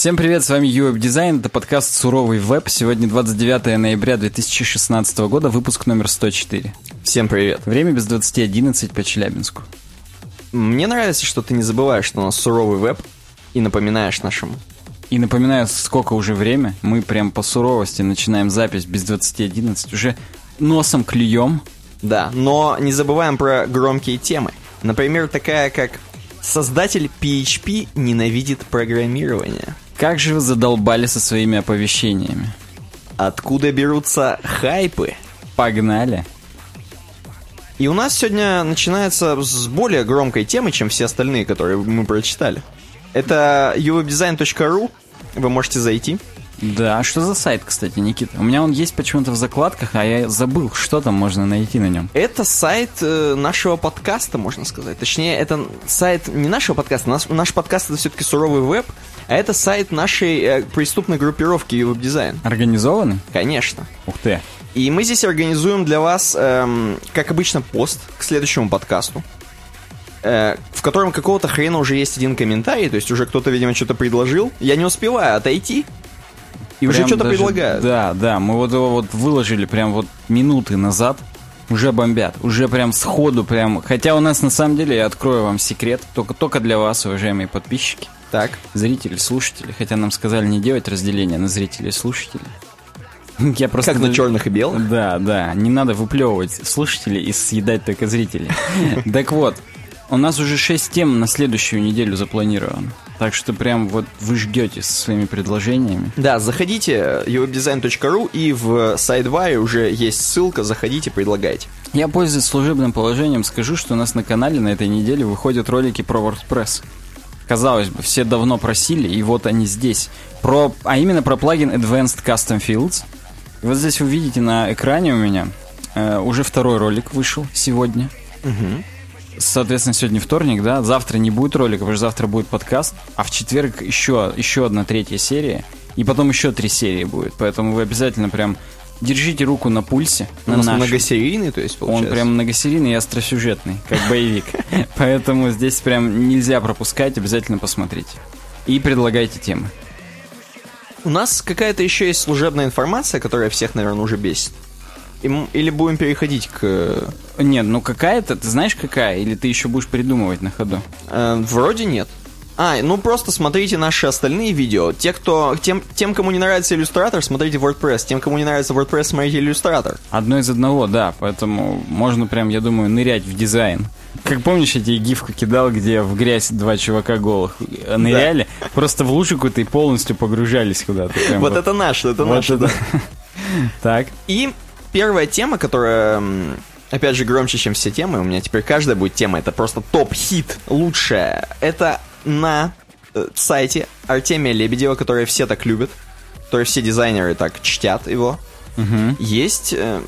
Всем привет, с вами UWeb Design, это подкаст «Суровый веб». Сегодня 29 ноября 2016 года, выпуск номер 104. Всем привет. Время без 20.11 по Челябинску. Мне нравится, что ты не забываешь, что у нас суровый веб, и напоминаешь нашим. И напоминаю, сколько уже время, мы прям по суровости начинаем запись без 20.11, уже носом клюем. Да, но не забываем про громкие темы. Например, такая как «Создатель PHP ненавидит программирование». Как же вы задолбали со своими оповещениями? Откуда берутся хайпы? Погнали! И у нас сегодня начинается с более громкой темы, чем все остальные, которые мы прочитали. Это uwebdesign.ru. Вы можете зайти. Да, а что за сайт, кстати, Никита? У меня он есть почему-то в закладках, а я забыл, что там можно найти на нем. Это сайт э, нашего подкаста, можно сказать. Точнее, это сайт не нашего подкаста. Наш, наш подкаст это все-таки суровый веб, а это сайт нашей э, преступной группировки Uweb Организованный? Конечно. Ух ты. И мы здесь организуем для вас, эм, как обычно, пост к следующему подкасту. Э, в котором какого-то хрена уже есть один комментарий, то есть уже кто-то, видимо, что-то предложил. Я не успеваю отойти, и уже что-то даже- предлагают. Да, да, мы вот его вот выложили прям вот минуты назад. Уже бомбят, уже прям сходу прям. Хотя у нас на самом деле, я открою вам секрет, только, только для вас, уважаемые подписчики, Так. зрители, слушатели. Хотя нам сказали не делать разделение на зрителей и слушателей. Я просто... Как на черных и белых. Да, да, не надо выплевывать слушателей и съедать только зрителей. Так вот, у нас уже 6 тем на следующую неделю запланировано. Так что прям вот вы ждете со своими предложениями. Да, заходите uwebdesign.ru и в сайдваре уже есть ссылка, заходите, предлагайте. Я, пользуясь служебным положением, скажу, что у нас на канале на этой неделе выходят ролики про WordPress. Казалось бы, все давно просили, и вот они здесь. Про, а именно про плагин Advanced Custom Fields. Вот здесь вы видите на экране у меня э, уже второй ролик вышел сегодня. Соответственно, сегодня вторник, да? Завтра не будет ролика, потому что завтра будет подкаст, а в четверг еще, еще одна третья серия, и потом еще три серии будет. Поэтому вы обязательно прям держите руку на пульсе. У на нас нашем. многосерийный, то есть, получается. Он прям многосерийный и остросюжетный, как боевик. Поэтому здесь прям нельзя пропускать, обязательно посмотрите. И предлагайте темы. У нас какая-то еще есть служебная информация, которая всех, наверное, уже бесит. Или будем переходить к... э, Нет, ну какая-то, ты знаешь какая? Или ты еще будешь придумывать на ходу? э, вроде нет. А, ну просто смотрите наши остальные видео. Те, кто, тем, тем, кому не нравится иллюстратор, смотрите WordPress. Тем, кому не нравится WordPress, смотрите иллюстратор. Одно из одного, да, поэтому можно прям, я думаю, нырять в дизайн. Как помнишь, я тебе гифку кидал, где в грязь два чувака голых ныряли, просто в лужу какую-то и полностью погружались куда-то. Прям Вот это наше, это вот наше, это. да. Так, И первая тема, которая, опять же, громче, чем все темы, у меня теперь каждая будет тема, это просто топ-хит, лучшая. Это на э, сайте Артемия Лебедева, который все так любят, который все дизайнеры так чтят его. Есть э,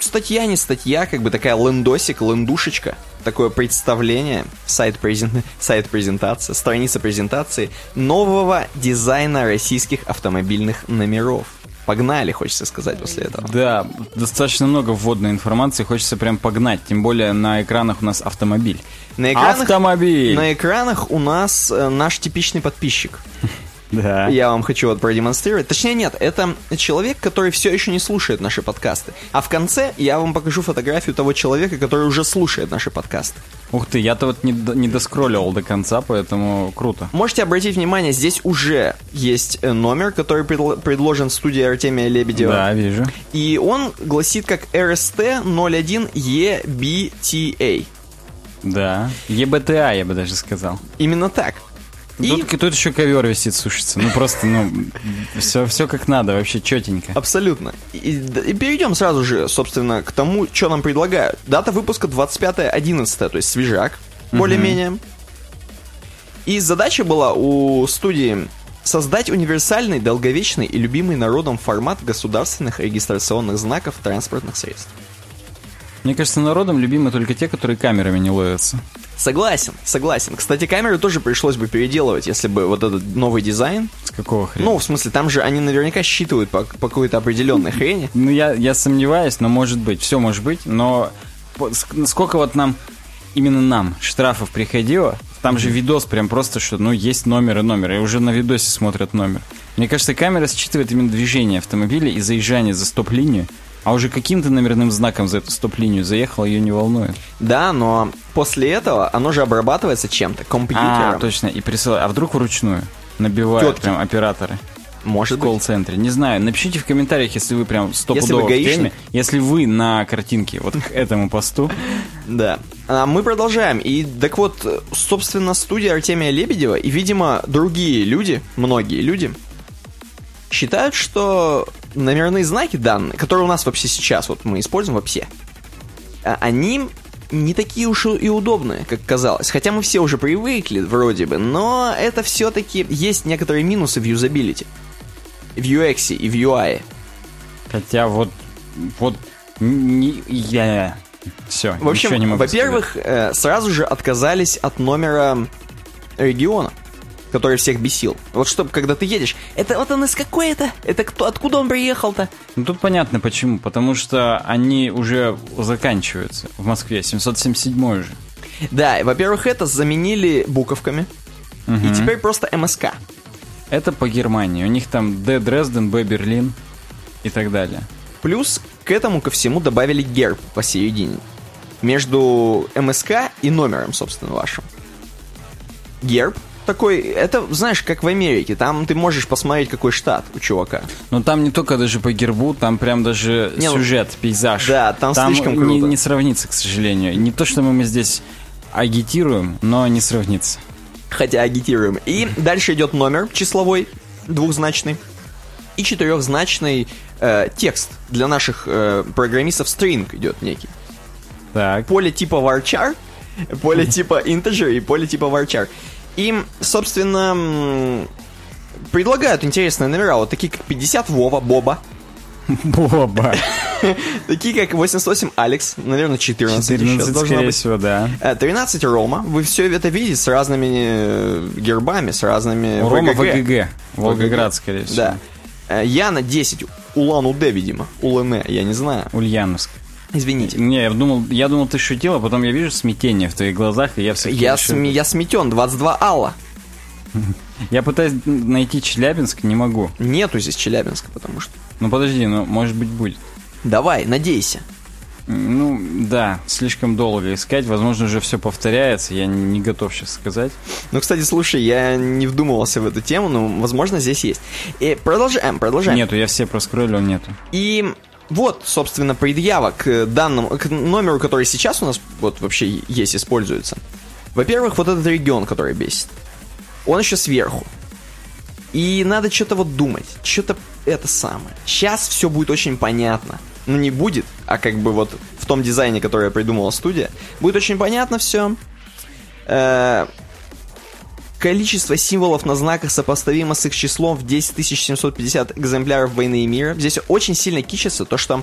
статья, не статья, как бы такая лендосик, лендушечка, такое представление, сайт, презен- сайт презентации, страница презентации нового дизайна российских автомобильных номеров. Погнали, хочется сказать после этого. Да, достаточно много вводной информации, хочется прям погнать, тем более на экранах у нас автомобиль. На экранах, Автомобиль! на экранах у нас э, наш типичный подписчик. Да. Я вам хочу вот продемонстрировать. Точнее, нет, это человек, который все еще не слушает наши подкасты. А в конце я вам покажу фотографию того человека, который уже слушает наши подкасты. Ух ты, я-то вот не, не доскролливал до конца, поэтому круто. Можете обратить внимание, здесь уже есть э, номер, который предло- предложен студией Артемия Лебедева. Да, вижу. И он гласит как RST01EBTA. Да. ЕБТА, я бы даже сказал. Именно так. И Тут, тут еще ковер висит, сушится. Ну просто, ну, все, все как надо, вообще четенько. Абсолютно. И, и перейдем сразу же, собственно, к тому, что нам предлагают. Дата выпуска 25.11, то есть свежак, более-менее. И задача была у студии создать универсальный, долговечный и любимый народом формат государственных регистрационных знаков транспортных средств. Мне кажется, народом любимы только те, которые камерами не ловятся. Согласен, согласен. Кстати, камеры тоже пришлось бы переделывать, если бы вот этот новый дизайн. С какого хрена? Ну, в смысле, там же они наверняка считывают по, по какой-то определенной хрени. Ну, я, я сомневаюсь, но может быть, все может быть, но сколько вот нам, именно нам, штрафов приходило Там же видос прям просто, что, ну, есть номер и номер, и уже на видосе смотрят номер. Мне кажется, камера считывает именно движение автомобиля и заезжание за стоп-линию, а уже каким-то номерным знаком за эту стоп-линию заехал, ее не волнует. Да, но после этого оно же обрабатывается чем-то, компьютером. А, точно, и присылают. А вдруг вручную? Набивают Тетки. прям операторы. Может в колл-центре. Не знаю, напишите в комментариях, если вы прям стопудово в теме. Если вы на картинке вот к этому посту. Да. А мы продолжаем. И так вот, собственно, студия Артемия Лебедева и, видимо, другие люди, многие люди, считают, что номерные знаки данные, которые у нас вообще сейчас, вот мы используем вообще, а, они не такие уж и удобные, как казалось. Хотя мы все уже привыкли, вроде бы, но это все-таки есть некоторые минусы в юзабилити. В UX и в UI. Хотя вот... Вот... Не, я... Все, В общем, не могу во-первых, э, сразу же отказались от номера региона, который всех бесил. Вот чтобы, когда ты едешь, это вот он из какой это? Это кто? Откуда он приехал-то? Ну тут понятно почему. Потому что они уже заканчиваются в Москве. 777 уже. Да, во-первых, это заменили буковками. И теперь просто МСК. Это по Германии. У них там Д. Дрезден, Б. Берлин и так далее. Плюс к этому ко всему добавили герб посередине. Между МСК и номером, собственно, вашим. Герб такой, это, знаешь, как в Америке. Там ты можешь посмотреть, какой штат у чувака. Но там не только даже по гербу, там прям даже Не, ну, сюжет, пейзаж. да, там слишком не, круто. не сравнится, к сожалению. Не то, что мы, мы здесь агитируем, но не сравнится. хотя агитируем. И дальше идет номер числовой, двухзначный, и четырехзначный э, текст. Для наших э, программистов string идет некий. Так. Поле типа varchar, поле типа integer и поле типа varchar. И, собственно, предлагают интересные номера, вот такие как 50 Вова, Боба, Боба. такие как 88 Алекс, наверное, 14, еще 14, должно скорее быть. всего, да. Э, 13 Рома. Вы все это видите с разными э, гербами, с разными Рома ВГГ. ВГГ. Волгоград, скорее всего. Да. Э, Яна 10. Улан-Удэ, видимо. Улане, я не знаю. Ульяновск. Извините. Не, я думал, я думал, ты шутил, а потом я вижу смятение в твоих глазах, и я все Я, сме- я сметен. 22 Алла. Я пытаюсь найти Челябинск, не могу. Нету здесь Челябинска, потому что... Ну подожди, ну может быть будет. Давай, надейся. Ну, да, слишком долго искать, возможно, уже все повторяется, я не не готов сейчас сказать. Ну, кстати, слушай, я не вдумывался в эту тему, но, возможно, здесь есть. И продолжаем, продолжаем. Нету, я все проскроллил, нету. И вот, собственно, предъява к данному, к номеру, который сейчас у нас вот вообще есть, используется. Во-первых, вот этот регион, который бесит. Он еще сверху. И надо что-то вот думать, что-то это самое. Сейчас все будет очень понятно. Ну, не будет, а как бы вот в том дизайне, который придумала студия, будет очень понятно все. Количество символов на знаках сопоставимо с их числом в 10 750 экземпляров «Войны и мира». Здесь очень сильно кичится то, что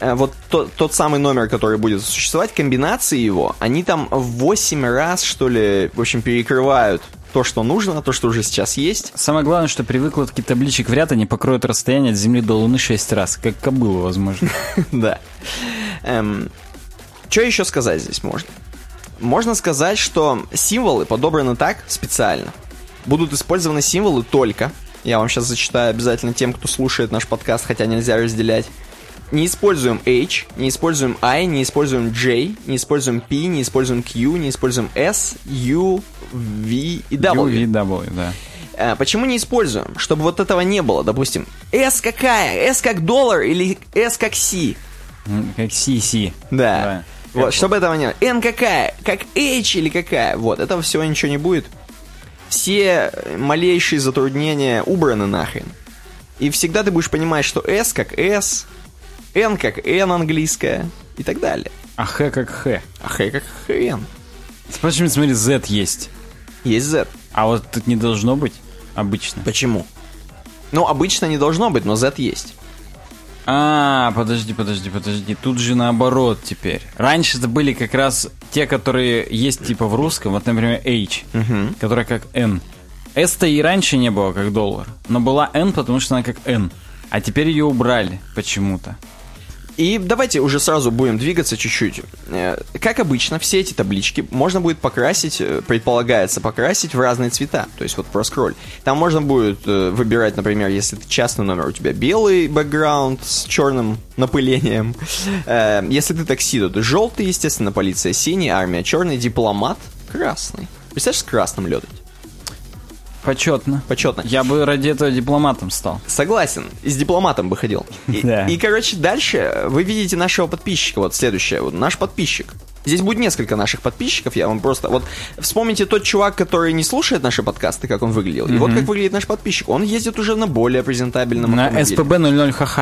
э, вот то- тот самый номер, который будет существовать, комбинации его, они там в 8 раз, что ли, в общем, перекрывают то, что нужно, то, что уже сейчас есть. Самое главное, что при выкладке табличек в ряд они покроют расстояние от Земли до Луны 6 раз, как кобылу, возможно. Да. Что еще сказать здесь можно? Можно сказать, что символы подобраны так специально. Будут использованы символы только. Я вам сейчас зачитаю обязательно тем, кто слушает наш подкаст, хотя нельзя разделять. Не используем H, не используем I, не используем J, не используем P, не используем Q, не используем S, U, V и W. UVW, да. Э, Почему не используем? Чтобы вот этого не было. Допустим, S какая? S как доллар или S как C? Как CC. Да. Да. Вот, чтобы этого не было. N какая? Как H или какая? Вот, этого всего ничего не будет. Все малейшие затруднения убраны нахрен. И всегда ты будешь понимать, что S как S, N как N английская и так далее. А Х как Х. А Х как хрен. Почему, смотри, Z есть. Есть Z. А вот тут не должно быть обычно. Почему? Ну, обычно не должно быть, но Z есть. А, подожди, подожди, подожди. Тут же наоборот теперь. Раньше это были как раз те, которые есть типа в русском, вот, например, H, которая как N. S-то и раньше не было как доллар, но была N, потому что она как N. А теперь ее убрали почему-то. И давайте уже сразу будем двигаться чуть-чуть. Э, Как обычно, все эти таблички можно будет покрасить, э, предполагается покрасить в разные цвета. То есть вот проскроль. Там можно будет э, выбирать, например, если ты частный номер, у тебя белый бэкграунд с черным напылением. Если ты такси, то ты желтый, естественно, полиция синий, армия черный, дипломат красный. Представляешь, с красным летать? Почетно. Почетно. Я бы ради этого дипломатом стал. Согласен, и с дипломатом бы ходил. И, Да. и, короче, дальше вы видите нашего подписчика. Вот следующее. Вот наш подписчик. Здесь будет несколько наших подписчиков, я вам просто... Вот вспомните тот чувак, который не слушает наши подкасты, как он выглядел. И вот как выглядит наш подписчик. Он ездит уже на более презентабельном На. СПБ 00 ХХ.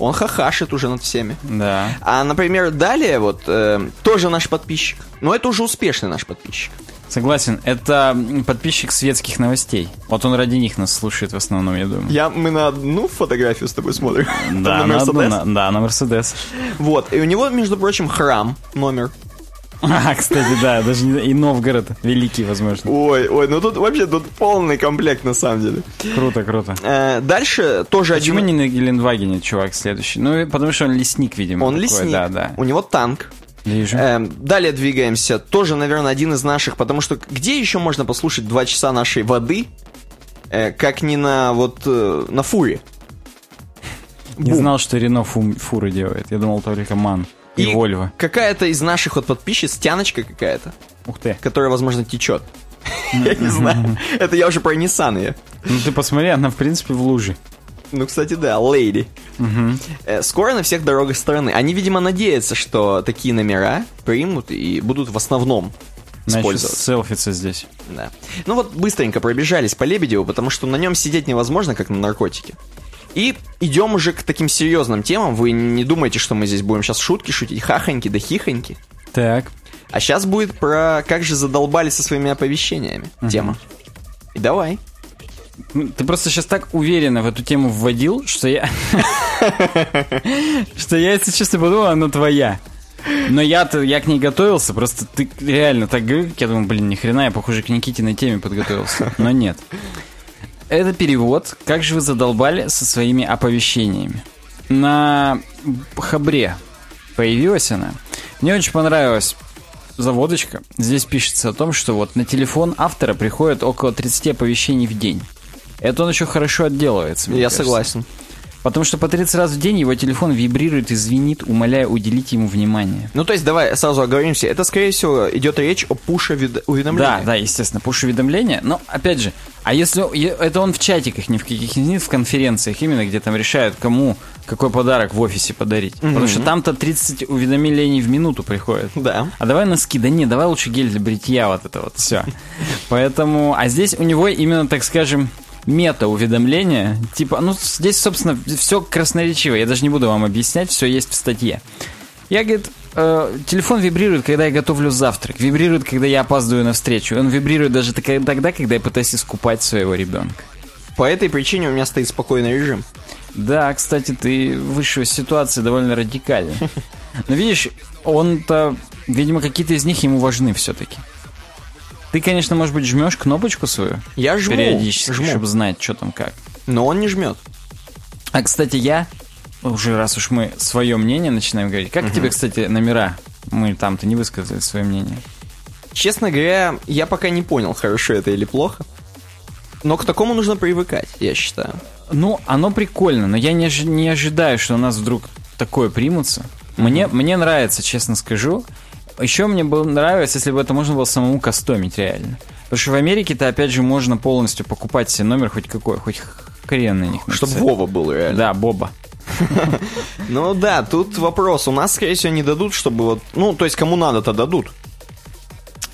Он хахашит уже над всеми. Да. А, например, далее вот э, тоже наш подписчик. Но это уже успешный наш подписчик. Согласен, это подписчик светских новостей. Вот он ради них нас слушает в основном, я думаю. Я, мы на одну фотографию с тобой смотрим. Там Да, на на одну, на- да, на Мерседес. Вот. И у него, между прочим, храм номер. А, кстати, да, даже не- и Новгород великий, возможно. Ой, ой, ну тут вообще тут полный комплект на самом деле. Круто, круто. Э, дальше тоже Почему один... не на Гелендвагене чувак следующий? Ну, потому что он лесник, видимо. Он такой, лесник, Да, да. у него танк. Вижу. Эм, далее двигаемся. Тоже, наверное, один из наших, потому что где еще можно послушать два часа нашей воды, э, как не на вот э, на фуре? Не Бум. знал, что Рено фу- фуры делает. Я думал только Ман и, Вольво. какая-то из наших вот подписчиц, тяночка какая-то, Ух ты. которая, возможно, течет. Я не знаю. Это я уже про Nissan. Ну ты посмотри, она в принципе в луже. Ну, кстати, да, лейди. Э, Скоро на всех дорогах страны. Они, видимо, надеются, что такие номера примут и будут в основном Значит, использоваться. селфиться здесь. Да. Ну вот быстренько пробежались по Лебедеву, потому что на нем сидеть невозможно, как на наркотике. И идем уже к таким серьезным темам. Вы не думайте, что мы здесь будем сейчас шутки шутить, хахоньки да хихоньки. Так. А сейчас будет про как же задолбали со своими оповещениями тема. И давай. Ну, Ты просто сейчас так уверенно в эту тему вводил, что я... Что я, если честно, подумал, она твоя. Но я-то, я к ней готовился, просто ты реально так говорил, как я думаю, блин, ни хрена, я, похоже, к Никитиной теме подготовился. Но нет. Это перевод «Как же вы задолбали со своими оповещениями». На Хабре появилась она. Мне очень понравилась заводочка. Здесь пишется о том, что вот на телефон автора приходит около 30 оповещений в день. Это он еще хорошо отделывается. Я кажется. согласен. Потому что по 30 раз в день его телефон вибрирует и звенит, умоляя уделить ему внимание. Ну, то есть, давай сразу оговоримся. Это, скорее всего, идет речь о пуш-уведомлении. Да, да, естественно, пуш-уведомления. Но, опять же, а если это он в чатиках, не в каких-нибудь в конференциях, именно где там решают, кому какой подарок в офисе подарить. Потому что там-то 30 уведомлений в минуту приходит. Да. А давай носки, да не, давай лучше гель для бритья, вот это вот все. Поэтому, а здесь у него именно, так скажем, мета-уведомления. Типа, ну, здесь, собственно, все красноречиво. Я даже не буду вам объяснять, все есть в статье. Я, говорит, э, телефон вибрирует, когда я готовлю завтрак. Вибрирует, когда я опаздываю на встречу. Он вибрирует даже тогда, когда я пытаюсь искупать своего ребенка. По этой причине у меня стоит спокойный режим. Да, кстати, ты вышел из ситуации довольно радикально. Но видишь, он-то, видимо, какие-то из них ему важны все-таки. Ты, конечно, может быть, жмешь кнопочку свою Я жму, периодически, жму. чтобы знать, что там как. Но он не жмет. А, кстати, я, уже раз уж мы свое мнение начинаем говорить, как тебе, кстати, номера? Мы там-то не высказали свое мнение. Честно говоря, я пока не понял, хорошо это или плохо. Но к такому нужно привыкать, я считаю. Ну, оно прикольно, но я не, не ожидаю, что у нас вдруг такое примутся. Мне, мне нравится, честно скажу. Еще мне было нравилось, если бы это можно было самому кастомить реально. Потому что в Америке-то, опять же, можно полностью покупать себе номер хоть какой, хоть хрен на них. Чтобы. Вова был реально. Да, Боба. Ну да, тут вопрос. У нас, скорее всего, не дадут, чтобы вот... Ну, то есть, кому надо-то дадут.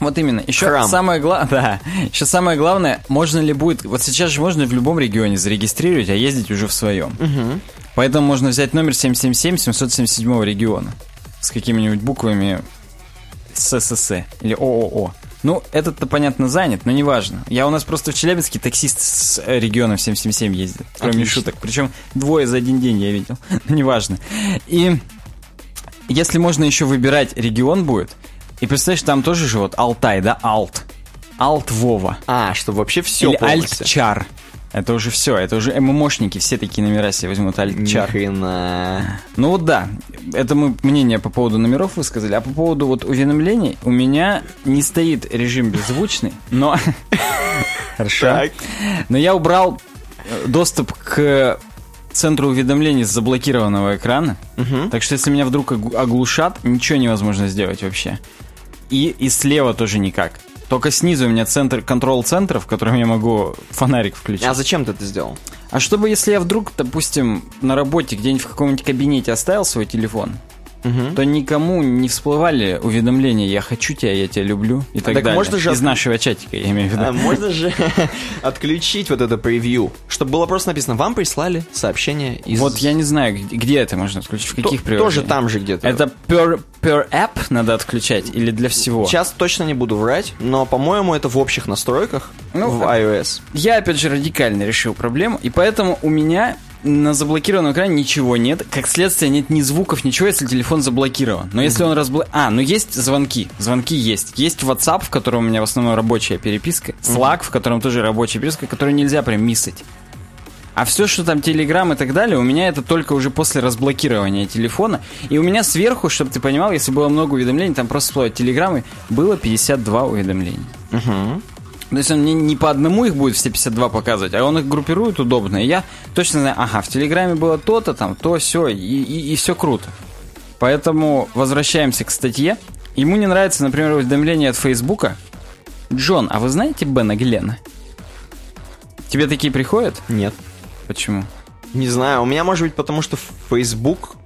Вот именно. Еще Храм. самое главное, да. Еще самое главное, можно ли будет, вот сейчас же можно в любом регионе зарегистрировать, а ездить уже в своем. Поэтому можно взять номер 777 777 региона с какими-нибудь буквами ССС или ООО. Ну, этот-то, понятно, занят, но неважно. Я у нас просто в Челябинске таксист с э, регионом 777 ездит. Кроме Отлично. шуток. Причем двое за один день я видел. неважно. И если можно еще выбирать регион будет, и представляешь, там тоже же вот Алтай, да, Алт. Алт Вова. А, чтобы вообще все Или. Альтчар. Это уже все, это уже ММОшники, все такие номера себе возьмут, Ни альт-чар. хрена. Ну вот да, это мы мнение по поводу номеров высказали, а по поводу вот уведомлений у меня не стоит режим беззвучный, но... Хорошо. Но я убрал э, доступ к центру уведомлений с заблокированного экрана. Так что если меня вдруг оглушат, ничего невозможно сделать вообще. И, и слева тоже никак. Только снизу у меня центр, контрол-центр, в котором я могу фонарик включить. А зачем ты это сделал? А чтобы, если я вдруг, допустим, на работе где-нибудь в каком-нибудь кабинете оставил свой телефон, Мгм. то никому не всплывали уведомления «я хочу тебя, я тебя люблю» и так, Так далее. можно же Из нашего чатика, я имею в виду. А можно же отключить вот это превью, чтобы было просто написано, вам прислали сообщение из... Вот я не знаю, где, это можно отключить, в каких Тоже приложениях. там же где-то. Это per, per app надо отключать или для всего? Сейчас точно не буду врать, но, по-моему, это в общих настройках Ну, в iOS. Я, опять же, радикально решил проблему, и поэтому у меня на заблокированном экране ничего нет. Как следствие, нет ни звуков, ничего, если телефон заблокирован. Но если он разбло... А, ну есть звонки. Звонки есть. Есть WhatsApp, в котором у меня в основном рабочая переписка. Slack, в котором тоже рабочая переписка, которую нельзя прям миссать. А все, что там Telegram и так далее, у меня это только уже после разблокирования телефона. И у меня сверху, чтобы ты понимал, если было много уведомлений, там просто всплывают телеграммы, было 52 уведомления. Мгм. То есть он мне не по одному их будет все 52 показывать, а он их группирует удобно. И я точно знаю, ага, в Телеграме было то-то, там, то, все, и, и, все круто. Поэтому возвращаемся к статье. Ему не нравится, например, уведомление от Фейсбука. Джон, а вы знаете Бена Глена? Тебе такие приходят? Нет. Почему? Не знаю, у меня может быть потому, что Facebook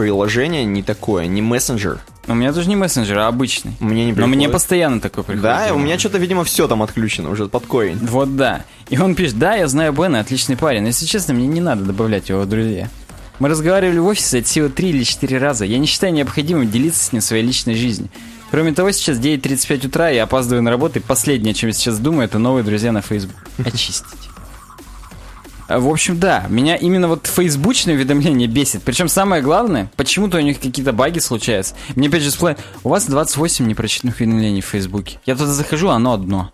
приложение не такое, не мессенджер. У меня тоже не мессенджер, а обычный. Мне не Но мне приходит. постоянно такое приходит. Да, у меня что-то, видимо, все там отключено уже под корень. Вот да. И он пишет, да, я знаю Бена, отличный парень. Но если честно, мне не надо добавлять его в друзья. Мы разговаривали в офисе это всего три или четыре раза. Я не считаю необходимым делиться с ним своей личной жизнью. Кроме того, сейчас 9.35 утра, я опаздываю на работу, и последнее, о чем я сейчас думаю, это новые друзья на Facebook. Очистить. А, В общем, да, меня именно вот фейсбучное уведомление бесит. Причем самое главное, почему-то у них какие-то баги случаются. Мне опять же всплывает, у вас 28 непрочитанных уведомлений в Фейсбуке. Я туда захожу, оно одно.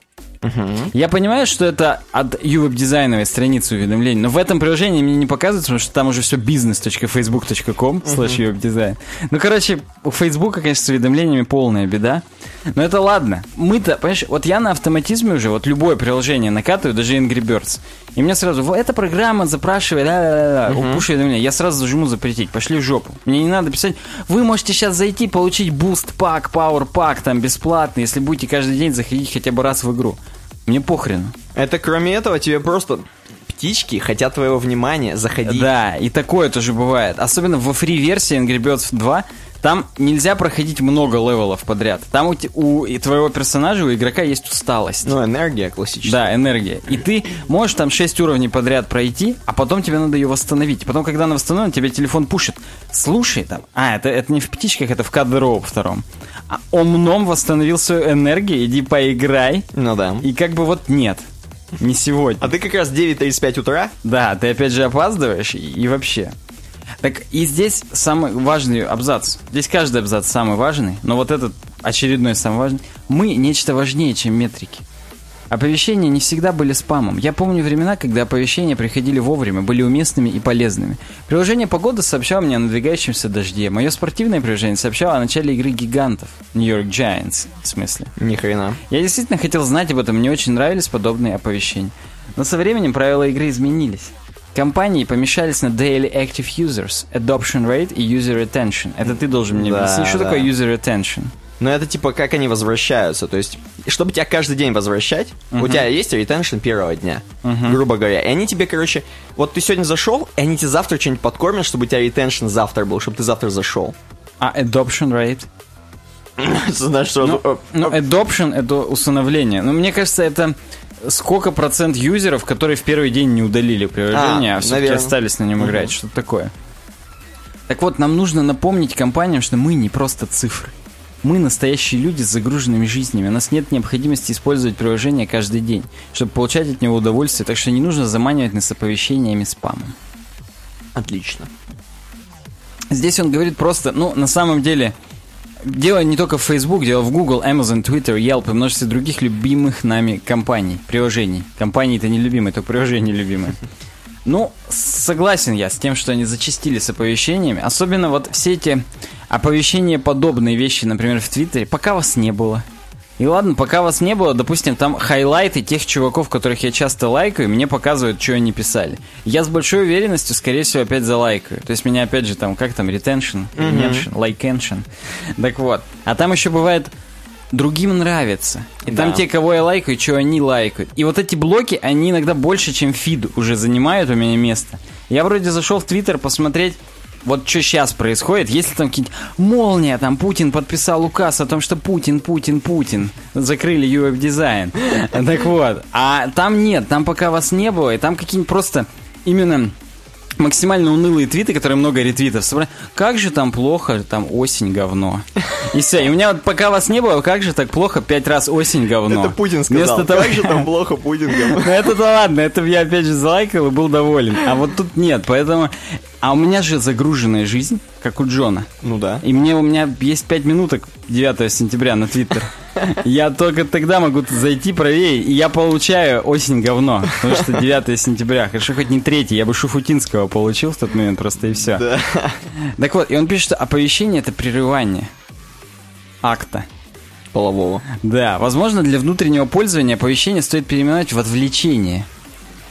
Я понимаю, что это от ювеб-дизайновой страницы уведомлений, но в этом приложении мне не показывается, потому что там уже все business.facebook.com slash ювеб-дизайн. Ну, короче, у Фейсбука, конечно, с уведомлениями полная беда. Но это ладно. Мы-то, понимаешь, вот я на автоматизме уже, вот любое приложение накатываю, даже Angry Birds. И мне сразу, «Во, эта программа запрашивает, ла-ла-ла-ла, push уведомления. Я сразу зажму запретить, пошли в жопу. Мне не надо писать, вы можете сейчас зайти, получить boost pack, power pack, там, бесплатно, если будете каждый день заходить хотя бы раз в игру. Мне похрену. Это кроме этого тебе просто птички хотят твоего внимания, заходи. Да, и такое тоже бывает. Особенно во free-версии Angry Birds 2 там нельзя проходить много левелов подряд. Там у, у и твоего персонажа, у игрока есть усталость. Ну, энергия классическая. Да, энергия. И ты можешь там 6 уровней подряд пройти, а потом тебе надо ее восстановить. Потом, когда она восстановлена, тебе телефон пушит. Слушай там. А, это, это не в птичках, это в Rope втором. А Om Nom восстановил свою энергию, иди поиграй. Ну да. И как бы вот нет. Не сегодня. А ты как раз 9.35 утра? Да, ты опять же опаздываешь и, и вообще. Так и здесь самый важный абзац. Здесь каждый абзац самый важный, но вот этот очередной самый важный. Мы нечто важнее, чем метрики. Оповещения не всегда были спамом. Я помню времена, когда оповещения приходили вовремя, были уместными и полезными. Приложение «Погода» сообщало мне о надвигающемся дожде. Мое спортивное приложение сообщало о начале игры гигантов. New York Giants, в смысле. Ни хрена. Я действительно хотел знать об этом, мне очень нравились подобные оповещения. Но со временем правила игры изменились. Компании помешались на Daily Active Users, Adoption Rate и User Retention. Это ты должен мне Да, объяснить, что да. такое User Retention. Но это типа как они возвращаются. То есть, чтобы тебя каждый день возвращать, у тебя есть ретеншн первого дня, грубо говоря. И они тебе, короче, вот ты сегодня зашел, и они тебе завтра что-нибудь подкормят, чтобы у тебя ретеншн завтра был, чтобы ты завтра зашел. А Adoption Rate? Знаешь, что... Ну, ну, Adoption — это усыновление. Но мне кажется, это сколько процент юзеров, которые в первый день не удалили приложение, а, А, все-таки остались на нем играть. Что-то такое. Так вот, нам нужно напомнить компаниям, что мы не просто цифры. Мы настоящие люди с загруженными жизнями. У нас нет необходимости использовать приложение каждый день, чтобы получать от него удовольствие, так что не нужно заманивать нас оповещениями спамом. Отлично. Здесь он говорит просто, ну, на самом деле, дело не только в Facebook, дело в Google, Amazon, Twitter, Yelp и множестве других любимых нами компаний, приложений. Компании-то не любимые, только приложения любимые. Ну, согласен я с тем, что они зачастили с оповещениями. Особенно вот все эти оповещения подобные вещи, например, в Твиттере, пока вас не было. И ладно, пока вас не было, допустим, там хайлайты тех чуваков, которых я часто лайкаю, мне показывают, что они писали. Я с большой уверенностью, скорее всего, опять залайкаю. То есть меня опять же там, как там, retention, retention, лайкеншн. Так вот. А там еще бывает, другим нравится. И Да. там те, кого я лайкаю, что они лайкают. И вот эти блоки, они иногда больше, чем фид уже занимают у меня место. Я вроде зашел в Твиттер посмотреть, вот что сейчас происходит, если там какие-нибудь молния, там Путин подписал указ о том, что Путин, Путин, Путин, закрыли UF дизайн. Так вот, а там нет, там пока вас не было, и там какие-нибудь просто именно максимально унылые твиты, которые много ретвитов собрали. Как же там плохо, там осень говно. И все. И у меня вот пока вас не было, как же так плохо, пять раз осень говно. Это Путин сказал. Вместо того, Как же там плохо Путин говорил? ну это-то ладно, это я опять же залайкал и был доволен. А вот тут нет, поэтому... А у меня же загруженная жизнь, как у Джона. Ну да. И мне у меня есть 5 минуток 9 сентября на Твиттер. Я только тогда могу зайти правее, и я получаю осень говно. Потому что 9 сентября. Хорошо, хоть не 3, я бы Шуфутинского получил в тот момент просто и все. Да. Так вот, и он пишет, что оповещение это прерывание акта. Полового. Да, возможно, для внутреннего пользования оповещение стоит переименовать в отвлечение.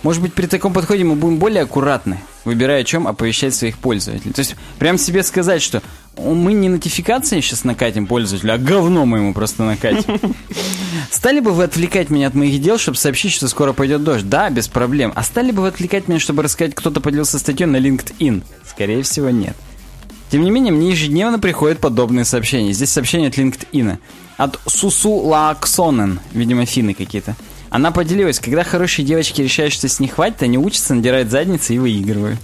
Может быть, при таком подходе мы будем более аккуратны, выбирая, о чем оповещать своих пользователей. То есть, прям себе сказать, что «О, мы не нотификации сейчас накатим пользователю, а говно мы ему просто накатим. Стали бы вы отвлекать меня от моих дел, чтобы сообщить, что скоро пойдет дождь? Да, без проблем. А стали бы вы отвлекать меня, чтобы рассказать, кто-то поделился статьей на LinkedIn? Скорее всего, нет. Тем не менее, мне ежедневно приходят подобные сообщения. Здесь сообщение от LinkedIn. От Сусу Лааксонен, видимо, финны какие-то. Она поделилась, когда хорошие девочки решают, что с них хватит, они учатся надирать задницы и выигрывают.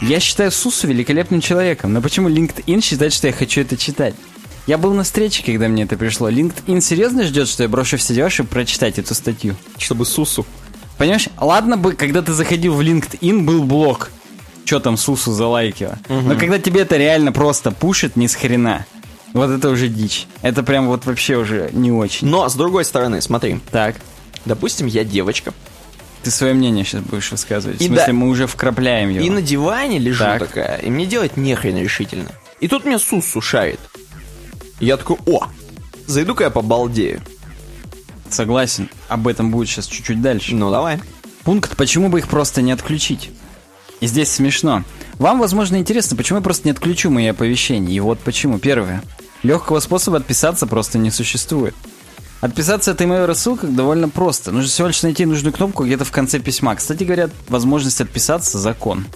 Я считаю Сусу великолепным человеком, но почему LinkedIn считает, что я хочу это читать? Я был на встрече, когда мне это пришло. LinkedIn серьезно ждет, что я брошу все дела, чтобы прочитать эту статью? Чтобы Сусу. Понимаешь, ладно бы, когда ты заходил в LinkedIn, был блог. Что там Сусу залайкила. Но когда тебе это реально просто пушит, ни с хрена. Вот это уже дичь. Это прям вот вообще уже не очень. Но, с другой стороны, смотри. Так, Допустим, я девочка. Ты свое мнение сейчас будешь высказывать. И в смысле, да. мы уже вкрапляем его. И на диване лежу Так. такая, и мне делать нехрен решительно. И тут меня Сусу шарит. И я такой, о, зайду-ка я побалдею. Согласен. Об этом будет сейчас чуть-чуть дальше. Ну, давай. Пункт, почему бы их просто не отключить? И здесь смешно. Вам, возможно, интересно, почему я просто не отключу мои оповещения. И вот почему. Первое. Легкого способа отписаться просто не существует. Отписаться от email рассылках довольно просто. Нужно всего лишь найти нужную кнопку где-то в конце письма. Кстати говоря, возможность отписаться – закон.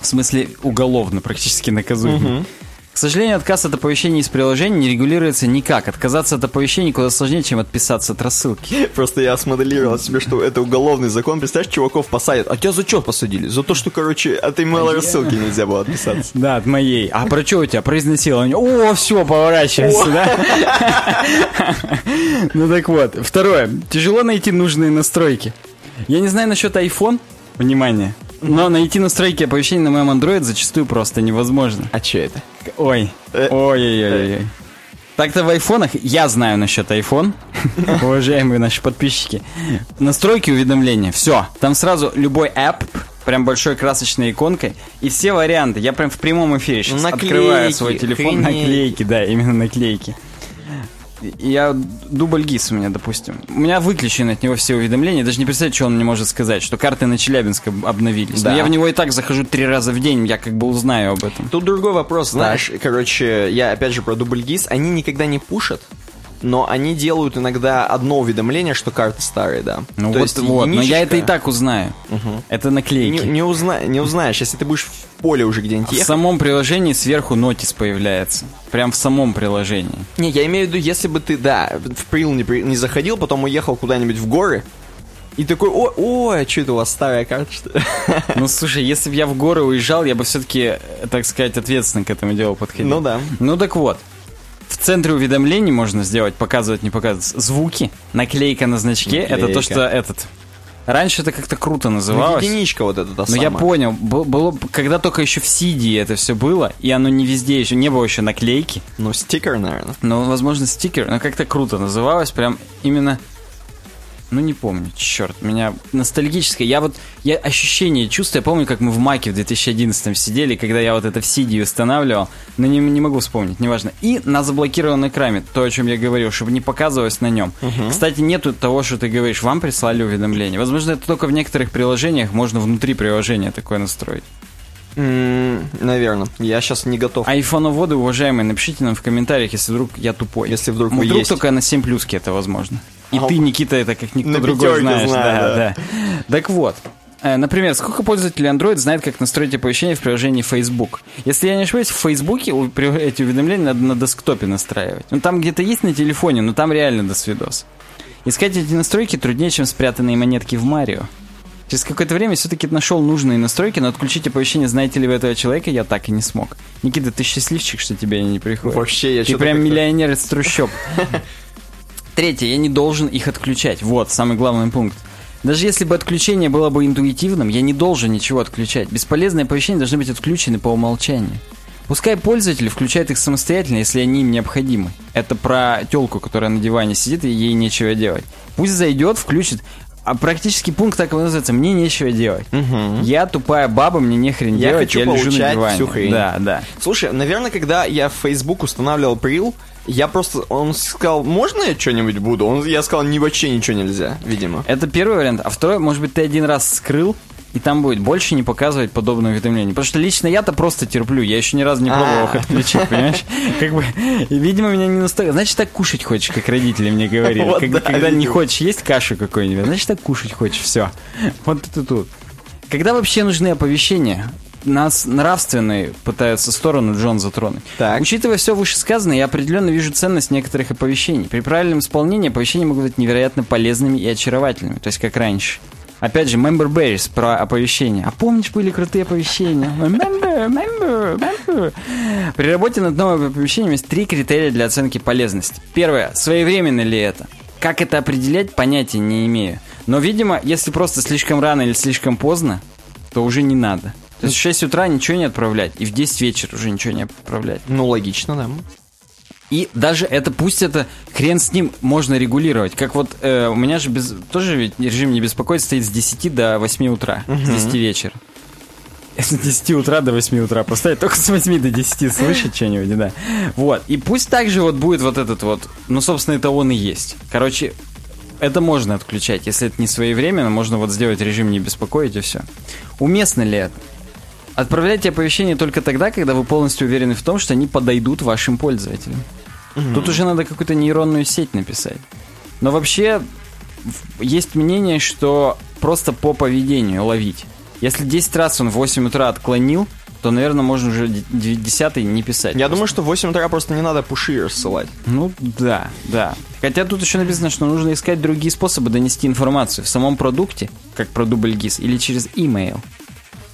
В смысле, уголовно практически наказуемый. К сожалению, отказ от оповещений из приложения не регулируется никак. Отказаться от оповещений куда сложнее, чем отписаться от рассылки. Просто я смоделировал себе, что это уголовный закон. Представляешь, чуваков посадят. А тебя за что посадили? За то, что, короче, от имейла рассылки нельзя было отписаться. Да, от моей. А про что у тебя? Про изнасилование. О, все, поворачиваемся, да? Ну так вот. Второе. Тяжело найти нужные настройки. Я не знаю насчет iPhone. Внимание. Но найти настройки оповещений на моем Android зачастую просто невозможно. А че это? Ой. Э. Ой-ой-ой. Так-то в айфонах, я знаю насчет iPhone, уважаемые наши подписчики, настройки уведомления, все, там сразу любой app, прям большой красочной иконкой, и все варианты, я прям в прямом эфире сейчас Наклейки, открываю свой телефон, охренеть. наклейки, да, именно наклейки. Я дубль ГИС у меня, допустим. У меня выключены от него все уведомления. Даже не представляю, что он мне может сказать, что карты на Челябинск об- обновились. Да. Но я в него и так захожу три раза в день, я как бы узнаю об этом. Тут другой вопрос, знаешь, короче, я опять же про дубль ГИС, они никогда не пушат, но они делают иногда одно уведомление, что карты старые, да. Ну То вот, есть вот. Но я это и единичка- так узнаю. Это Не, наклейки. не, узна- не узнаешь, если ты будешь в поле уже где-нибудь В ехать. самом приложении сверху нотис появляется. Прям в самом приложении. Не, я имею в виду, если бы ты, да, в прил не, при- не заходил, потом уехал куда-нибудь в горы, и такой, о, о, а что это у вас старая карта, что ли?» Ну, слушай, если бы я в горы уезжал, я бы все-таки, так сказать, ответственно к этому делу подходил. Ну да. Ну так вот. В центре уведомлений можно сделать, показывать, не показывать, звуки. Наклейка на значке. Это то, Наклейка. что этот... Раньше это как-то круто Ну, называлось. единичка вот эта та Но я понял, б- было, когда только еще в CD это все было, и оно не везде еще, не было еще наклейки, Ну, стикер, наверное. но, возможно, стикер, но как-то круто называлось, прям именно, ну не помню, черт, меня ностальгическое, я вот, я ощущение чувствую, я помню, как мы в Маке в 2011 сидели, когда я вот это в CD устанавливал, но не, не могу вспомнить, неважно. И на заблокированном экране, то, о чем я говорил, чтобы не показывалось на нем. Кстати, нету того, что ты говоришь, вам прислали уведомление. Возможно, это только в некоторых приложениях можно внутри приложения такое настроить. наверное. Я сейчас не готов. Айфоноводы, уважаемые, напишите нам в комментариях, если вдруг я тупой. Если вдруг вы вдруг есть. только на 7 плюске это возможно. И А ты, Никита, это как никто другой знаешь. знаю, да, да. Так вот, э, Например, сколько пользователей Android знает, как настроить оповещения в приложении Facebook? Если я не ошибаюсь, в Facebook эти уведомления надо на десктопе настраивать. Ну, там где-то есть на телефоне, но там реально до свидос. Искать эти настройки труднее, чем спрятанные монетки в Марио. Через какое-то время все-таки нашел нужные настройки, но отключить оповещение, знаете ли вы этого человека, я так и не смог. Никита, ты счастливчик, что тебе не приходят. Вообще, я Ты прям миллионер из трущоб. Третье, я не должен их отключать. Вот, самый главный пункт. Даже если бы отключение было бы интуитивным, я не должен ничего отключать. Бесполезные оповещения должны быть отключены по умолчанию. Пускай пользователь включает их самостоятельно, если они им необходимы. Это про телку, которая на диване сидит и ей нечего делать. Пусть зайдет, включит. А практически пункт так и называется. Мне нечего делать. Я тупая баба, мне нехрен Я делать, хочу я на получать диване. всю хрень. Да, да. Слушай, наверное, когда я в Facebook устанавливал Прил, я просто... Он сказал, можно я что-нибудь буду? Он, я сказал, ни вообще ничего нельзя, видимо. Это первый вариант. А второй, может быть, ты один раз скрыл, и там будет больше не показывать подобные уведомления. Потому что лично я-то просто терплю. Я еще ни разу не пробовал их А. отключить, понимаешь? Как бы, видимо, меня не настолько... Значит, так кушать хочешь, как родители мне говорили. Вот Как- да, Когда не хочешь есть кашу какую-нибудь, значит, так кушать хочешь. Все. Вот это тут. Когда вообще нужны оповещения? Нас нравственные пытаются сторону Джон затронуть. Так. Учитывая все вышесказанное, я определенно вижу ценность некоторых оповещений. При правильном исполнении оповещения могут быть невероятно полезными и очаровательными, то есть как раньше. Опять же, Member Berries про оповещения. А помнишь, были крутые оповещения? Member, member, member. При работе над новым оповещением есть три критерия для оценки полезности. Первое, своевременно ли это? Как это определять, понятия не имею. Но, видимо, если просто слишком рано или слишком поздно, то уже не надо. То есть в 6 утра ничего не отправлять, и в 10 вечера уже ничего не отправлять. Ну, логично, да. И даже это, пусть это, хрен с ним, можно регулировать. Как вот, э, у меня же без, тоже ведь режим не беспокоит стоит с 10 до 8 утра, с 10 вечера. С 10 утра до 8 утра поставить, только с 8 до 10 слышать что-нибудь, да. Вот, и пусть также вот будет вот этот вот, ну, собственно, это он и есть. Короче, это можно отключать, если это не своевременно, можно вот сделать режим не беспокоить и все. Уместно ли это? Отправляйте оповещения только тогда, когда вы полностью уверены в том, что они подойдут вашим пользователям. Тут уже надо какую-то нейронную сеть написать. Но вообще есть мнение, что просто по поведению ловить. Если 10 раз он в 8 утра отклонил, то, наверное, можно уже 10 не писать. Я просто. думаю, что в 8 утра просто не надо пуши рассылать. Ну да, да. Хотя тут еще написано, что нужно искать другие способы донести информацию в самом продукте, как про дубль ГИС, или через email.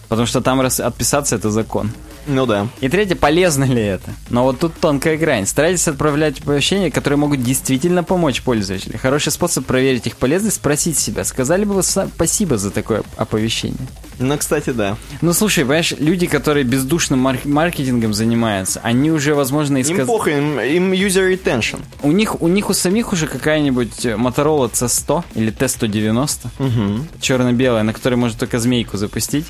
Потому что там раз отписаться это закон. Ну да. И третье, полезно ли это? Но вот тут тонкая грань. Старайтесь отправлять оповещения, которые могут действительно помочь пользователю. Хороший способ проверить их полезность, спросить себя, сказали бы вы спасибо за такое оповещение. Ну, кстати, да. Ну, слушай, понимаешь, люди, которые бездушным мар- маркетингом занимаются, они уже, возможно, и Им сказ- похуй, им, им user retention. У них, у них у самих уже какая-нибудь э, Motorola C100 или T190, Угу. черно-белая, на которой можно только змейку запустить.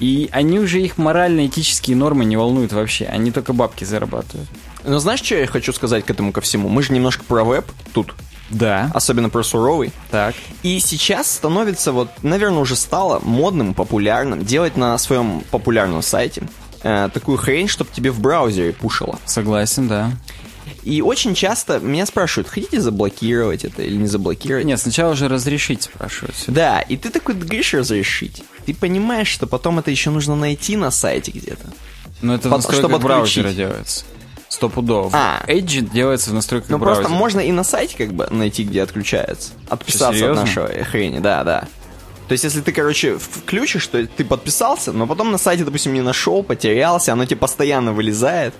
И они уже их морально-этические нормы не волнуют вообще. Они только бабки зарабатывают. Но знаешь, что я хочу сказать к этому ко всему? Мы же немножко про веб тут, Да. особенно про суровый. Так. И сейчас становится, вот, наверное, уже стало модным, популярным делать на своем популярном сайте э, такую хрень, чтобы тебе в браузере пушило. Согласен, да. И очень часто меня спрашивают, хотите заблокировать это или не заблокировать? Нет, сначала же разрешить спрашивают. Да, и ты такой говоришь разрешить. Ты понимаешь, что потом это еще нужно найти на сайте где-то. Но это Под- настройках чтобы браузера отключить. делается. Стопудово. А. Edge делается в настройках Ну браузера. просто можно и на сайте как бы найти, где отключается. Отписаться от серьезно? нашей хрени, да, да. То есть, если ты, короче, включишь, то ты подписался, но потом на сайте, допустим, не нашел, потерялся, оно тебе постоянно вылезает.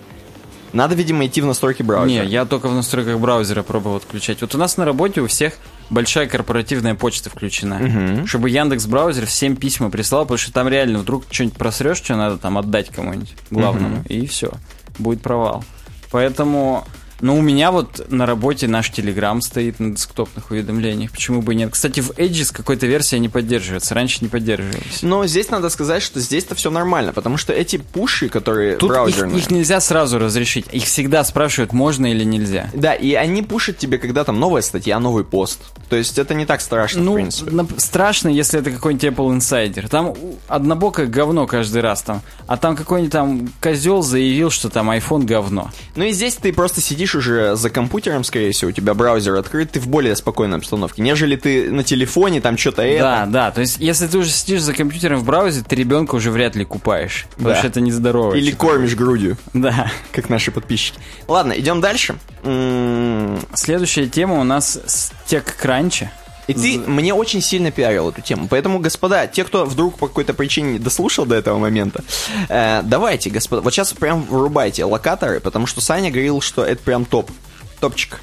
Надо, видимо, идти в настройки браузера. Не, я только в настройках браузера пробовал отключать. Вот у нас на работе у всех большая корпоративная почта включена. Мгм. Чтобы Яндекс браузер всем письма прислал, потому что там реально вдруг что-нибудь просрешь, что надо там отдать кому-нибудь главному, и все, будет провал. Поэтому, ну, у меня вот на работе наш Telegram стоит на десктопных уведомлениях. Почему бы и нет? Кстати, в Edge с какой-то версией не поддерживается. Раньше не поддерживались. Но здесь надо сказать, что здесь-то все нормально, потому что эти пуши, которые Тут их, браузерные... их нельзя сразу разрешить. Их всегда спрашивают, можно или нельзя. Да, и они пушат тебе, когда там новая статья, новый пост. То есть это не так страшно, в Ну, принципе. нап- страшно, если это какой-нибудь Apple Insider. Там однобокое говно каждый раз там. А там какой-нибудь там козел заявил, что там iPhone говно. Ну и здесь ты просто сидишь уже за компьютером, скорее всего, у тебя браузер открыт, ты в более спокойной обстановке, нежели ты на телефоне, там что-то это. Да, да. То есть, если ты уже сидишь за компьютером в браузере, ты ребенка уже вряд ли купаешь. Потому Да. что это нездорово. Или кормишь грудью, Да. как наши подписчики. Ладно, идем дальше. М, Следующая тема у нас с TechCrunch. И ты мне очень сильно пиарил эту тему. Поэтому, господа, те, кто вдруг по какой-то причине не дослушал до этого момента, э, давайте, господа, вот сейчас прям вырубайте локаторы, потому что Саня говорил, что это прям топ. Топчик.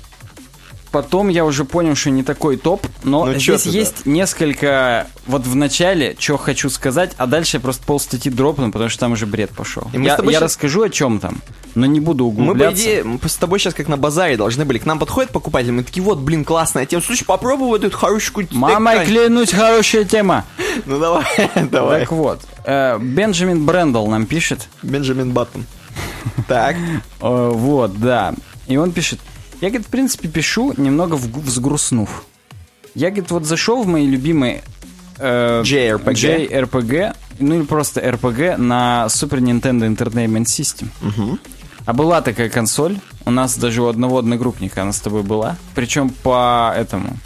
Потом я уже понял, что не такой топ, но Ну, здесь ты, да? есть несколько... Вот в начале, что хочу сказать, а дальше я просто пол статьи дропну, потому что там уже бред пошел. Я, я щас- расскажу, о чем там, но не буду Мы, по углубляться. идее, мы с тобой сейчас как на базаре должны были. К нам подходят покупатели, мы такие, вот, блин, классная тема. Слушай, попробуй вот эту хорошую Мама, стейк-крань». клянусь, хорошая тема. Ну давай, давай. Так вот, э, Бенджамин Брэндл нам пишет. Бенджамин Баттон. Так. Э, вот, да. И он пишет, я, говорит, в принципе, пишу, немного взгрустнув. Я, говорит, вот зашел в мои любимые э, JRPG. JRPG, ну или просто RPG на Super Nintendo Entertainment System. А была такая консоль, у нас даже у одного одногруппника она с тобой была, причем по этому,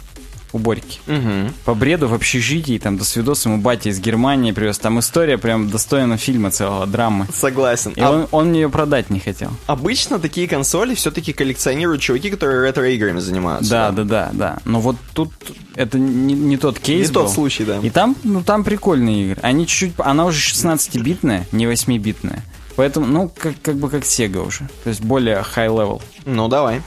у Борьки. Мгм. По бреду в общежитии, там, до свидос ему батя из Германии привез. Там история прям достойна фильма целого, драмы. Согласен. И А он, он ее продать не хотел. Обычно такие консоли все-таки коллекционируют чуваки, которые ретро-играми занимаются. Да, да, да, да. Но вот тут это не, не тот кейс Не тот был. случай, да. И там, ну, там прикольные игры. Они чуть-чуть... Она уже 16-битная, не 8-битная. Поэтому, ну, как, как бы как Sega уже. То есть более high-level. Ну, давай.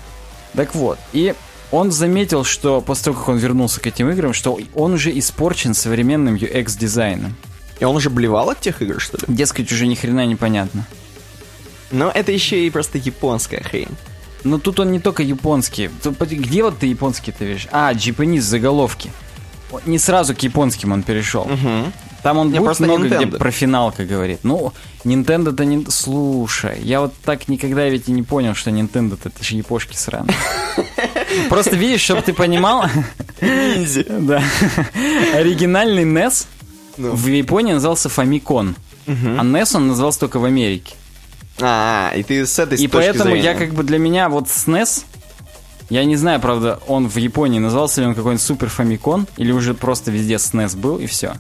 Так вот. И он заметил, что после того, как он вернулся к этим играм, что он уже испорчен современным UX-дизайном. И он уже блевал от тех игр, что ли? Дескать, уже ни хрена непонятно. Но это еще и просто японская хрень. Но тут он не только японский. Где вот ты японский-то видишь? А, Japanese заголовки. Не сразу к японским он перешел. Мгм. Там он Не, будет просто много где про финалка говорит. Ну, Nintendo-то не... Слушай, я вот так никогда ведь и не понял, что Nintendo-то это же япошки сраные. Просто видишь, чтобы ты понимал... Ниндзя. Да. Оригинальный NES Ну. в Японии назывался Famicom. А NES он назывался только в Америке. А, и ты с этой И поэтому я как бы для меня вот SNES, я не знаю, правда, он в Японии назывался ли он какой-нибудь Супер Famicom, или уже просто везде SNES был, и все.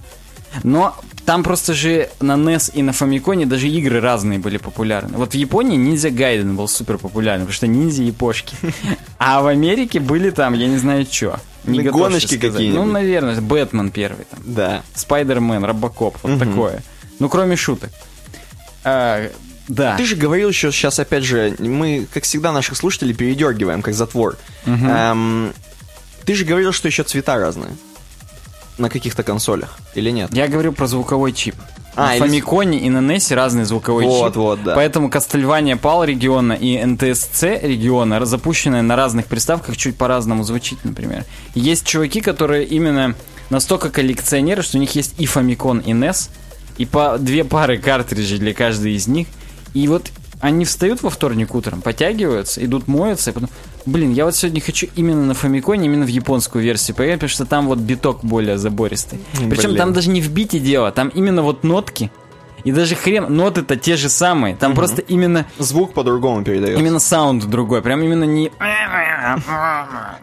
Но там просто же на NES и на Famicom даже игры разные были популярны. Вот в Японии Ниндзя Гайден был супер популярный, потому что ниндзя япошки. А в Америке были там, я не знаю, что. Не Ну, гоночки какие-нибудь. Ну, наверное, Бэтмен первый там. Да. Спайдермен, Робокоп, вот такое. Ну, кроме шуток. А, да. Ты же говорил еще сейчас, опять же, мы, как всегда, наших слушателей передергиваем, как затвор. Эм, ты же говорил, что еще цвета разные. На каких-то консолях, или нет? Я говорю про звуковой чип. А, на или- Фамиконе и на NES разный звуковой Вот, чип. вот, да. Поэтому Castlevania PAL региона и NTSC региона, запущенные на разных приставках, чуть по-разному звучит, например. Есть чуваки, которые именно настолько коллекционеры, что у них есть и Famicom, и NES, и по две пары картриджей для каждой из них. И вот они встают во вторник утром, потягиваются, идут моются, и потом, блин, я вот сегодня хочу именно на Фамиконе, именно в японскую версию поиграть, потому что там вот биток более забористый. Причем там даже не в бите дело, там именно вот нотки, и даже хрен, ноты-то те же самые, там просто именно Звук по-другому передает. Именно саунд другой, прям именно не...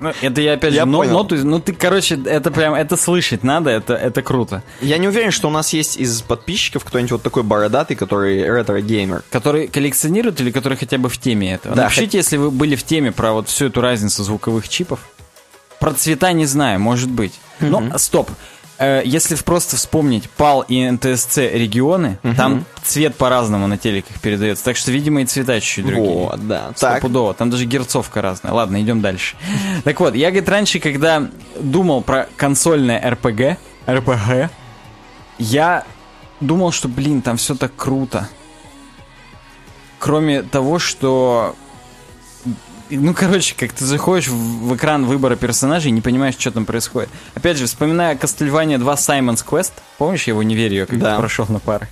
Ну, Это я опять Я же но- понял. ноту, ну ты, короче, это прям, это слышать надо, это, это круто. Я не уверен, что у нас есть из подписчиков кто-нибудь вот такой бородатый, который ретро-геймер. Который коллекционирует или который хотя бы в теме этого? Да, Напишите, если вы были в теме про вот всю эту разницу звуковых чипов. Про цвета не знаю, может быть. Но стоп. Э, если просто вспомнить PAL и НТСЦ регионы, там цвет по-разному на телеках передается. Так что, видимо, и цвета чуть-чуть другие. Вот, да. Так, Стопудово. Там даже герцовка разная. Ладно, идем дальше. Так вот, я, говорит, раньше, когда думал про консольное РПГ, РПГ, я думал, что, блин, там все так круто. Кроме того, что... Ну, короче, как ты заходишь в, в экран выбора персонажей и не понимаешь, что там происходит. Опять же, вспоминая Castlevania 2 Simon's Quest, помнишь, я его не верю, когда Да. прошел на парах?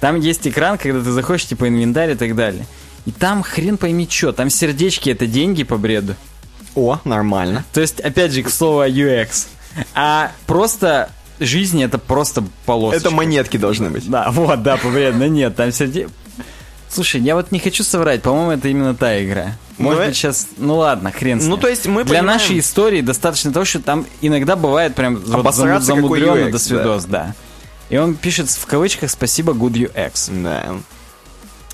Там есть экран, когда ты заходишь, типа, инвентарь и так далее. И там хрен пойми что, там сердечки это деньги по бреду. о, нормально. То есть, опять же, к слову о UX. А просто жизнь это просто полосочка. Это монетки должны быть. Да, вот, да, по бреду. Нет, там сердечки... Слушай, я вот не хочу соврать, по-моему, это именно та игра. Может Ну, быть, сейчас... Ну ладно, хрен с Ну, ним. то есть мы Для понимаем- нашей истории достаточно того, что там иногда бывает прям вот зам- Обосраться, какой замудренно до свидос, да. И он пишет в кавычках «Спасибо, good UX». Да.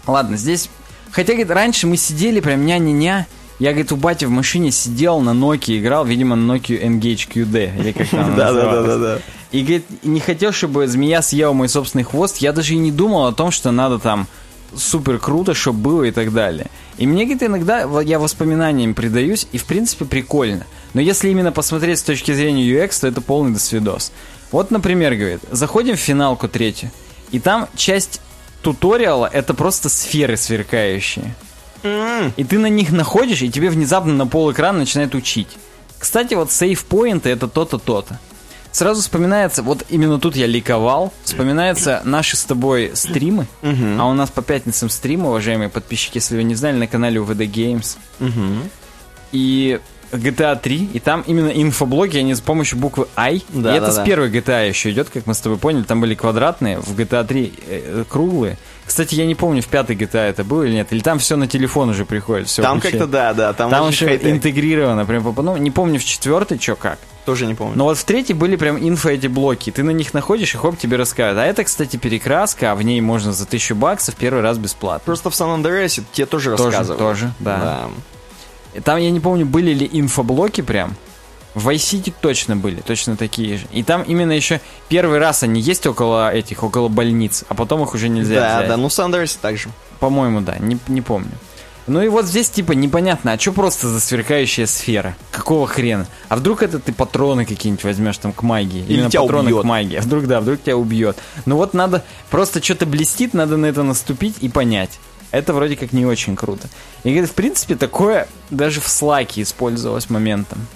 Ладно, здесь... Хотя, говорит, раньше мы сидели прям ня-ня-ня. Я, говорит, у бати в машине сидел на Nokia, играл, видимо, на Nokia Engage QD, или как там она Да, да, да, называлась. да, да. И, говорит, не хотел, чтобы змея съела мой собственный хвост. Я даже и не думал о том, что надо там супер круто, чтобы было и так далее. И мне, говорит, иногда я воспоминаниям предаюсь, и в принципе прикольно. Но если именно посмотреть с точки зрения UX, то это полный досвидос. Вот, например, говорит, заходим в финалку третью, и там часть туториала это просто сферы сверкающие. И ты на них находишь, и тебе внезапно на пол экрана начинает учить. Кстати, вот сейф-поинты это то-то, то-то. Сразу вспоминается, вот именно тут я ликовал, вспоминаются наши с тобой стримы, а у нас по пятницам стримы, уважаемые подписчики, если вы не знали, на канале UVD Games. И GTA 3, и там именно инфоблоги, они с помощью буквы I. Да, и это да, с да. первой GTA еще идет, как мы с тобой поняли, там были квадратные, в GTA 3 э, круглые. Кстати, я не помню, в пятой GTA это было или нет, или там все на телефон уже приходит, все Там как-то да, да, там, Там еще интегрировано, прям, ну, не помню в четвертой, что как. Тоже не помню. Но вот в третьей были прям инфо эти блоки. Ты на них находишь, и хоп, тебе рассказывают. А это, кстати, перекраска, а в ней можно за тысячу баксов первый раз бесплатно. Просто в Сан-Андреасе тебе тоже Тоже, рассказывают. тоже, да. И Там, я не помню, были ли инфоблоки прям. В Vice City точно были, точно такие же. И там именно еще первый раз они есть около этих, около больниц, а потом их уже нельзя Да, взять. да, ну в Сан-Андреасе так же. По-моему, да, не, не помню. Ну и вот здесь типа непонятно, а что просто за сверкающая сфера? Какого хрена? А вдруг это ты патроны какие-нибудь возьмешь там к магии? Или Именно тебя патроны убьет. к магии. А вдруг, да, вдруг тебя убьет. Ну вот надо, просто что-то блестит, надо на это наступить и понять. Это вроде как не очень круто. И говорит, в принципе, такое даже в слаке использовалось моментом.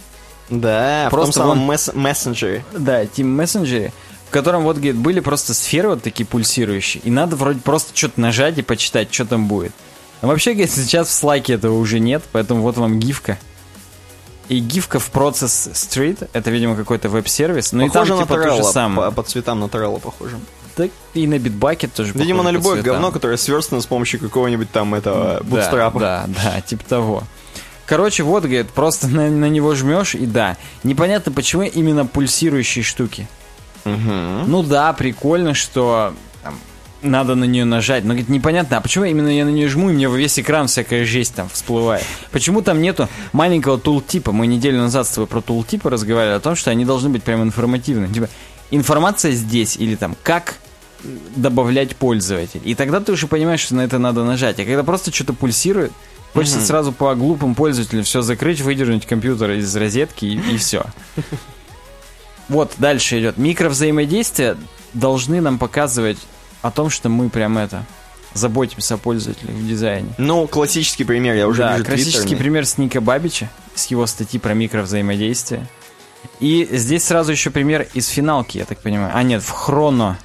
Да, Просто в том самом вон- месс- мессенджере. Да, Team Messenger, в котором вот, говорит, были просто сферы вот такие пульсирующие, и надо вроде просто что-то нажать и почитать, что там будет. Но вообще, сейчас в слайке этого уже нет, поэтому вот вам гифка. И гифка в Process Street, это, видимо, какой-то веб-сервис, ну похоже и там на типа то же самое. по, по цветам на Торелло похоже. Так и на Bitbucket тоже Видимо, на любое говно, которое сверстано с помощью какого-нибудь там этого бутстрапа. Да, да, да, типа того. Короче, вот, говорит, просто на, на него жмешь, и да. Непонятно, почему именно пульсирующие штуки. Мгм. Ну да, прикольно, что там, надо на нее нажать. Но говорит, непонятно, а почему именно я на нее жму, и мне весь экран всякая жесть там всплывает? Почему там нету маленького тултипа? Мы неделю назад с тобой про тултипы разговаривали, о том, что они должны быть прям информативны. Типа, информация здесь, или там, как добавлять пользователь. И тогда ты уже понимаешь, что на это надо нажать. А когда просто что-то пульсирует, хочется сразу по глупым пользователям все закрыть, выдернуть компьютер из розетки и, все. Вот, дальше идет. Микровзаимодействия должны нам показывать о том, что мы прям это заботимся о пользователях в дизайне. Ну, классический пример, я уже да, вижу классический пример с Ника Бабича, с его статьи про микровзаимодействие. И здесь сразу еще пример из финалки, я так понимаю. А, нет, в Хроно.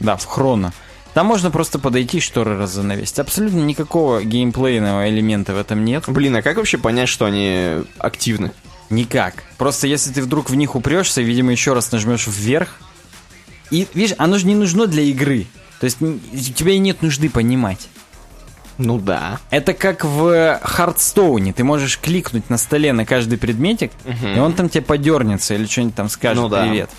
Да, в Хроно. Там можно просто подойти и шторы раззанавесить. Абсолютно никакого геймплейного элемента в этом нет. Блин, а как вообще понять, что они активны? Никак. Просто если ты вдруг в них упрешься, видимо, еще раз нажмешь вверх. И, видишь, оно же не нужно для игры. То есть у тебя и нет нужды понимать. Ну да. Это как в Хардстоуне. Ты можешь кликнуть на столе на каждый предметик, и он там тебе подернется или что-нибудь там скажет Ну да. привет.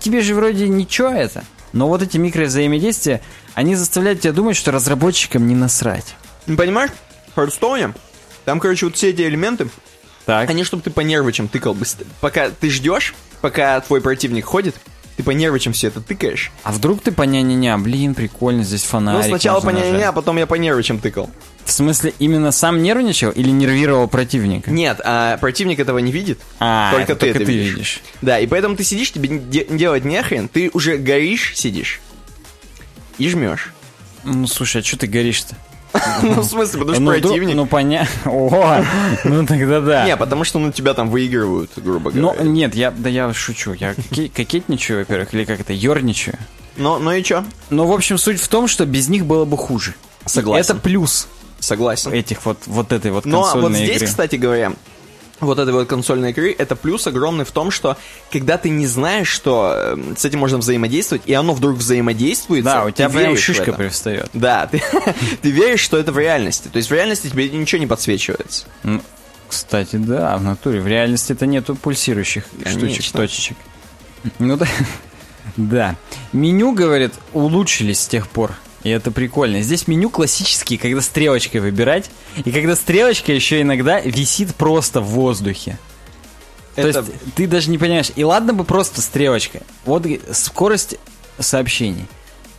Тебе же вроде ничего это. Но вот эти микровзаимодействия, они заставляют тебя думать, что разработчикам не насрать. Понимаешь, в Хардстоуне, там, короче, вот все эти элементы, Так. они, чтобы ты по нервычам тыкал быстро. Пока ты ждешь, пока твой противник ходит, ты по нервичам все это тыкаешь. А вдруг ты по ня-ня-ня, блин, прикольно, здесь фонарик. ну, сначала по можно ня нажать. а потом я по нервичам тыкал. В смысле, именно сам нервничал или нервировал противника? Нет, а противник этого не видит. А, только ты только это ты видишь. видишь. Да, и поэтому ты сидишь, тебе де- делать нехрен, ты уже горишь, сидишь и жмешь. Ну, слушай, а что ты горишь-то? Ну, в смысле, потому что ну, противник... Ну, понятно. О, ну тогда да. Не, потому что ну тебя там выигрывают, грубо Ну, говоря. нет, я, да я шучу. Я коке- кокетничаю, во-первых, или как это, ерничаю. Но, ну и чё? Ну, в общем, суть в том, что без них было бы хуже. Согласен. Это плюс Согласен. этих вот, вот этой вот Но консольной вот здесь, игры. кстати говоря, вот этой вот консольной игры, это плюс огромный в том, что когда ты не знаешь, что э, с этим можно взаимодействовать, и оно вдруг взаимодействует, Да, у тебя прям шишка привстает. Да, ты, ты веришь, что это в реальности. То есть в реальности тебе ничего не подсвечивается. Кстати, да, в натуре. В реальности это нету пульсирующих Конечно. штучек, точечек. Ну да. Да. Меню, говорит, улучшились с тех пор. И это прикольно. Здесь меню классические, когда стрелочкой выбирать. И когда стрелочка еще иногда висит просто в воздухе. То Это- есть ты даже не понимаешь. И ладно бы просто стрелочка. Вот скорость сообщений.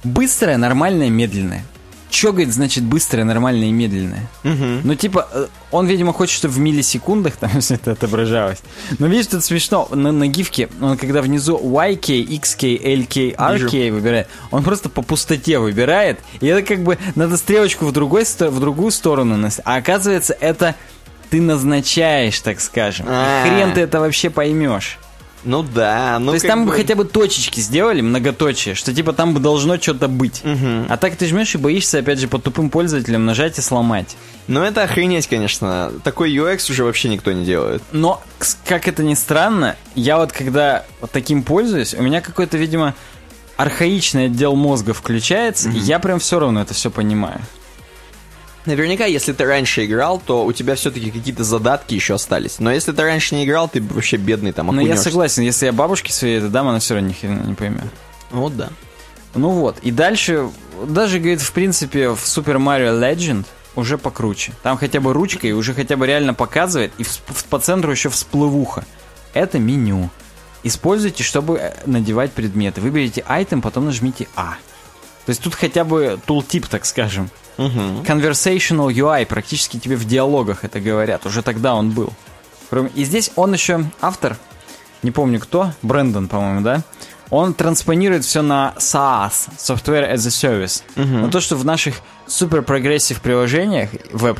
Быстрая, нормальная, медленная. Че, говорит, значит быстрая, нормальная и медленная? Ну, типа, э, он, видимо, хочет, чтобы в миллисекундах там все это отображалось. Но видишь, тут смешно, на, на гифке, он когда внизу YK, XK, LK, RK выбирает, он просто по пустоте выбирает, и это как бы надо стрелочку в, другой, в другую сторону. А оказывается, это ты назначаешь, так скажем. И А. хрен ты это вообще поймешь. Ну да, ну То есть там бы хотя бы точечки сделали, многоточие, что типа там бы должно что-то быть. А так ты жмешь и боишься, опять же, по тупым пользователям нажать и сломать. Ну это охренеть, конечно. Такой UX уже вообще никто не делает. Но, как это ни странно, я вот когда вот таким пользуюсь, у меня какой-то, видимо, архаичный отдел мозга включается, и я прям все равно это все понимаю. Наверняка, если ты раньше играл, то у тебя все-таки какие-то задатки еще остались. Но если ты раньше не играл, ты вообще бедный там Но я окунешься. согласен, если я бабушке своей это дам, она все равно ни хрена не поймет. Вот да. Ну вот, и дальше, даже, говорит, в принципе, в Super Mario Legend уже покруче. Там хотя бы ручкой уже хотя бы реально показывает, и по центру еще всплывуха. Это меню. Используйте, чтобы э, надевать предметы. Выберите айтем, потом нажмите А. То есть тут хотя бы tooltip, так скажем. Conversational UI, практически тебе в диалогах это говорят. Уже тогда он был. И здесь он еще автор, не помню кто, Брэндон, по-моему, да? Он транспонирует все на SaaS, Software as a Service. Но то, что в наших супер progressive приложениях, веб,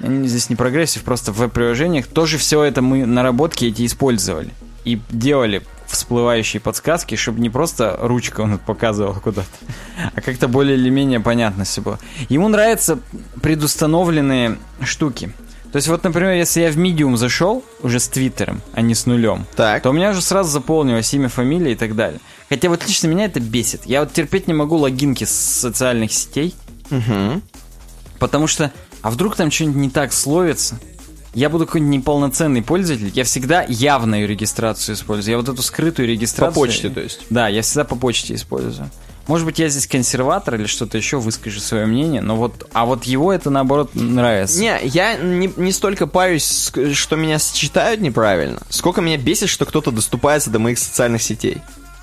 здесь не progressive, просто в веб-приложениях, тоже все это мы наработки эти использовали. И делали всплывающие подсказки, чтобы не просто ручка он показывал куда-то, а как-то более или менее понятно все было. Ему нравятся предустановленные штуки. То есть вот, например, если я в Medium зашел уже с Твиттером, а не с нулем, Так. то у меня уже сразу заполнилось имя, фамилия и так далее. Хотя вот лично меня это бесит. Я вот терпеть не могу логинки с социальных сетей, Мгм. потому что, а вдруг там что-нибудь не так словится? Я буду какой-нибудь неполноценный пользователь, я всегда явную регистрацию использую. Я вот эту скрытую регистрацию... По почте, то есть? Да, я всегда по почте использую. Может быть, я здесь консерватор или что-то еще, выскажу свое мнение, но вот, а вот его это наоборот нравится. Не, я не, не столько парюсь, что меня считают неправильно, сколько меня бесит, что кто-то доступается до моих социальных сетей.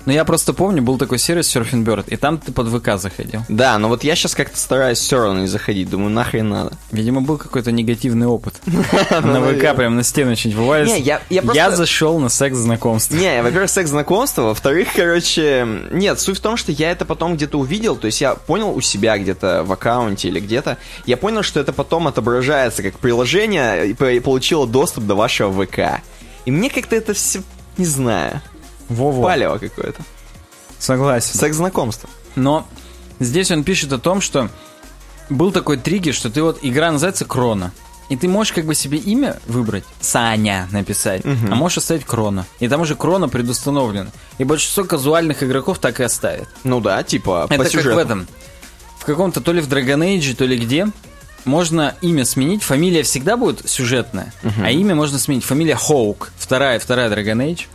Но я просто помню, был такой сервис Surfing Bird, и там ты под ВК заходил. Да, но вот я сейчас как-то стараюсь все равно не заходить, думаю, нахрен надо. Видимо, был какой-то негативный опыт. На ВК наверное. прям на стену что-нибудь вывалится. Я- зашел на секс-знакомство. Не, во-первых, секс-знакомство, во-вторых, короче, нет, суть в том, что я это потом где-то увидел, то есть я понял у себя где-то в аккаунте или где-то, я понял, что это потом отображается как приложение и получило доступ до вашего ВК. И мне как-то это все, не знаю, Во-во. палево какое-то. Согласен. Секс-знакомство. Но здесь он пишет о том, что был такой триггер, что ты вот, игра называется Крона. И ты можешь как бы себе имя выбрать, Саня написать, а можешь оставить Крона. И там уже Крона предустановлена. И большинство казуальных игроков так и оставят. Ну да, типа, Это по как сюжету. в этом. В каком-то то ли в Dragon Age, то ли где. Можно имя сменить, фамилия всегда будет сюжетная, а имя можно сменить. Фамилия Хоук, вторая, вторая Dragon Age.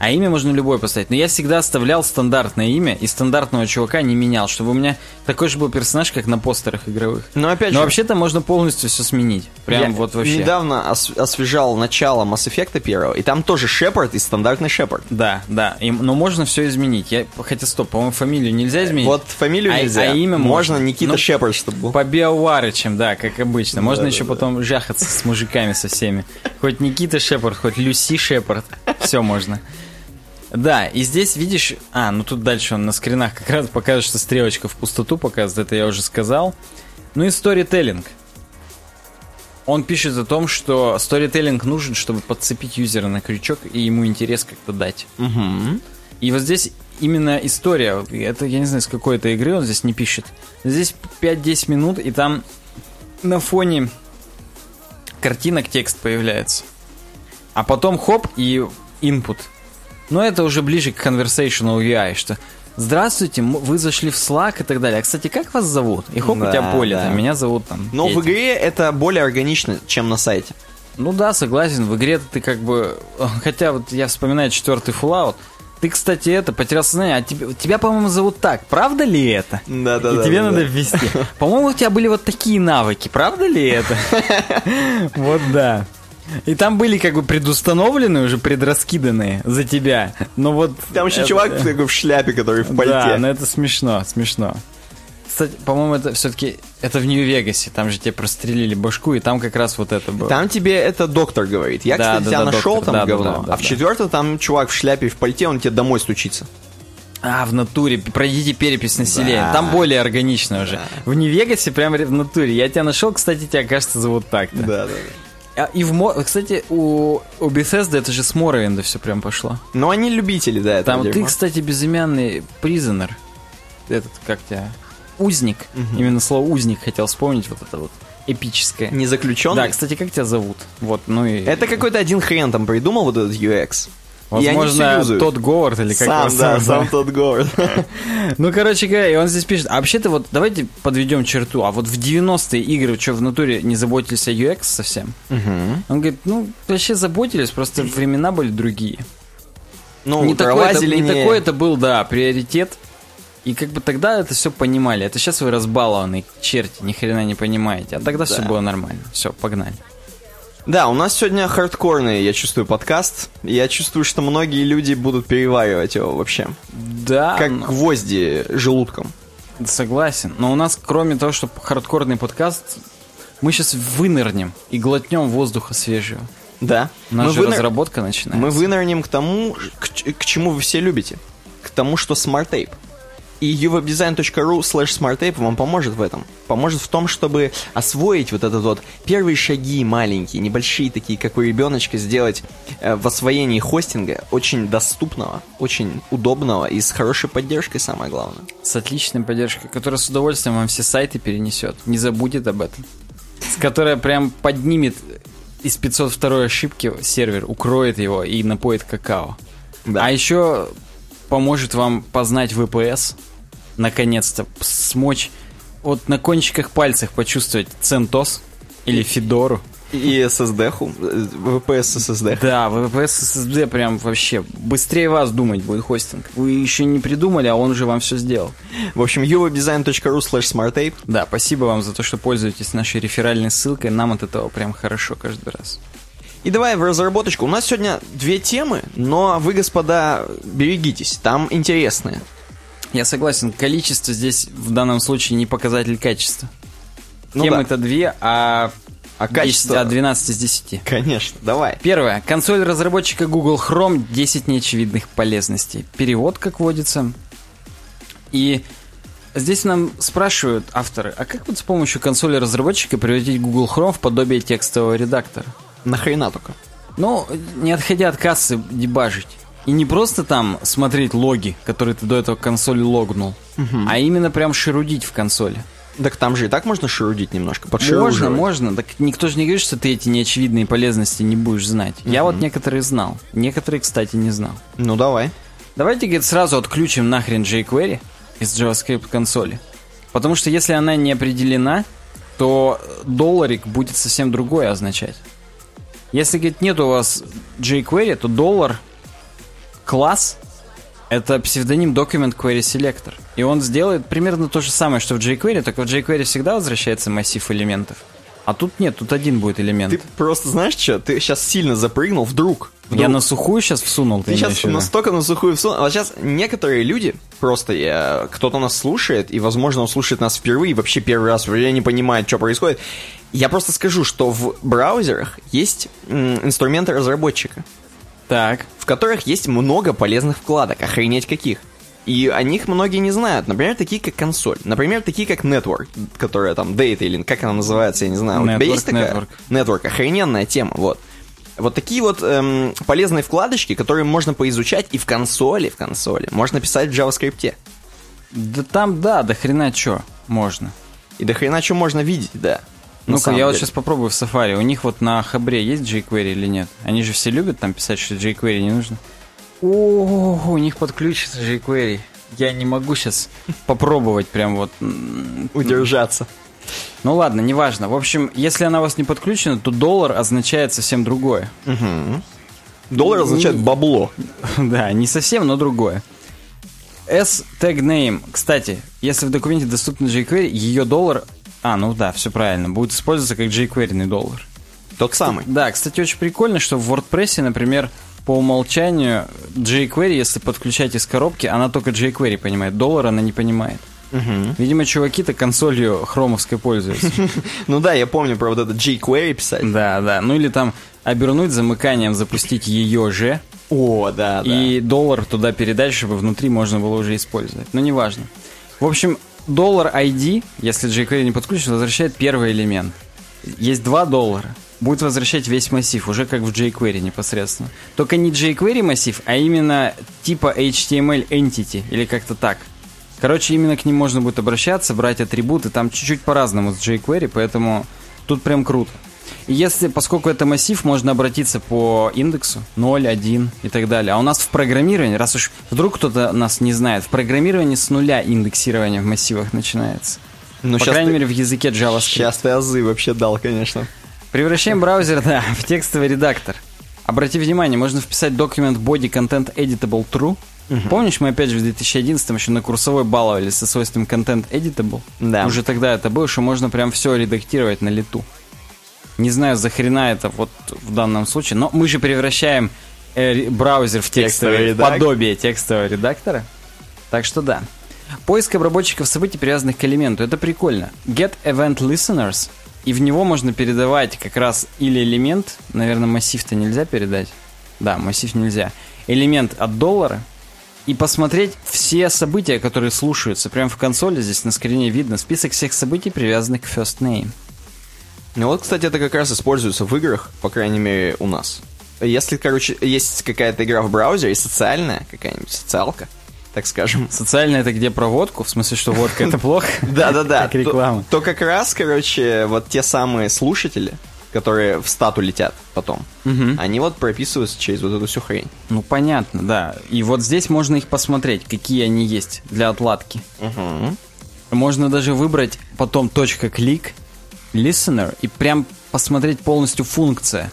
А имя можно любое поставить. Но я всегда оставлял стандартное имя и стандартного чувака не менял, чтобы у меня такой же был персонаж, как на постерах игровых. Но опять Но же, вообще-то можно полностью все сменить. Прям я вот вообще. недавно ос- освежал начало Mass Effect первого, и там тоже Шепард и стандартный Шепард. Да, да. И- но можно все изменить. Я, хотя стоп, по-моему, фамилию нельзя изменить. Вот фамилию А- нельзя. а имя можно. Никита Ну, Шепард, чтобы был. По биоварычам, да, как обычно. Можно Да, еще да, потом жахаться с мужиками со всеми. Хоть Никита Шепард, хоть Люси Шепард. Все можно. Да, и здесь видишь... А, ну тут дальше он на скринах как раз показывает, что стрелочка в пустоту показывает. Это я уже сказал. Ну и сторителлинг. Он пишет о том, что сторителлинг нужен, чтобы подцепить юзера на крючок и ему интерес как-то дать. Мгм. И вот здесь именно история, это я не знаю, с какой это игры он здесь не пишет. Здесь 5-10 минут, и там на фоне картинок текст появляется. А потом хоп и input. Но это уже ближе к conversational UI, что Здравствуйте, вы зашли в Slack и так далее. А, кстати, как вас зовут? И хоп, у Да, тебя поле, да. там, меня зовут там. Но в Петя. игре это более органично, чем на сайте. Ну да, согласен. В игре ты как бы... Хотя вот я вспоминаю четвертый Fallout. Ты, кстати, это, потерял сознание. А тебя, тебя, по-моему, зовут так. Правда ли это? Да-да-да, И тебе да-да. надо ввести. По-моему, у тебя были вот такие навыки. Правда ли это? Вот да. И там были как бы предустановленные, уже предраскиданные за тебя. Но вот... Там еще это- чувак такой в шляпе, который в Да, пальте. но это смешно, смешно. Кстати, по-моему, это все-таки... Это в Нью-Вегасе. Там же тебе прострелили башку, и там как раз вот это было. Там тебе это доктор говорит. Я, Да, кстати, да, тебя да, нашел доктор, там да, да, говно. да, да, а в да. четвертом там чувак в шляпе и в пальте, он тебе домой стучится. А, в натуре, пройдите перепись населения. Да. Там более органично уже. В Нью-Вегасе прям в натуре. Я тебя нашел, кстати, тебя, кажется, зовут так-то. Да, да. А, и в Мо... Кстати, у, у Bethesda это же с Morrowind все прям пошло. Но они любители, да, Там ты, дерьма. кстати, безымянный призонер. Этот, как тебя? Узник. Именно слово узник хотел вспомнить, вот это вот эпическое. Не заключенный. Да, кстати, как тебя зовут? Вот, ну и... Это какой-то один хрен там придумал вот этот UX. Возможно, тот Говард или как Сам, да, сам тот Говард. Ну, короче говоря, и он здесь пишет, а вообще-то вот давайте подведем черту, а вот в 90-е игры что, в натуре не заботились о UX совсем? Он говорит, ну, вообще заботились, просто времена были другие. Ну, не такой, это, не такой это был, да, приоритет. И как бы тогда это все понимали. Это сейчас вы разбалованные черти, ни хрена не понимаете. А тогда все Да. было нормально. Все, погнали. Да, у нас сегодня хардкорный, я чувствую, подкаст. Я чувствую, что многие люди будут переваривать его вообще. Да, Как ну, гвозди желудком. согласен. Но у нас, кроме того, что хардкорный подкаст, мы сейчас вынырнем и глотнем воздуха свежего. Да. У нас Мы же выныр- разработка начинается. Мы вынырнем к тому, к, к чему вы все любите. К тому, что Smart Tape. И uwebdesign.ru slash smarttape вам поможет в этом. Поможет в том, чтобы освоить вот этот вот первые шаги маленькие, небольшие такие, как у ребеночка, сделать э, в освоении хостинга очень доступного, очень удобного и с хорошей поддержкой, самое главное. С отличной поддержкой, которая с удовольствием вам все сайты перенесет. Не забудет об этом. С которой прям поднимет из 502 ошибки сервер, укроет его и напоит какао. Да. А еще поможет вам познать VPS, наконец-то смочь вот на кончиках пальцев почувствовать CentOS или Федору. И SSD-ху, э, VPS SSD. Да, VPS SSD прям вообще быстрее вас думать будет хостинг. Вы еще не придумали, а он уже вам все сделал. В общем, uwebdesign.ru slash smarttape. Да, спасибо вам за то, что пользуетесь нашей реферальной ссылкой. Нам от этого прям хорошо каждый раз. И давай в разработочку. У нас сегодня две темы, но вы, господа, берегитесь, там интересные. Я согласен, количество здесь в данном случае не показатель качества. Ну Темы-то две, а, А 10 качество... а 12 из 10. Конечно, давай. Первое. Консоль разработчика Google Chrome 10 неочевидных полезностей. Перевод, как водится. И здесь нам спрашивают авторы, а как вот с помощью консоли разработчика превратить Google Chrome в подобие текстового редактора? Нахрена только? Ну, не отходя от кассы, дебажить. И не просто там смотреть логи, которые ты до этого консоли логнул, а именно прям шерудить в консоли. Так там же и так можно шерудить немножко, Можно, можно. Так никто же не говорит, что ты эти неочевидные полезности не будешь знать. Я вот некоторые знал. Некоторые, кстати, не знал. Ну давай. Давайте, говорит, сразу отключим нахрен jQuery из JavaScript консоли. Потому что если она не определена, то долларик будет совсем другое означать. Если, говорит, нет у вас jQuery, то доллар класс это псевдоним Document Query Selector. И он сделает примерно то же самое, что в jQuery, только в jQuery всегда возвращается массив элементов. А тут нет, тут один будет элемент. Ты просто знаешь что? Ты сейчас сильно запрыгнул вдруг. вдруг. Я на сухую сейчас всунул. Ты сейчас настолько на сухую всунул. А вот сейчас некоторые люди, просто я, кто-то нас слушает, и, возможно, он слушает нас впервые, вообще первый раз, я не понимает, что происходит. Я просто скажу, что в браузерах есть инструменты разработчика, Так. в которых есть много полезных вкладок, охренеть каких. И о них многие не знают. Например, такие как консоль. Например, такие как Network, которая там Data или как она называется, я не знаю. У тебя Network, есть такая? Network. Network, охрененная тема, вот. Вот такие вот эм, полезные вкладочки, которые можно поизучать и в консоли, в консоли. Можно писать в JavaScript. Да там, да, до хрена чё можно. И до хрена что можно видеть, да. Ну-ка, я вот деле. сейчас попробую в Safari. У них вот на Хабре есть jQuery или нет? Они же все любят там писать, что jQuery не нужно. О, у них подключится jQuery. Я не могу сейчас попробовать прям вот. удержаться. Ну ладно, неважно. В общем, если она у вас не подключена, то доллар означает совсем другое. Доллар означает бабло. Да, не совсем, но другое. S tag name. Кстати, если в документе доступен jQuery, ее доллар... А, ну да, все правильно. Будет использоваться как jQuery доллар. Тот самый. Да, кстати, очень прикольно, что в WordPress, например, по умолчанию jQuery, если подключать из коробки, она только jQuery понимает. Доллар она не понимает. Видимо, чуваки-то консолью хромовской пользуются. Ну да, я помню про вот это jQuery писать. Да, да. Ну или там обернуть замыканием, запустить ее же, О, да, да. и доллар туда передать, чтобы внутри можно было уже использовать. Но неважно. В общем, доллар ID, если jQuery не подключен, возвращает первый элемент. Есть два доллара. Будет возвращать весь массив, уже как в jQuery непосредственно. Только не jQuery массив, а именно типа HTML entity, или как-то так. Короче, именно к ним можно будет обращаться, брать атрибуты, там чуть-чуть по-разному с jQuery, поэтому тут прям круто. Если, поскольку это массив, можно обратиться по индексу 0, 1 и так далее. А у нас в программировании, раз уж вдруг кто-то нас не знает, в программировании с нуля индексирование в массивах начинается. Ну, по крайней ты- мере, в языке JavaScript. Сейчас ты азы вообще дал, конечно. Превращаем браузер да, в текстовый редактор. Обрати внимание, можно вписать документ body content editable true. Помнишь, мы опять же в 2011 еще на курсовой баловались со свойством content editable? Да. Уже тогда это было, что можно прям все редактировать на лету. Не знаю, за хрена это вот в данном случае, но мы же превращаем э, браузер в редактор. подобие текстового редактора. Так что да. Поиск обработчиков событий, привязанных к элементу. Это прикольно. Get event listeners. И в него можно передавать как раз или элемент, наверное, массив-то нельзя передать. Да, массив нельзя. Элемент от доллара. И посмотреть все события, которые слушаются. Прямо в консоли здесь на скрине видно список всех событий, привязанных к first name. Ну вот, кстати, это как раз используется в играх, по крайней мере, у нас. Если, короче, есть какая-то игра в браузере, социальная, какая-нибудь социалка, так скажем. Социально это где проводку? В смысле, что водка это плохо? Да-да-да. Как реклама. То, как раз, короче, вот те самые слушатели, которые в стату летят потом, они вот прописываются через вот эту всю хрень. Ну, понятно, да. И вот здесь можно их посмотреть, какие они есть для отладки. Можно даже выбрать потом точка клик, listener, и прям посмотреть полностью функция.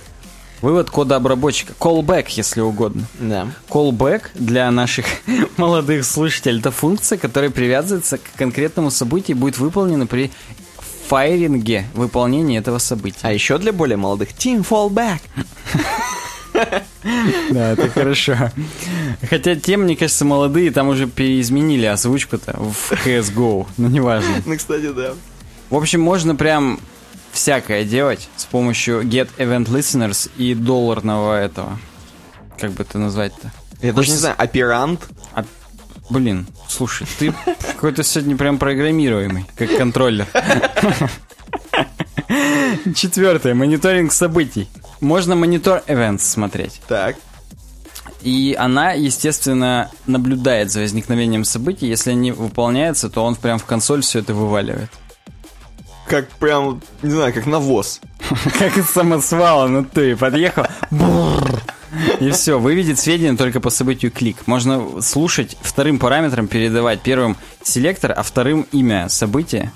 Вывод кода обработчика. Callback, если угодно. Да. Callback для наших молодых слушателей это функция, которая привязывается к конкретному событию и будет выполнена при файринге выполнения этого события. А еще для более молодых Team Fallback. Да, это хорошо. Хотя те, мне кажется, молодые там уже переизменили озвучку-то в CSGO. Ну, неважно. Ну, кстати, да. В общем, можно прям всякое делать с помощью get event listeners и долларного этого. Как бы это назвать-то? Я даже не знаю, оперант. А, блин, слушай, ты какой-то сегодня прям программируемый, как контроллер. Четвертое. Мониторинг событий. Можно монитор events смотреть. Так. И она, естественно, наблюдает за возникновением событий. Если они выполняются, то он прям в консоль все это вываливает. Как прям, не знаю, как навоз. Как из самосвала, ну ты подъехал. бррр, И все, выведет сведения только по событию клик. Можно слушать вторым параметром, передавать первым селектор, а вторым имя события.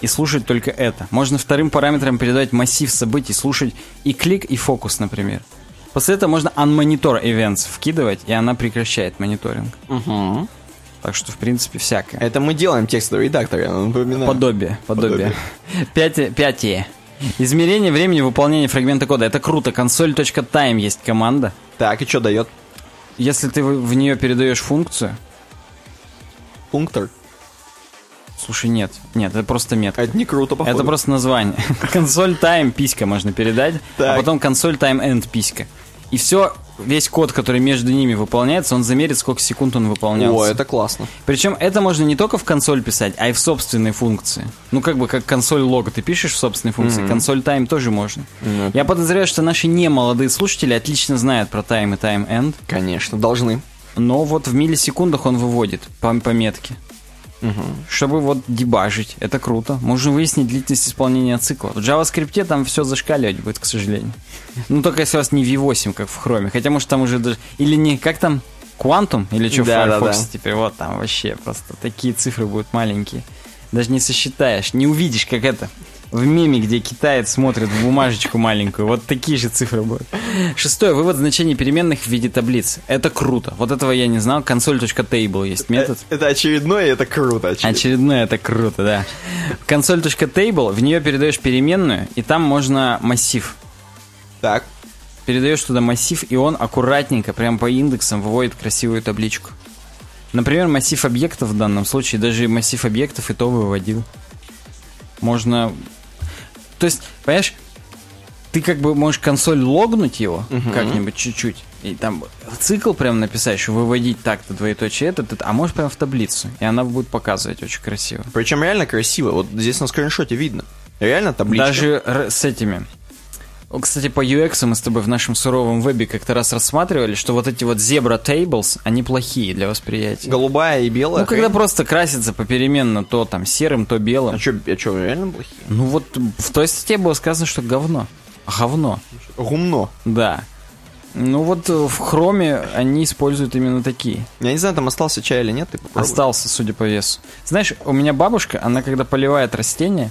И слушать только это. Можно вторым параметром передавать массив событий, слушать и клик, и фокус, например. После этого можно unmonitor events вкидывать, и она прекращает мониторинг. Угу. Так что, в принципе, всякое. Это мы делаем текстовый редактор, я напоминаю. Подобие, подобие. Пятие, пятие. Измерение времени выполнения фрагмента кода. Это круто. Console.time есть команда. Так, и что дает? Если ты в нее передаешь функцию... Пунктор. Слушай, нет. Нет, это просто метка. Это не круто, походу. Это просто название. Консоль time писька можно передать, а потом консоль time end писька. И все, весь код, который между ними выполняется, он замерит, сколько секунд он выполнялся. О, это классно. Причем это можно не только в консоль писать, а и в собственной функции. Ну, как бы как консоль лого ты пишешь в собственной функции, консоль time тоже можно. Ну, Я подозреваю, что наши немолодые слушатели отлично знают про time и end, Конечно, должны. но вот в миллисекундах он выводит по, по метке. Чтобы вот дебажить. Это круто. Можно выяснить длительность исполнения цикла. В JavaScript там все зашкаливать будет, к сожалению. Ну, только если у вас не V8, как в Chrome. Хотя, может, там уже даже... Или не... Как там? Quantum? Или что в Да, да, Firefox да. теперь? Вот там вообще просто такие цифры будут маленькие. Даже не сосчитаешь, не увидишь, как это. В меме, где китаец смотрит в бумажечку маленькую. Вот такие же цифры будут. Шестое. Вывод значений переменных в виде таблиц. Это круто. Вот этого я не знал. Console.table есть метод. Э, Это очередное, и это круто. очевидно. Очередное, это круто, да. Console.table, в нее передаешь переменную, и там можно массив. Так. Передаешь туда массив, и он аккуратненько, прям по индексам, выводит красивую табличку. Например, массив объектов в данном случае, даже массив объектов и то выводил. Можно... То есть, понимаешь, ты как бы можешь консоль логнуть его как-нибудь чуть-чуть, и там цикл прям написать, что выводить так-то, двоеточие это, это, а можешь прям в таблицу, и она будет показывать очень красиво. Причем реально красиво. Вот здесь на скриншоте видно. Реально табличка. Даже с этими. Кстати, по UX мы с тобой в нашем суровом вебе как-то раз рассматривали, что вот эти вот Zebra Tables, они плохие для восприятия. голубая и белая. Ну, когда хрень. просто красится попеременно то там серым, то белым. А что, а чё, реально плохие? Ну вот в той статье было сказано, что говно. Говно, Гумно. да. Ну вот в хроме они используют именно такие. Я не знаю, там остался чай или нет, ты попробуй. Остался, судя по весу. Знаешь, у меня бабушка, она когда поливает растение,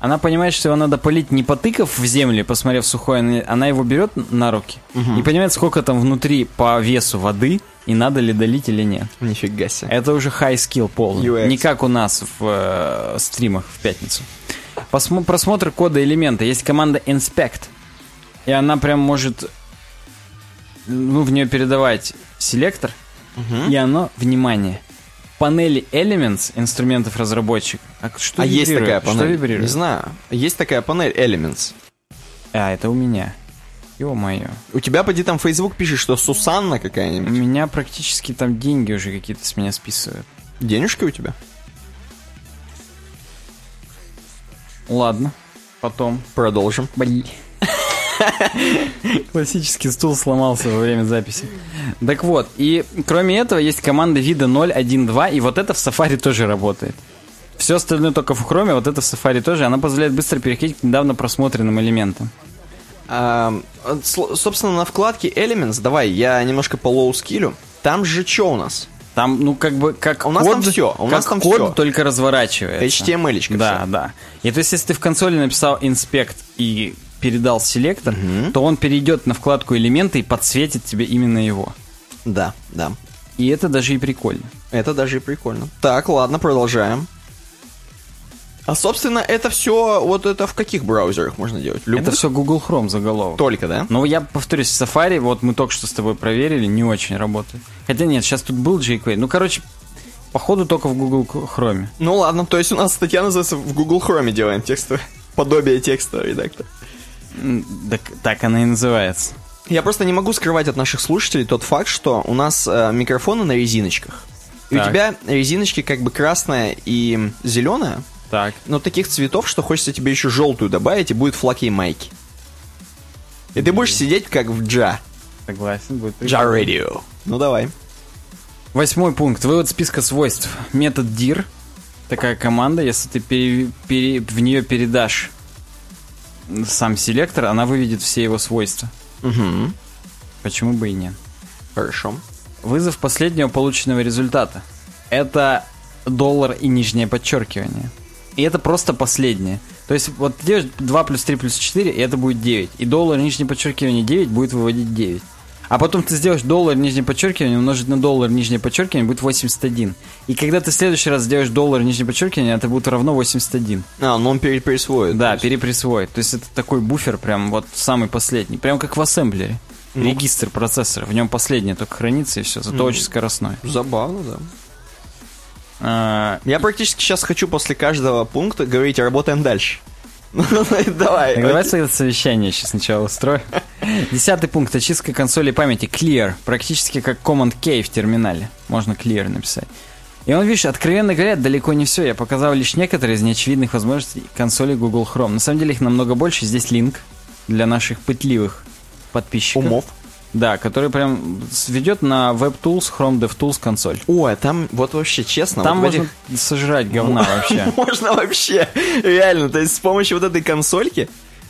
она понимает, что его надо полить не потыкав в землю, посмотрев сухое, она- его берет на руки и понимает, сколько там внутри по весу воды и надо ли долить или нет. Нифига себе. Это уже high skill полный. UX. Не как у нас в э, стримах в пятницу. Посмо- просмотр кода элемента. Есть команда inspect. И она прям может ну, в нее передавать селектор. И оно, внимание, панели Elements инструментов разработчика. А что а есть такая Что панель? вибрирует? Не знаю. Есть такая панель Elements. А, это у меня. Ё-моё. У тебя, поди, там Facebook пишет, что Сусанна У какая-нибудь. меня практически там деньги уже какие-то с меня списывают. Денежки у тебя? Ладно, потом. Продолжим. Блин. Классический стул сломался во время записи. Так вот, и кроме этого есть команда вида 0, 1, 2, и вот это в Safari тоже работает. Все остальное только в Chrome, вот это в Safari тоже. Она позволяет быстро переходить к недавно просмотренным элементам. А, собственно, на вкладке Elements, давай, я немножко по low skill ю. Там же что у нас? Там, ну, как бы, как У нас код, там всё, у нас там код всё. только разворачивается. HTML-очка Да, всё. да. И то есть, если ты в консоли написал inspect и передал селектор, то он перейдет на вкладку элементы и подсветит тебе именно его. Да, да. И это даже и прикольно. Это даже и прикольно. Так, ладно, продолжаем. А, собственно, это все, вот это в каких браузерах можно делать? Любых? Это все Google Chrome заголовок. Только, да? Но я повторюсь, Safari, вот мы только что с тобой проверили, не очень работает. Хотя нет, сейчас тут был jQuery. Ну, короче, походу только в Google Chrome. Ну ладно, то есть у нас статья называется «В Google Chrome делаем текстовое». Подобие текста редактор. Так, так она и называется. Я просто не могу скрывать от наших слушателей тот факт, что у нас э, микрофоны на резиночках. И у Так. тебя резиночки как бы красная и зеленая, Так. но таких цветов, что хочется тебе еще желтую добавить, и будет флаг и майки. И ты будешь сидеть как в Джа. Согласен, будет Джа. Radio. Ну давай. Восьмой пункт. Вывод списка свойств. Метод dir. Такая команда, если ты пере- пере- в нее передашь сам селектор, она выведет все его свойства. Угу. Почему бы и нет? Хорошо. Вызов последнего полученного результата. Это доллар и нижнее подчеркивание. И это просто последнее. То есть вот ты делаешь 2 плюс 3 плюс 4, и это будет 9. И доллар, нижнее подчеркивание 9 будет выводить 9. А потом ты сделаешь доллар, нижнее подчеркивание, умножить на доллар, нижнее подчеркивание, будет 81. И когда ты в следующий раз сделаешь доллар, нижнее подчеркивание, это будет равно 81. А, ну он переприсвоит. Да, переприсвоит. То есть это такой буфер прям вот самый последний. Прям как в ассемблере. Ну. Регистр процессора. В нем последнее только хранится и все. Зато очень скоростной. Забавно, да. А, Я практически сейчас хочу после каждого пункта говорить, работаем дальше. Ну, Давай. Так давай это совещание сейчас сначала устрою. Десятый пункт. Очистка консоли памяти. Clear. Практически как Command K в терминале. Можно Clear написать. И он, видишь, откровенно говоря, далеко не все. Я показал лишь некоторые из неочевидных возможностей консоли Google Chrome. На самом деле их намного больше. Здесь линк для наших пытливых подписчиков. Умов. Да, который прям ведет на WebTools, Chrome DevTools консоль. Ой, там вот вообще честно. Там вот можно этих- сожрать говна вообще. Можно вообще, реально. То есть с помощью вот этой консольки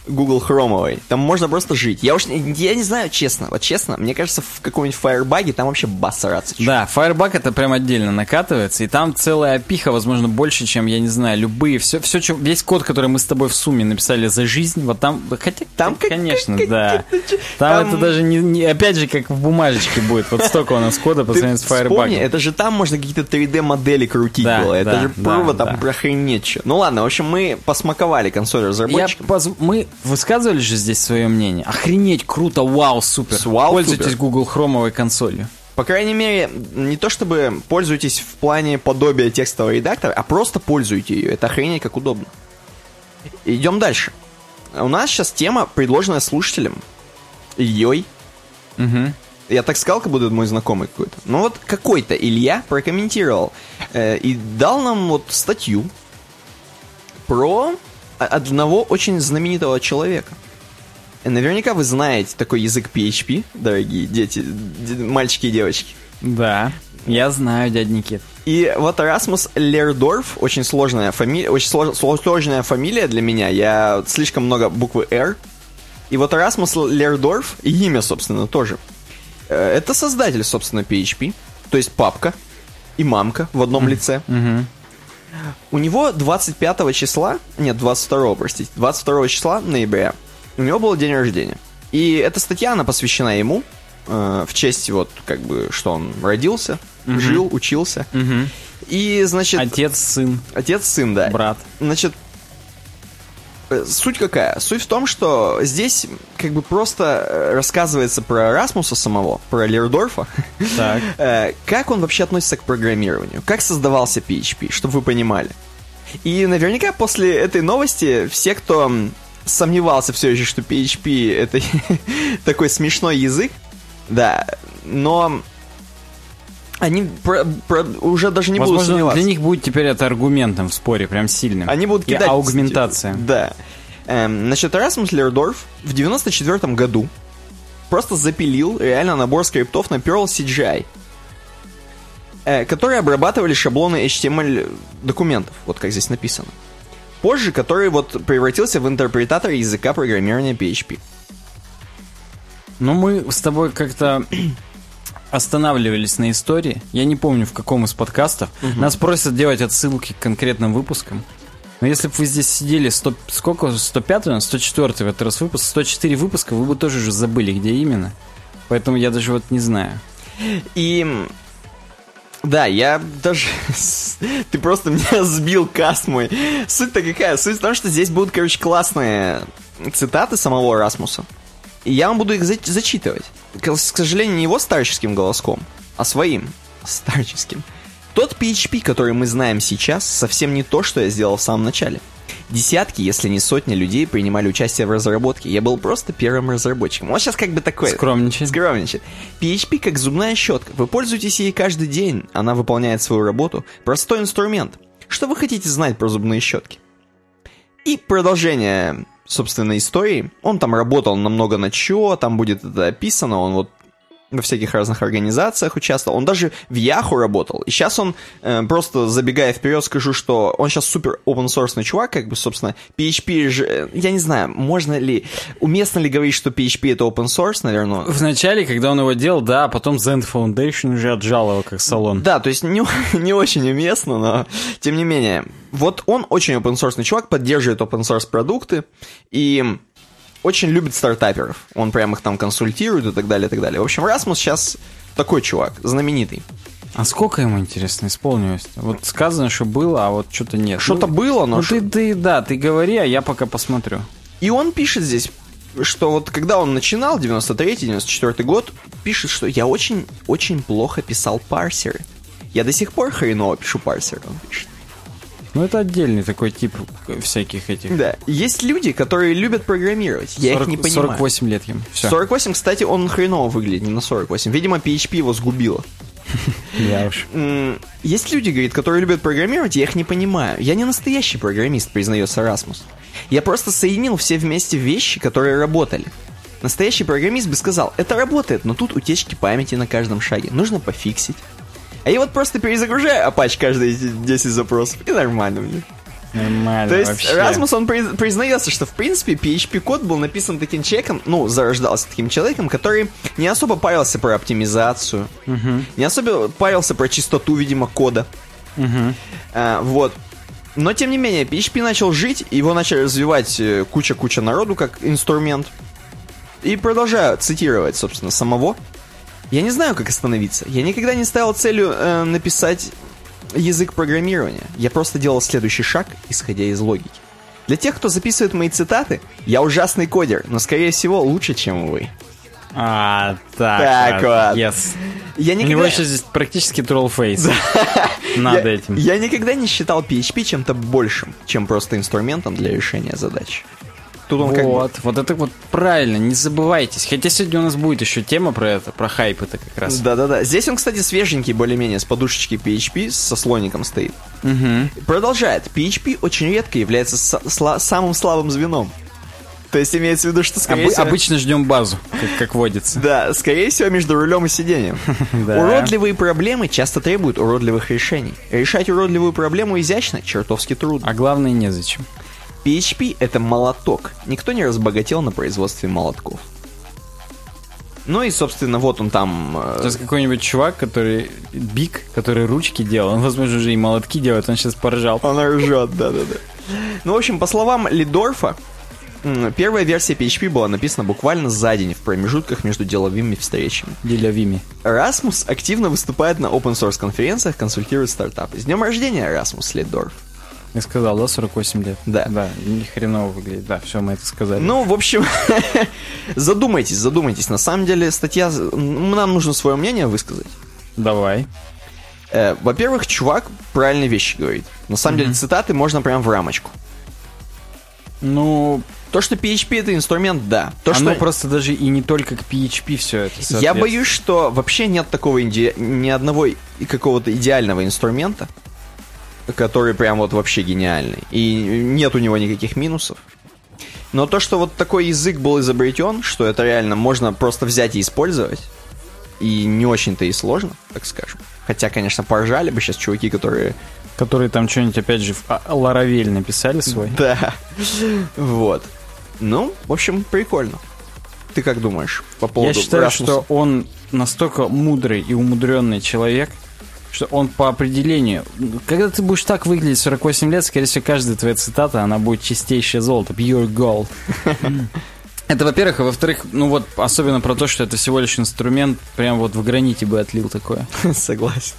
Google Chrome'овой, там можно просто жить. Я уж я не знаю, честно, вот честно, мне кажется, в каком-нибудь Firebug там вообще бас сраться. Да, Firebug это прям отдельно накатывается, и там целая опиха, возможно, больше, чем, я не знаю, любые, все, все, чё- весь код, который мы с тобой в сумме написали за жизнь, вот там, хотя, Там конечно, как- да. как- как- Там, там- это даже не, не- опять же, как в бумажечке будет, вот столько у нас кода по сравнению с вспомни, Firebug. это же там можно какие-то 3D-модели крутить Да, было. Это да, же да, право да. там прохренеть чё. Ну ладно, в общем, мы посмаковали консоль Я разработчикам. поз- Мы высказывали же здесь свое мнение. Охренеть, круто, вау, супер. С вау, Пользуйтесь супер. Google Хромовой консолью. По крайней мере, не то чтобы пользуйтесь в плане подобия текстового редактора, а просто пользуйте ее. Это охренеть как удобно. Идем дальше. У нас сейчас тема, предложенная слушателем. Ильей. Мгм. Я так сказал, как будто мой знакомый какой-то. Ну вот какой-то Илья прокомментировал э, и дал нам вот статью про одного очень знаменитого человека. Э, Наверняка вы знаете такой язык PHP, дорогие дети, мальчики и девочки. Да, я знаю, дядь Никит. И вот Расмус Лердорф, очень сложная фамилия, очень слож- сло- сложная фамилия для меня, я слишком много буквы R. И вот Расмус Лердорф, и имя, собственно, тоже. Э, Это создатель, собственно, PHP, то есть папка и мамка в одном лице. Мгм. У него 25 числа, нет, 22, простите, 22 числа ноября у него был день рождения. И эта статья, она посвящена ему, э, в честь вот, как бы, что он родился, жил, учился. Мгм. И, значит, Отец, сын, отец, сын, да. брат. Значит, суть какая? Суть в том, что здесь как бы просто э, рассказывается про Расмуса самого, про Лердорфа, Так. Э, как он вообще относится к программированию, как создавался PHP, чтобы вы понимали. И наверняка после этой новости все, кто сомневался все еще, что PHP это такой смешной язык, да, но они про- про- уже даже не будут Возможно, сомневаться. для них будет теперь это аргументом в споре, прям сильным. Они будут И кидать... аугментация. Да. Эм, значит, Расмус Лердорф в 94 году просто запилил реально набор скриптов на Perl CGI, э, которые обрабатывали шаблоны HTML документов, вот как здесь написано. Позже, который вот превратился в интерпретатор языка программирования PHP. Ну, мы с тобой как-то останавливались на истории. Я не помню, в каком из подкастов. Нас просят делать отсылки к конкретным выпускам. Но если бы вы здесь сидели 100, сколько? 105 у нас? 104 в этот раз выпуск. 104 выпуска, вы бы тоже уже забыли, где именно. Поэтому я даже вот не знаю. И да, я даже... Ты просто меня сбил каст мой. Суть-то какая? Суть в том, что здесь будут, короче, классные цитаты самого Расмуса. И я вам буду их за- зачитывать. К к сожалению, не его старческим голоском, а своим старческим. Тот PHP, который мы знаем сейчас, совсем не то, что я сделал в самом начале. Десятки, если не сотни людей принимали участие в разработке. Я был просто первым разработчиком. Он сейчас как бы такой... Скромничает. Скромничает. PHP как зубная щетка. Вы пользуетесь ей каждый день. Она выполняет свою работу. Простой инструмент. Что вы хотите знать про зубные щетки? И продолжение, собственно, истории. Он там работал намного на чё, там будет это описано, он вот во всяких разных организациях участвовал. Он даже в Яху работал. И сейчас он, э, просто забегая вперед, скажу, что он сейчас супер open source чувак, как бы, собственно, PHP же, э, я не знаю, можно ли, уместно ли говорить, что PHP это open source, наверное. Вначале, когда он его делал, да, а потом Zen Foundation уже отжал его как салон. Да, то есть не, не очень уместно, но тем не менее. Вот он очень open source чувак, поддерживает open source продукты, и очень любит стартаперов. Он прям их там консультирует и так далее, и так далее. В общем, Расмус сейчас такой чувак, знаменитый. А сколько ему, интересно, исполнилось? Вот сказано, что было, а вот что-то нет. Что-то ну, было, но... Ну, ты, ты, да, ты говори, а я пока посмотрю. И он пишет здесь, что вот когда он начинал, 93-94 год, пишет, что я очень-очень плохо писал парсеры. Я до сих пор хреново пишу парсеры, он пишет. Ну, это отдельный такой тип всяких этих. Да. Есть люди, которые любят программировать. Я 40, их не понимаю. 48 лет ему. Все. 48, кстати, он хреново выглядит, не на 48. Видимо, PHP его сгубило. Я уж. Есть люди, говорит, которые любят программировать, я их не понимаю. Я не настоящий программист, признается Расмус. Я просто соединил все вместе вещи, которые работали. Настоящий программист бы сказал, это работает, но тут утечки памяти на каждом шаге. Нужно пофиксить. А я вот просто перезагружаю Apache каждые 10 запросов, и нормально мне. Нормально То есть вообще. Расмус, он признается, что в принципе PHP-код был написан таким человеком, ну, зарождался таким человеком, который не особо парился про оптимизацию, угу. не особо парился про чистоту, видимо, кода. Угу. А, вот. Но, тем не менее, PHP начал жить, его начали развивать э, куча-куча народу как инструмент. И продолжаю цитировать, собственно, самого. Я не знаю, как остановиться. Я никогда не ставил целью э, написать язык программирования. Я просто делал следующий шаг, исходя из логики. Для тех, кто записывает мои цитаты, я ужасный кодер, но, скорее всего, лучше, чем вы. А, так, Так вот. Yes. Я У него никогда... еще здесь практически троллфейс над я, этим. я никогда не считал PHP чем-то большим, чем просто инструментом для решения задач. Тут он как бы... Вот, вот это вот правильно, не забывайтесь. Хотя сегодня у нас будет еще тема про это, про хайп это как раз. Да-да-да. Здесь он, кстати, свеженький, более-менее, с подушечки PHP, со слоником стоит. Угу. Продолжает. PHP очень редко является сла- самым слабым звеном. То есть имеется в виду, что скорее Обы- всего... обычно ждем базу, как, как водится. Да, скорее всего, между рулем и сиденьем. Уродливые проблемы часто требуют уродливых решений. Решать уродливую проблему изящно чертовски трудно. А главное, незачем. PHP — это молоток. Никто не разбогател на производстве молотков. Ну и, собственно, вот он там... э, То есть какой-нибудь чувак, который биг, который ручки делал, он, возможно, уже и молотки делает, он сейчас поржал. Он ржет, да-да-да. Ну, в общем, по словам Лидорфа, первая версия PHP была написана буквально за день в промежутках между деловыми встречами. Делявими. Расмус активно выступает на open source конференциях, консультирует стартапы. С днем рождения, Расмус Лидорф. Я сказал, да, 48 лет? Да. Да, ни хреново выглядит. Да, все, мы это сказали. Ну, в общем, задумайтесь, задумайтесь. На самом деле, статья... Нам нужно свое мнение высказать. Давай. Э, Во-первых, чувак правильные вещи говорит. На самом деле, цитаты можно прям в рамочку. Ну, То, что PHP это инструмент, да. То, оно что... просто даже и не только к PHP все это. Я боюсь, что вообще нет такого иде- ни одного какого-то идеального инструмента, который прям вот вообще гениальный. И нет у него никаких минусов. Но то, что вот такой язык был изобретен, что это реально можно просто взять и использовать, и не очень-то и сложно, так скажем. Хотя, конечно, поржали бы сейчас чуваки, которые... Которые там что-нибудь, опять же, в а, Laravel написали свой. Да. Вот. Ну, в общем, прикольно. Ты как думаешь по поводу Я считаю, Расмуса? что он настолько мудрый и умудренный человек, что он по определению... Когда ты будешь так выглядеть в 48 лет, скорее всего, каждая твоя цитата, она будет чистейшее золото. Pure gold. Это, во-первых, а во-вторых, ну вот, особенно про то, что это всего лишь инструмент, прям вот в граните бы отлил такое. Согласен.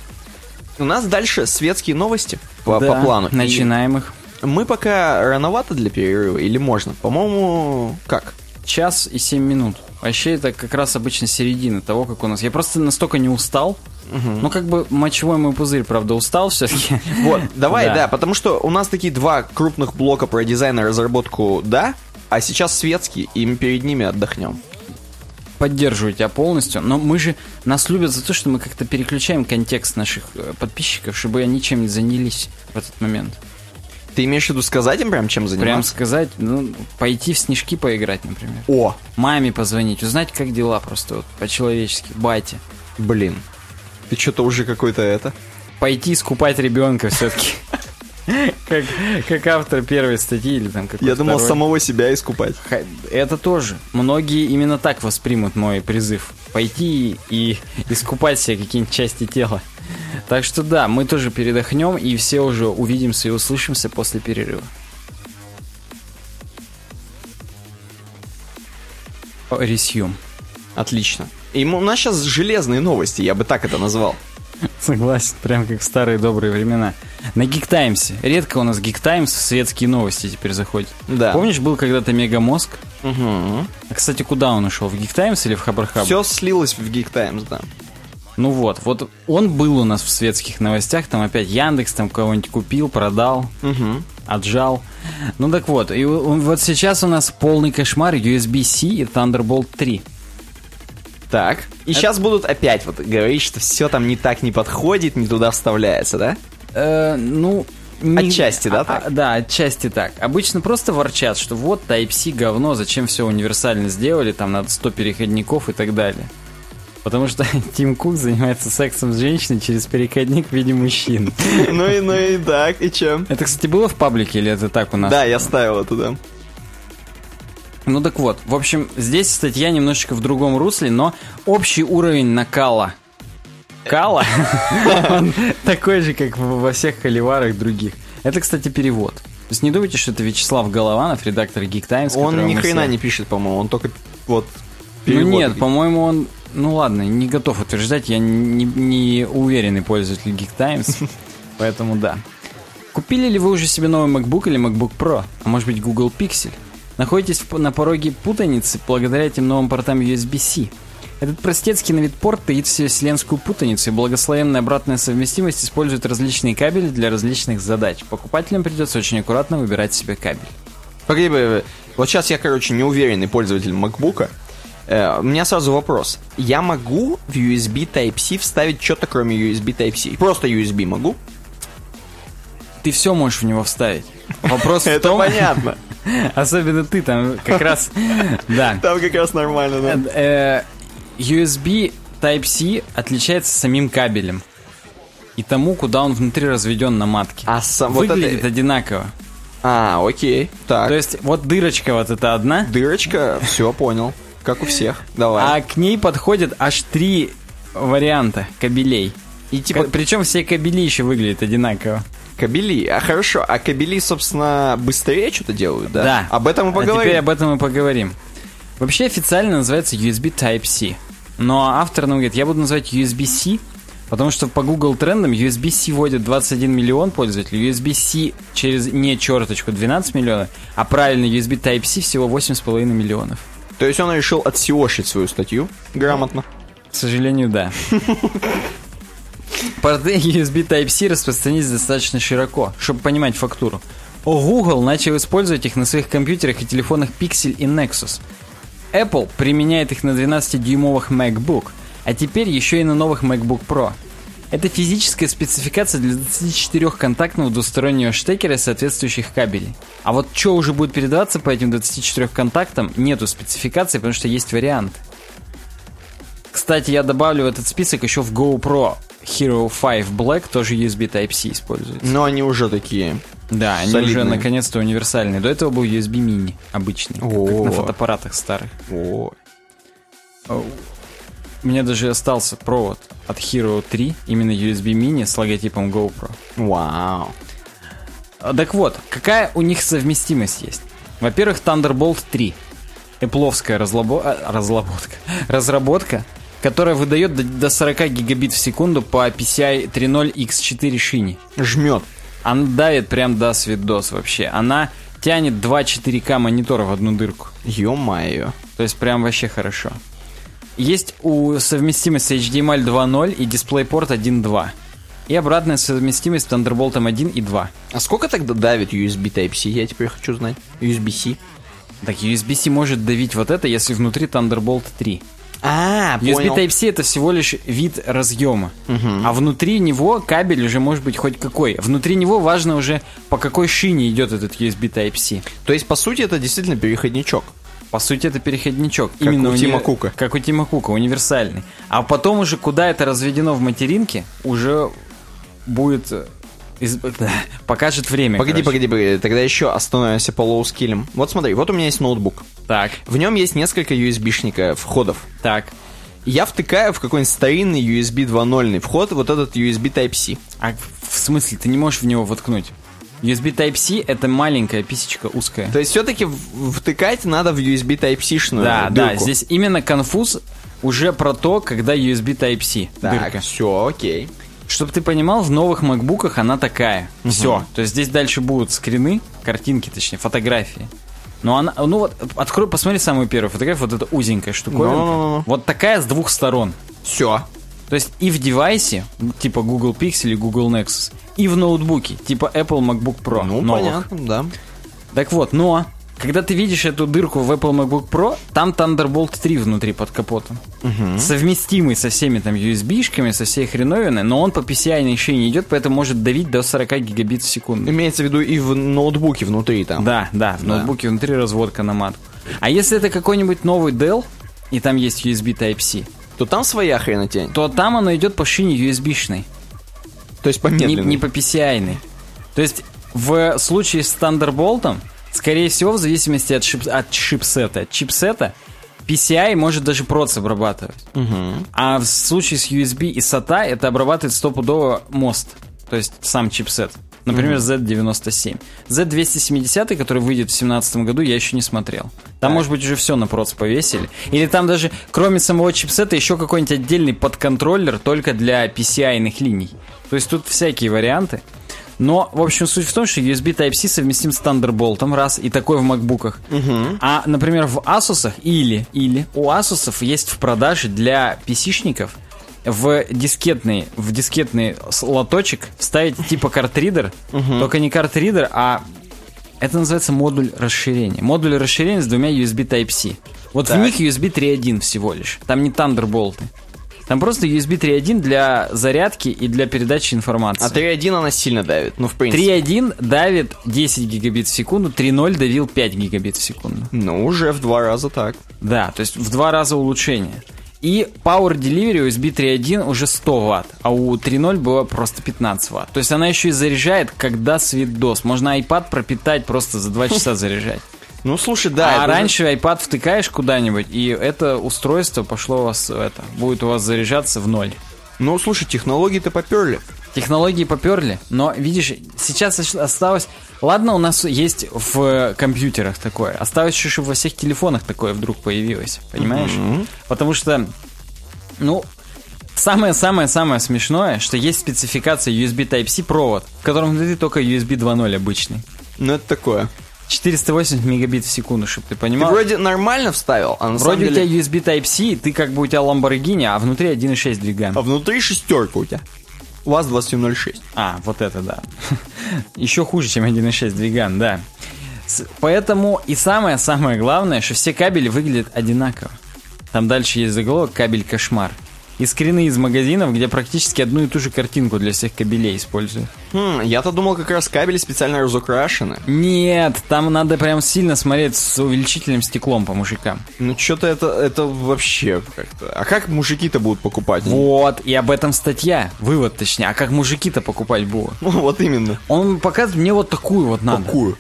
У нас дальше светские новости по, Да, по плану. И Начинаем их. Мы пока рановато для перерыва или можно? По-моему, как? Час и семь минут. Вообще, это как раз обычно середина того, как у нас. Я просто настолько не устал. Ну, как бы мочевой мой пузырь, правда, устал все-таки. Вот, давай, Да. да. потому что у нас такие два крупных блока про дизайн и разработку, да, а сейчас светские, и мы перед ними отдохнем. Поддерживаю тебя полностью, но мы же, нас любят за то, что мы как-то переключаем контекст наших э, подписчиков, чтобы они чем-нибудь занялись в этот момент. Ты имеешь в виду сказать им прям, чем Прям заниматься? сказать, ну, пойти в снежки поиграть, например. О, Маме позвонить, узнать, как дела просто вот по-человечески, бате. блин. Ты что-то уже какой-то это... Пойти искупать ребенка все-таки. Как, как автор первой статьи или там какой-то Я думал второй. самого себя искупать. Это тоже. Многие именно так воспримут мой призыв. Пойти и искупать себе какие-нибудь части тела. Так что да, мы тоже передохнем и все уже увидимся и услышимся после перерыва. Ресюм. Отлично. И у нас сейчас железные новости, я бы так это назвал. Согласен, прям как в старые добрые времена. На Geek Times. Редко у нас Geek Times в светские новости теперь заходит. Да. Помнишь, был когда-то Мегамозг? Угу. А, кстати, куда он ушел? В Geek Times или в Хабархаб? Все слилось в Geek Times, да. Ну вот, вот он был у нас в светских новостях, там опять Яндекс там кого-нибудь купил, продал, Угу. отжал. Ну так вот, и вот сейчас у нас полный кошмар USB-C и Thunderbolt 3. Так. И сейчас будут опять вот говорить, что все там не так не подходит, не туда вставляется, да? Э, ну... не- Отчасти, да, а- так? а, да, отчасти так. Обычно просто ворчат, что вот Type-C говно, зачем все универсально сделали, там надо 100 переходников и так далее. Потому что Тим Кук занимается сексом с женщиной через переходник в виде мужчин. Ну и, ну и так, и чем? Это, кстати, было в паблике или это так у нас? Да, я ставил это, да. Ну так вот, в общем, здесь статья немножечко в другом русле, но общий уровень накала. Кала, он такой же, как во всех холиварах других. Это, кстати, перевод. То есть не думайте, что это Вячеслав Голованов, редактор Geek Times. Он ни хрена не пишет, по-моему, он только вот Ну нет, по-моему, он... Ну ладно, не готов утверждать, я не, не уверенный пользователь Geek Times, поэтому да. Купили ли вы уже себе новый MacBook или MacBook Pro? А может быть Google Pixel? Находитесь на пороге путаницы благодаря этим новым портам USB-C. Этот простецкий на вид порт таит в себе вселенскую путаницу, и благословенная обратная совместимость использует различные кабели для различных задач. Покупателям придется очень аккуратно выбирать себе кабель. Погоди, погоди, вот сейчас я, короче, неуверенный пользователь MacBook. Э, У меня сразу вопрос. Я могу в USB Type-C вставить что-то, кроме USB Type-C? Просто USB могу? Ты все можешь в него вставить. Вопрос в Это том, понятно. Особенно ты там как раз... Да. Там как раз нормально, да. Э, USB Type-C отличается самим кабелем. И тому, куда он внутри разведен на матке. А сам вот Выглядит это... одинаково. А, окей. Так, То есть, вот дырочка вот эта одна, дырочка, все, понял. Как у всех. Давай. а к ней подходят аж три варианта кабелей. И типа Причем все кабели еще выглядят одинаково. кабели. А хорошо, а кабели, собственно, быстрее что-то делают, да? Да. Об этом мы А теперь поговорим. об этом мы поговорим. Вообще официально называется USB Type-C. Но автор нам говорит, я буду называть USB-C, потому что по Google трендам USB-C вводит 21 миллион пользователей, USB-C через не черточку 12 миллионов, а правильно USB Type-C всего 8,5 миллионов. То есть он решил отсеошить свою статью грамотно. К сожалению, да. Порты USB Type-C распространились достаточно широко, чтобы понимать фактуру. О, Google начал использовать их на своих компьютерах и телефонах Pixel и Nexus. Apple применяет их на 12-дюймовых MacBook, а теперь еще и на новых MacBook Pro. Это физическая спецификация для 24-контактного двустороннего штекера и соответствующих кабелей. А вот что уже будет передаваться по этим 24 контактам, нету спецификации, потому что есть вариант. Кстати, я добавлю в этот список еще в GoPro Hero 5 Black тоже USB Type-C используется. Но они уже такие. Да, они Солидные. уже наконец-то универсальные. До этого был USB мини обычный, как, как на фотоаппаратах старых. О, У меня даже остался провод от Hero 3, именно USB мини с логотипом GoPro. вау. Так вот, какая у них совместимость есть? Во-первых, Thunderbolt 3. Эпловская разлабо- а, разработка. разработка, которая выдает до, до 40 гигабит в секунду по PCI 3.0 X4 шине. Жмет. Она давит прям до свидос вообще. Она тянет 2 4К монитора в одну дырку. Ё-моё. То есть прям вообще хорошо. Есть у совместимость с HDMI 2.0 и DisplayPort 1.2. И обратная совместимость с Thunderbolt 1 и 2. А сколько тогда давит USB Type-C? Я теперь хочу знать. USB-C. Так, USB-C может давить вот это, если внутри Thunderbolt 3. А, USB понял. Type-C это всего лишь вид разъема. А внутри него кабель уже может быть хоть какой. Внутри него важно уже, по какой шине идет этот USB Type-C. То есть, по сути, это действительно переходничок. По сути, это переходничок. Как у уни- Тима Кука. Как у Тима Кука, универсальный. А потом уже, куда это разведено в материнке, уже будет... э, из- покажет время. Погоди, короче. погоди, погоди, тогда еще остановимся по low skill ям. Вот смотри, вот у меня есть ноутбук. Так, В нем есть несколько USB-шника входов. так. Я втыкаю в какой-нибудь старинный USB 2.0 вход вот этот USB Type-C. А в смысле, ты не можешь в него воткнуть? USB Type-C это маленькая писечка узкая. То есть все-таки втыкать надо в USB Type-C-шную Да, да, дырку. здесь именно конфуз уже про то, когда USB Type-C. Так, дырка. все, окей. Чтобы ты понимал, в новых макбуках она такая. Все. То есть здесь дальше будут скрины, картинки, точнее, фотографии. Но она, ну вот, открой, посмотри самую первую фотографию, вот эта узенькая штуковинка. Ну-ну-ну. Вот такая с двух сторон. Все. То есть и в девайсе, типа Google Pixel или Google Nexus, и в ноутбуке, типа Apple MacBook Pro. Ну, новых. понятно, да. Так вот, но когда ты видишь эту дырку в Apple MacBook Pro, там Thunderbolt 3 внутри под капотом. Совместимый со всеми там USB-шками, со всей хреновиной, но он по PCI еще не идет, поэтому может давить до 40 гигабит в секунду. Имеется в виду и в ноутбуке внутри там. Да, да, в ноутбуке внутри разводка на матку. А если это какой-нибудь новый Dell, и там есть USB Type-C, То там своя хренотень. то там оно идет по шине USB-шной. То есть не, помедленнее. не по PCI. То есть в случае с Thunderbolt, скорее всего, в зависимости от, шип- от чипсета, от чипсета, PCI может даже проц обрабатывать. А в случае с USB и SATA это обрабатывает стопудово мост, то есть сам чипсет. Например, Z97. Z270, который выйдет в 2017 году, я еще не смотрел. Там, может быть, уже все на проц повесили. Или там даже, кроме самого чипсета, еще какой-нибудь отдельный подконтроллер только для PCI-ных линий. То есть тут всякие варианты. Но, в общем, суть в том, что USB Type-C совместим с Thunderbolt, раз, и такой в макбуках. А, например, в Asus или, или у Asus есть в продаже для PC-шников в дискетный, в дискетный с- лоточек вставить типа картридер, только не картридер, а это называется модуль расширения. Модуль расширения с двумя USB Type-C. Вот в них USB 3.1 всего лишь. Там не Thunderbolt. Там просто USB 3.1 для зарядки и для передачи информации. А 3.1 она сильно давит. Ну, в принципе. 3.1 давит 10 гигабит в секунду, 3.0 давил 5 гигабит в секунду. Ну, уже в два раза так. Да, то есть в два раза улучшение. И Power Delivery USB 3.1 уже 100 ватт, а у 3.0 было просто 15 ватт. То есть она еще и заряжает, когда свет-дос. Можно iPad пропитать просто за 2 часа заряжать. Ну, слушай, да. а это уже- раньше iPad втыкаешь куда-нибудь, и это устройство пошло у вас, это, будет у вас заряжаться в ноль. Ну, слушай, технологии-то поперли. Технологии поперли, но видишь, сейчас осталось... Ладно, у нас есть в компьютерах такое. Осталось еще, во всех телефонах такое вдруг появилось. Понимаешь? Потому что, ну, самое-самое-самое смешное, что есть спецификация USB Type-C провод, в котором внутри только USB 2.0 обычный. Ну, это такое. 480 мегабит в секунду, чтобы ты Ты понимал. вроде нормально вставил, а на Вроде самом у деле... тебя USB Type-C, ты как бы у тебя Lamborghini, а внутри 1.6 двигатель. А внутри шестерка у тебя. УАЗ-2706. А, вот это да. Еще хуже, чем 1.6 двиган, да. Поэтому и самое-самое главное, что все кабели выглядят одинаково. Там дальше есть заголовок «Кабель кошмар». И скрины из магазинов, где практически одну и ту же картинку для всех кабелей используют. Хм, я-то думал, как раз кабели специально разукрашены. Нет, там надо прям сильно смотреть с увеличительным стеклом по мужикам. Ну, что-то это, это вообще как-то... А как мужики-то будут покупать? Вот, и об этом статья. Вывод, точнее. А как мужики-то покупать будут? Ну, вот именно. Он показывает, мне вот такую вот надо. Какую?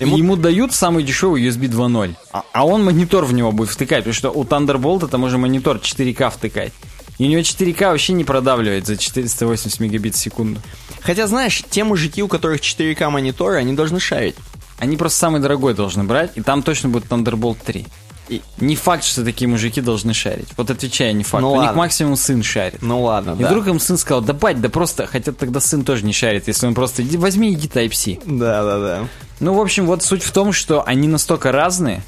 И Ему дают самый дешевый USB 2.0. А, а он монитор в него будет втыкать, потому что у Thunderbolt там уже монитор 4К втыкать. И у него 4К вообще не продавливает за 480 мегабит в секунду. Хотя, знаешь, те мужики, у которых 4К мониторы, они должны шарить. Они просто самый дорогой должны брать, и там точно будет Thunderbolt 3. И не факт, что такие мужики должны шарить. Вот отвечаю, не факт. Ну у них ладно. максимум сын шарит. Ну ладно, И да. вдруг им сын сказал, да бать, да просто, хотя тогда сын тоже не шарит, если он просто, иди, возьми, иди Type-C. Да, да, да. Ну, в общем, вот суть в том, что они настолько разные,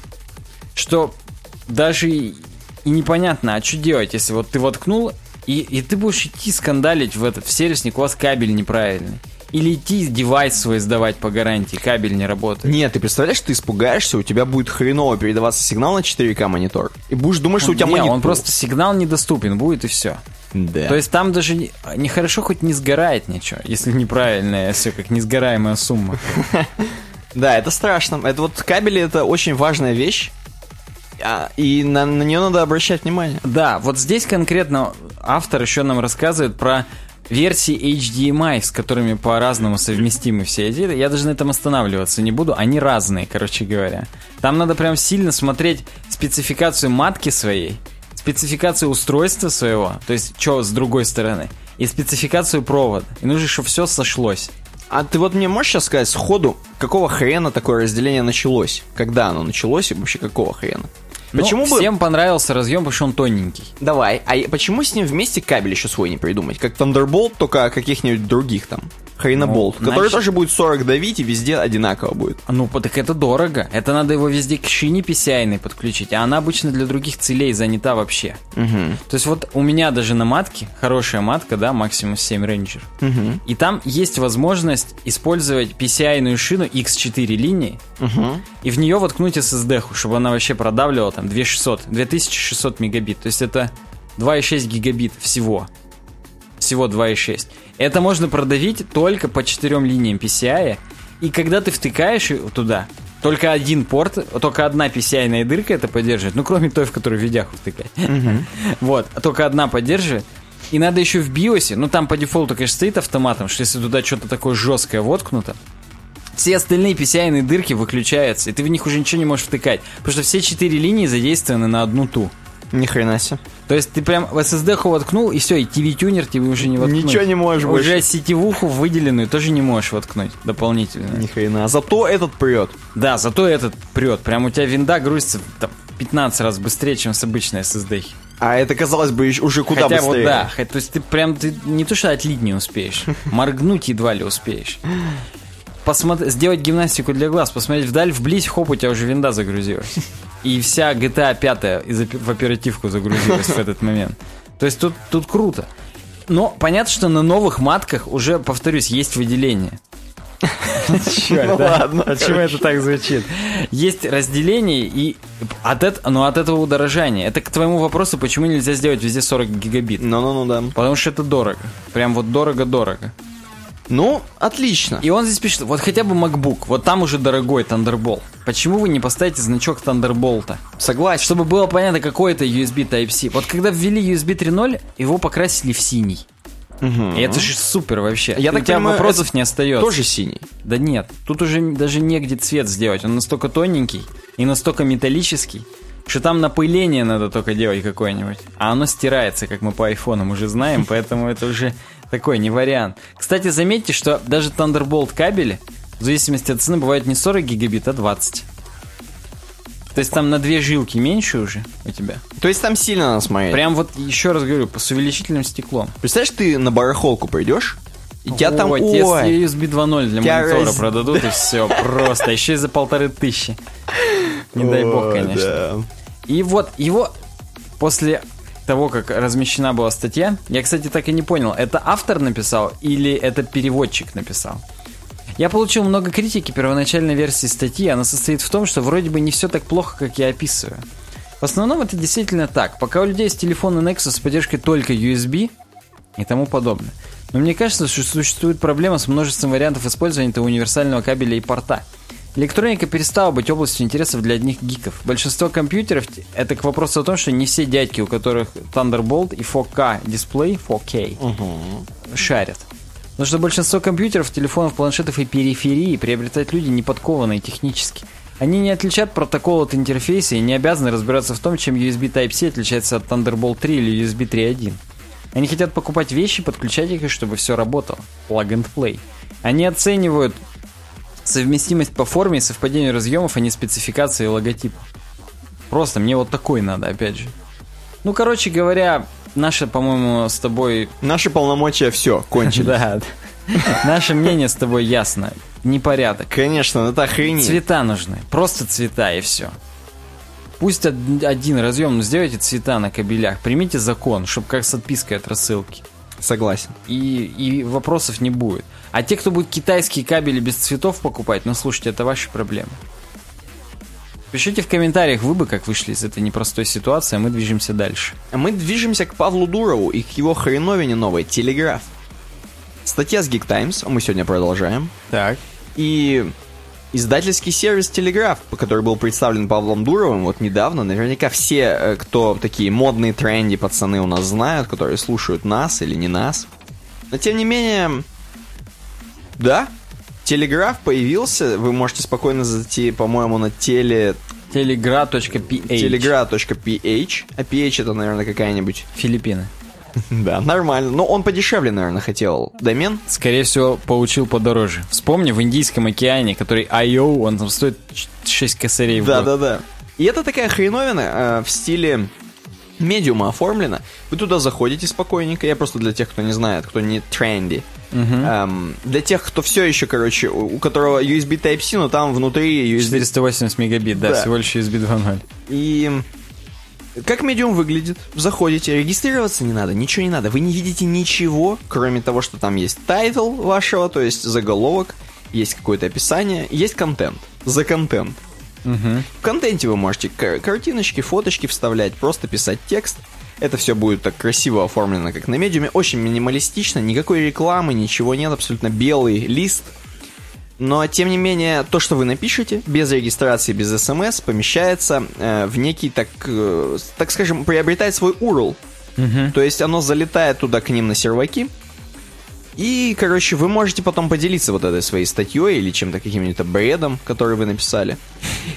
что даже и непонятно, а что делать, если вот ты воткнул, и, и ты будешь идти скандалить в этот в сервисник, у вас кабель неправильный. Или идти девайс свой сдавать по гарантии, кабель не работает. Нет, ты представляешь, ты испугаешься, у тебя будет хреново передаваться сигнал на 4К монитор. И будешь думать, что у тебя не, монитор. он просто сигнал недоступен будет и все. Да. То есть там даже не- нехорошо хоть не сгорает ничего, если неправильное все как несгораемая сумма. Да, это страшно. Это вот кабели это очень важная вещь. А, и на, на нее надо обращать внимание. Да, вот здесь конкретно автор еще нам рассказывает про версии HDMI, с которыми по-разному совместимы все эти. Я даже на этом останавливаться не буду. Они разные, короче говоря. Там надо прям сильно смотреть спецификацию матки своей, спецификацию устройства своего, то есть что с другой стороны, и спецификацию провода. И нужно, чтобы все сошлось. А ты вот мне можешь сейчас сказать сходу, какого хрена такое разделение началось? Когда оно началось и вообще какого хрена? Ну, Почему бы... всем понравился разъем, потому что он тоненький. Давай, а почему с ним вместе кабель еще свой не придумать? Как Thunderbolt, только каких-нибудь других там. Хреноболт, Ну, который значит- тоже будет 40 давить и везде одинаково будет. Ну, так это дорого. Это надо его везде к шине PCI подключить, а она обычно для других целей занята вообще. То есть вот у меня даже на матке, хорошая матка, да, Maximus 7 Ranger, и там есть возможность использовать PCI-ную шину X4 линии, и в нее воткнуть SSD, чтобы она вообще продавливала там 2600, 2600 мегабит. То есть это 2,6 гигабит всего. Всего 2,6. Это можно продавить только по четырем линиям PCI. И когда ты втыкаешь туда, только один порт, только одна PCI-ная дырка это поддерживает. Ну, кроме той, в которую видяху втыкать. Вот. а Только одна поддерживает. И надо еще в биосе, ну там по дефолту, конечно, стоит автоматом, что если туда что-то такое жесткое воткнуто, все остальные PCI-ные дырки выключаются, и ты в них уже ничего не можешь втыкать. Потому что все четыре линии задействованы на одну ту. Ни хрена себе. То есть ты прям в SSD воткнул, и все, и TV-тюнер тебе уже не воткнуть. Ничего не можешь Уже больше. сетевуху выделенную тоже не можешь воткнуть дополнительно. Ни хрена. А зато этот прет. Да, зато этот прет. Прям у тебя винда грузится там, 15 раз быстрее, чем с обычной SSD. А это, казалось бы, уже куда Хотя быстрее. вот да, то есть ты прям ты не то что отлить не успеешь, моргнуть едва ли успеешь. Посмотри, сделать гимнастику для глаз, посмотреть вдаль, вблизь, хоп, у тебя уже винда загрузилась. И вся GTA 5 из опи- в оперативку загрузилась в этот момент. То есть тут, тут круто. Но понятно, что на новых матках уже, повторюсь, есть выделение. Чёрт, Ну ладно, Почему это так звучит? Есть разделение и от, эт- ну, от этого удорожания. Это к твоему вопросу, почему нельзя сделать везде 40 гигабит. Ну-ну-ну, да. Потому что это дорого. Прям вот дорого-дорого. Ну, отлично. И он здесь пишет, вот хотя бы MacBook, вот там уже дорогой Thunderbolt. Почему вы не поставите значок Thunderbolt? Согласен. Чтобы было понятно, какой это USB Type-C. Вот когда ввели USB 3.0, его покрасили в синий. И это же супер вообще. Я У так тебя понимаю, вопросов не остается. Тоже синий. Да нет, тут уже даже негде цвет сделать. Он настолько тоненький и настолько металлический, что там напыление надо только делать какое-нибудь. А оно стирается, как мы по айфонам уже знаем, поэтому это уже такой не вариант. Кстати, заметьте, что даже Thunderbolt кабели, в зависимости от цены, бывает не 40 гигабит, а 20. То есть там на две жилки меньше уже у тебя. То есть там сильно надо смотреть. Прям вот, еще раз говорю, с увеличительным стеклом. Представляешь, ты на барахолку придешь, и тебя там... Ой, тебе USB 2.0 для монитора раз- продадут, и все, просто. Еще и за полторы тысячи. Не дай бог, конечно. И вот его после того, как размещена была статья, я, кстати, так и не понял, это автор написал или это переводчик написал. Я получил много критики первоначальной версии статьи, она состоит в том, что вроде бы не все так плохо, как я описываю. В основном это действительно так. Пока у людей есть телефоны Nexus с поддержкой только USB и тому подобное. Но мне кажется, что существует проблема с множеством вариантов использования этого универсального кабеля и порта. Электроника перестала быть областью интересов для одних гиков. Большинство компьютеров — это к вопросу о том, что не все дядьки, у которых Thunderbolt и 4K дисплей, 4K, шарят. Потому что большинство компьютеров, телефонов, планшетов и периферии приобретают люди не подкованные технически. Они не отличат протокол от интерфейса и не обязаны разбираться в том, чем USB Type-C отличается от Thunderbolt 3 или USB 3.1. Они хотят покупать вещи, подключать их, и чтобы все работало. Plug and play. Они оценивают совместимость по форме и совпадению разъемов, а не спецификации и логотипа. Просто мне вот такой надо, опять же. Ну, короче говоря, наше, по-моему, с тобой... Наши полномочия все, кончились. Да, наше мнение с тобой ясно. Непорядок. Конечно, это охренеть. Цвета нужны. Просто цвета и все. Пусть од- один разъем, но сделайте цвета на кабелях. Примите закон, чтобы как с отпиской от рассылки. Согласен. и, и вопросов не будет. А те, кто будет китайские кабели без цветов покупать, ну слушайте, это ваши проблемы. Пишите в комментариях, вы бы как вышли из этой непростой ситуации, а мы движемся дальше. Мы движемся к Павлу Дурову и к его хреновине новой «Телеграф». Статья с Geek Times, а мы сегодня продолжаем. Так. И издательский сервис «Телеграф», который был представлен Павлом Дуровым вот недавно, наверняка все, э, кто такие модные тренди пацаны у нас знают, которые слушают нас или не нас. Но тем не менее, да, «Телеграф» появился, вы можете спокойно зайти, по-моему, на теле Telegra.ph telegra.ph, а ph это, наверное, какая-нибудь... Филиппины. Да, нормально. Но он подешевле, наверное, хотел домен. Скорее всего, получил подороже. Вспомни, в Индийском океане, который IO, он там стоит 6 косарей в Да, год. да, да. И это такая хреновина э, в стиле медиума оформлена. Вы туда заходите спокойненько. Я просто для тех, кто не знает, кто не тренди. Эм, для тех, кто все еще, короче, у у которого USB Type-C, но там внутри USB... 480 мегабит, да, Да. всего лишь USB 2.0. И как Medium выглядит? Заходите, регистрироваться не надо, ничего не надо. Вы не видите ничего, кроме того, что там есть title вашего, то есть заголовок, есть какое-то описание, есть контент. За контент. В контенте вы можете кар- картиночки, фоточки вставлять, просто писать текст. Это все будет так красиво оформлено, как на медиуме. Очень минималистично, никакой рекламы, ничего нет, абсолютно белый лист. Но, тем не менее, то, что вы напишете, без регистрации, без смс, помещается э, в некий, так, э, так скажем, приобретает свой URL. То есть оно залетает туда к ним на серваки. И, короче, вы можете потом поделиться вот этой своей статьей или чем-то каким-нибудь бредом, который вы написали.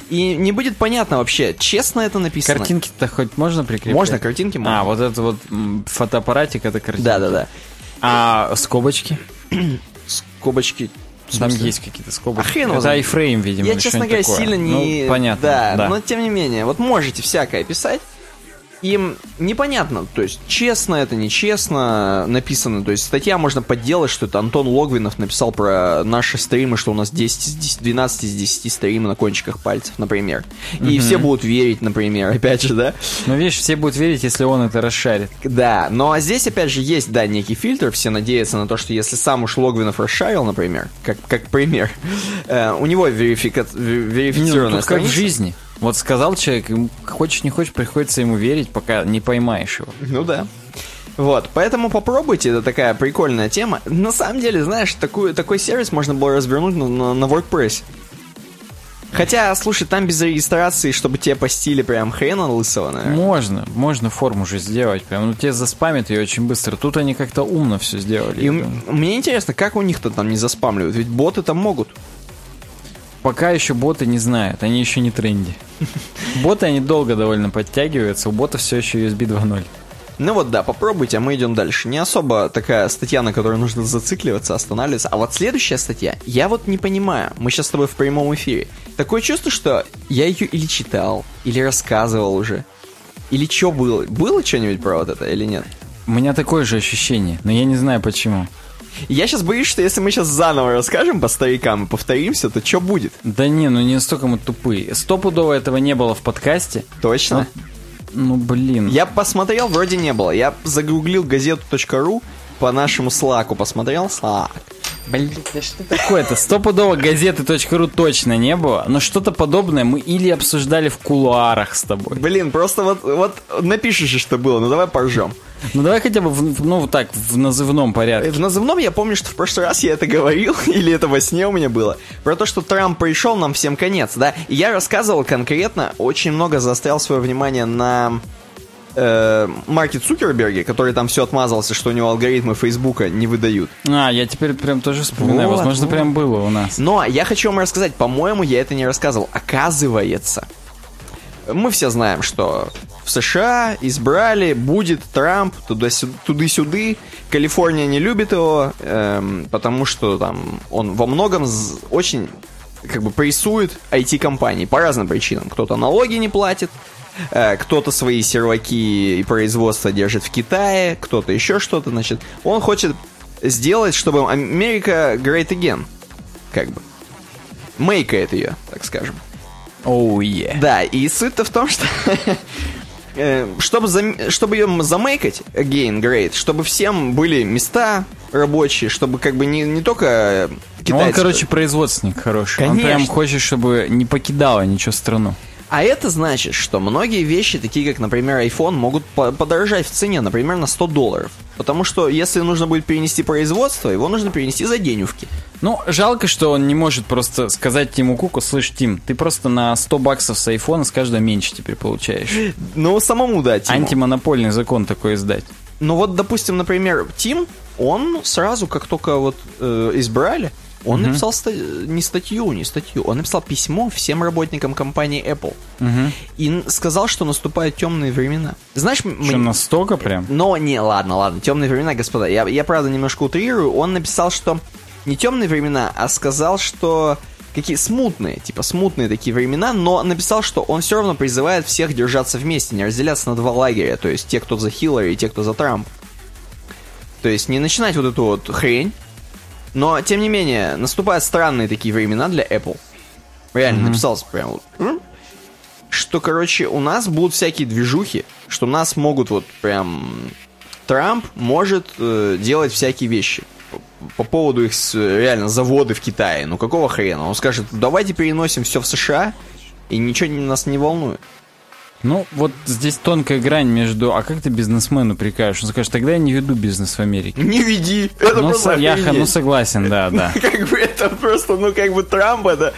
И не будет понятно вообще, честно это написано. Картинки-то хоть можно прикреплять? Можно, картинки можно. А, вот это вот фотоаппаратик, это картинки. Да-да-да. А скобочки? Скобочки. Там есть какие-то скобочки. А хрен это iFrame, видимо, Я, честно говоря, такое. сильно не... Ну, понятно, Да, да. но тем не менее, вот можете всякое писать. Им непонятно, то есть честно это, нечестно написано. То есть статья можно подделать, что это Антон Логвинов написал про наши стримы, что у нас 10 из 10, 12 из 10 стримы на кончиках пальцев, например. И все будут верить, например, опять же, да? Ну, видишь, все будут верить, если он это расшарит. Да, но а здесь, опять же, есть, да, некий фильтр. Все надеются на то, что если сам уж Логвинов расшарил, например, как, как пример, э, у него верифика... ве- Ну, верифицированная тут как в страница. жизни. Вот сказал человек, хочешь не хочешь, приходится ему верить, пока не поймаешь его. Ну да. Вот, поэтому попробуйте, это такая прикольная тема. На самом деле, знаешь, такую, такой сервис можно было развернуть на, на, на WordPress. Хотя, слушай, там без регистрации, чтобы тебе постили прям хрена лысого, наверное. Можно, можно форму же сделать. Прям, ну тебе заспамят ее очень быстро. Тут они как-то умно все сделали. И мне интересно, как у них-то там не заспамливают, ведь боты там могут. Пока еще боты не знают, они еще не тренди. Боты, они долго довольно подтягиваются, у ботов все еще USB 2.0. Ну вот да, попробуйте, а мы идем дальше. Не особо такая статья, на которой нужно зацикливаться, останавливаться. А вот следующая статья, я вот не понимаю. Мы сейчас с тобой в прямом эфире. Такое чувство, что я ее или читал, или рассказывал уже. Или что было? Было что-нибудь про вот это или нет? У меня такое же ощущение, но я не знаю почему. Я сейчас боюсь, что если мы сейчас заново расскажем по старикам и повторимся, то что будет? Да не, ну не настолько мы тупые. Стопудово этого не было в подкасте. Точно? Ну блин. Я посмотрел, вроде не было. Я загуглил газету.ру по нашему слаку посмотрел. Слак. Блин, да что такое-то? Стопудово газеты.ру точно не было, но что-то подобное мы или обсуждали в кулуарах с тобой. Блин, просто вот, вот напишешь, что было, ну давай поржем. Ну давай хотя бы, в, ну вот так, в назывном порядке. В назывном я помню, что в прошлый раз я это говорил, или это во сне у меня было, про то, что Трамп пришел, нам всем конец, да? И я рассказывал конкретно, очень много заострял свое внимание на э, Марке Цукерберге, который там все отмазался, что у него алгоритмы Фейсбука не выдают. А, я теперь прям тоже вспоминаю, Вот, возможно, вот. прям было у нас. Но я хочу вам рассказать, по-моему, я это не рассказывал. Оказывается, мы все знаем, что в США избрали, будет Трамп, туда-сю- туды-сюды. Калифорния не любит его, эм, потому что там он во многом очень как бы прессует IT-компании по разным причинам. Кто-то налоги не платит, кто-то свои серваки и производство держит в Китае, кто-то еще что-то, значит. Он хочет сделать, чтобы Америка great again, как бы. Мейкает ее, так скажем. Оу, е. Да, и суть-то в том, что э, чтобы, зам- чтобы ее замейкать, again, great, чтобы всем были места рабочие, чтобы как бы не, не только китайцы... Ну, Он, короче, производственник хороший. Он прям Конечно. хочет, чтобы не покидала ничего страну. А это значит, что многие вещи, такие как, например, iPhone, могут по- подорожать в цене, например, на 100 долларов. Потому что если нужно будет перенести производство, его нужно перенести за денювки. Ну, жалко, что он не может просто сказать Тиму Куку, слышь, Тим, ты просто на 100 баксов с айфона с каждого меньше теперь получаешь. Ну, самому, да, Тиму. Антимонопольный закон такой издать. Ну вот, допустим, например, Тим, он сразу, как только вот э, избрали, он написал ста- не статью, не статью, он написал письмо всем работникам компании Apple. И н- сказал, что наступают темные времена. Знаешь, Что, м- настолько прям? но не, ладно, ладно, темные времена, господа. Я, я правда немножко утрирую. Он написал, что не темные времена, а сказал, что какие смутные, типа смутные такие времена, но написал, что он все равно призывает всех держаться вместе, не разделяться на два лагеря, то есть те, кто за Хиллари, и те, кто за Трамп. То есть не начинать вот эту вот хрень, но тем не менее наступают странные такие времена для Apple. Реально написал прям вот, что, короче, у нас будут всякие движухи, что нас могут вот прям... Трамп может э, делать всякие вещи по, по поводу их реально заводы в Китае. Ну какого хрена? Он скажет, давайте переносим все в США, и ничего нас не волнует. Ну, вот здесь тонкая грань между... А как ты бизнесмену прикажешь? Он скажет, тогда я не веду бизнес в Америке. Не веди, это Ну, просто я ну, согласен, да, да. Как бы это просто, ну как бы Трамп это...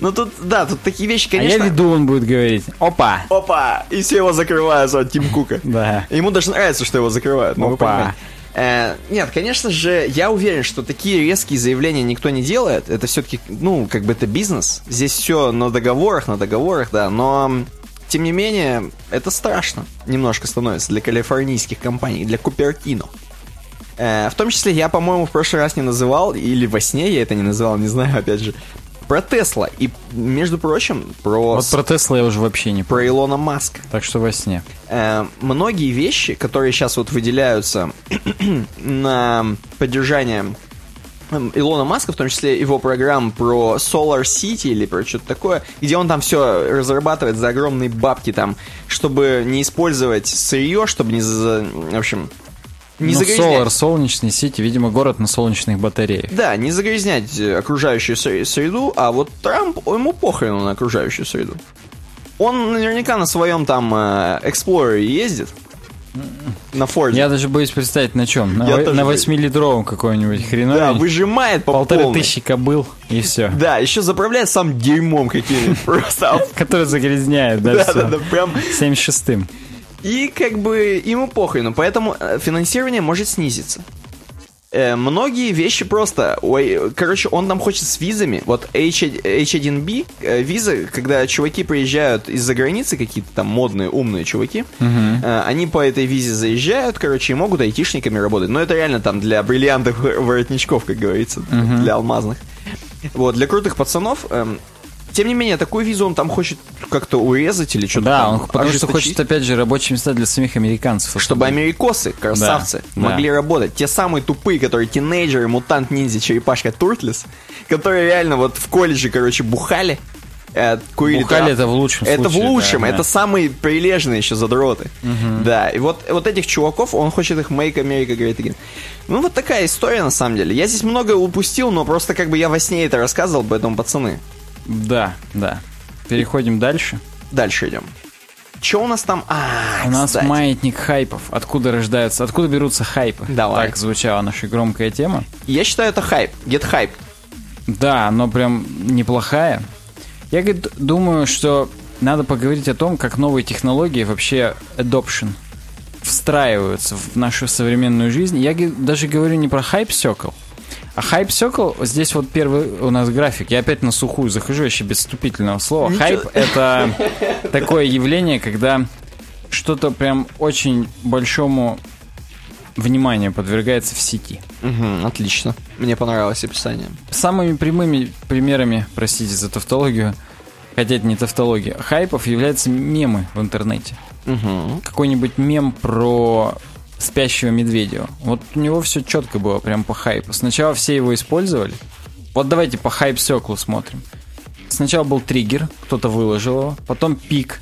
Ну тут, да, тут такие вещи, А конечно... я веду, он будет говорить. Опа! Опа! И все его закрывают от Тим Кука. Да. Ему даже нравится, что его закрывают. ну, Опа. Э, нет, конечно же, я уверен, что такие резкие заявления никто не делает. Это все-таки, ну, как бы это бизнес. Здесь все на договорах, на договорах, да. Но, тем не менее, это страшно немножко становится для калифорнийских компаний, для Купертино. Э, в том числе, я, по-моему, в прошлый раз не называл, или во сне я это не называл, не знаю, опять же, про Тесла. И, между прочим, про, Вот про Тесла я уже вообще не про. Илона Маска. Так что во сне. Э, многие вещи, которые сейчас вот выделяются на поддержание Илона Маска, в том числе его программ про Solar City или про что-то такое, где он там все разрабатывает за огромные бабки там, чтобы не использовать сырье, чтобы не за... В общем, не ну, загрязнять. Solar, солнечный сити, видимо, город на солнечных батареях. Да, не загрязнять э, окружающую сре- среду, а вот Трамп, ему похрену на окружающую среду. Он наверняка на своем там э, Explorer ездит. На Форде. Я даже боюсь представить на чем. На, во- на боюсь. 8-литровом какой-нибудь Да, хреновенький. выжимает по Полторы полной. тысячи кобыл, и все. Да, еще заправляет сам дерьмом каким-нибудь. Просто. Который загрязняет, да, Да, да, да, прям. 76-м. И как бы ему похрену, поэтому э, финансирование может снизиться. Э, многие вещи просто... Ой, короче, он там хочет с визами. Вот H, H1B, э, визы, когда чуваки приезжают из-за границы, какие-то там модные, умные чуваки, э, они по этой визе заезжают, короче, и могут айтишниками работать. Но это реально там для бриллиантовых воротничков, как говорится, для алмазных. Вот, для крутых пацанов... эм, тем не менее, такую визу он там хочет как-то урезать или что-то Да, там он потому что хочет, опять же, рабочие места для самих американцев. Чтобы америкосы, красавцы, Да, могли да. работать. Те самые тупые, которые тинейджеры, мутант, ниндзя, черепашка, туртлес, которые реально вот в колледже, короче, бухали, э, курили Бухали это в лучшем Это случае, в лучшем, да, это да. самые прилежные еще задроты. Да, и вот, вот этих чуваков, он хочет их make America great again. Ну, вот такая история, на самом деле. Я здесь многое упустил, но просто как бы я во сне это рассказывал, поэтому, пацаны, Да, да. Переходим дальше. дальше идем. Че у нас там? А, У нас кстати. маятник хайпов. Откуда рождаются, откуда берутся хайпы? Давай. Так звучала наша громкая тема. Я считаю, это хайп. Get hype. Да, оно прям неплохая. Я говорит, думаю, что надо поговорить о том, как новые технологии вообще adoption встраиваются в нашу современную жизнь. Я даже говорю не про хайп Circle, а хайп Circle, здесь вот первый у нас график. Я опять на сухую захожу, еще без вступительного слова. Хайп — это такое явление, когда что-то прям очень большому вниманию подвергается в сети. Мгм, отлично. Мне понравилось описание. Самыми прямыми примерами, простите за тавтологию, хотя это не тавтология, хайпов являются мемы в интернете. Угу. Какой-нибудь мем про спящего медведя. Вот у него все четко было, прям по хайпу. Сначала все его использовали. Вот давайте по хайп секлу смотрим. Сначала был триггер, кто-то выложил его, потом пик.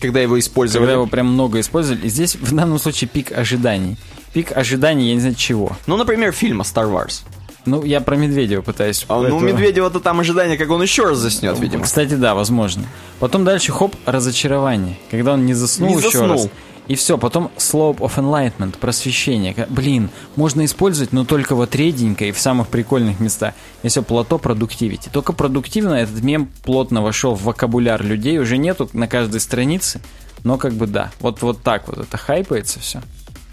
Когда его использовали. Когда его прям много использовали. И здесь в данном случае пик ожиданий. Пик ожиданий, я не знаю чего. Ну, например, фильма Star Wars. Ну, я про Медведева пытаюсь. А, ну, у Медведева-то там ожидание, как он еще раз заснет, видимо. Кстати, да, возможно. Потом дальше, хоп, разочарование. Когда он не заснул Не еще заснул. раз. И все, потом slope of enlightenment, просвещение. Блин, можно использовать, но только вот реденько и в самых прикольных местах. И все, плато продуктивити. Только продуктивно этот мем плотно вошел в вокабуляр людей. Уже нету на каждой странице. Но как бы да, вот, вот так вот это хайпается все.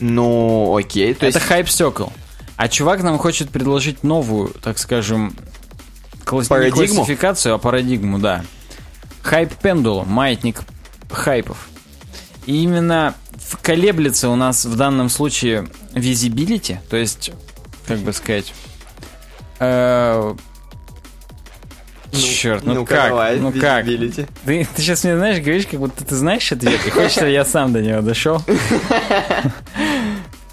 Ну, окей. То это есть, хайп стекол. А чувак нам хочет предложить новую, так скажем, класс- не Парадигму? классификацию, а парадигму, да. Хайп пендулум, маятник хайпов. И именно колеблется у нас в данном случае visibility, то есть, как бы сказать, э, черт, ну, ну-ка, как, давай, ну как? Ты, ты сейчас мне, знаешь, говоришь, как будто ты знаешь ответ, и хочешь, чтобы я сам до него дошел.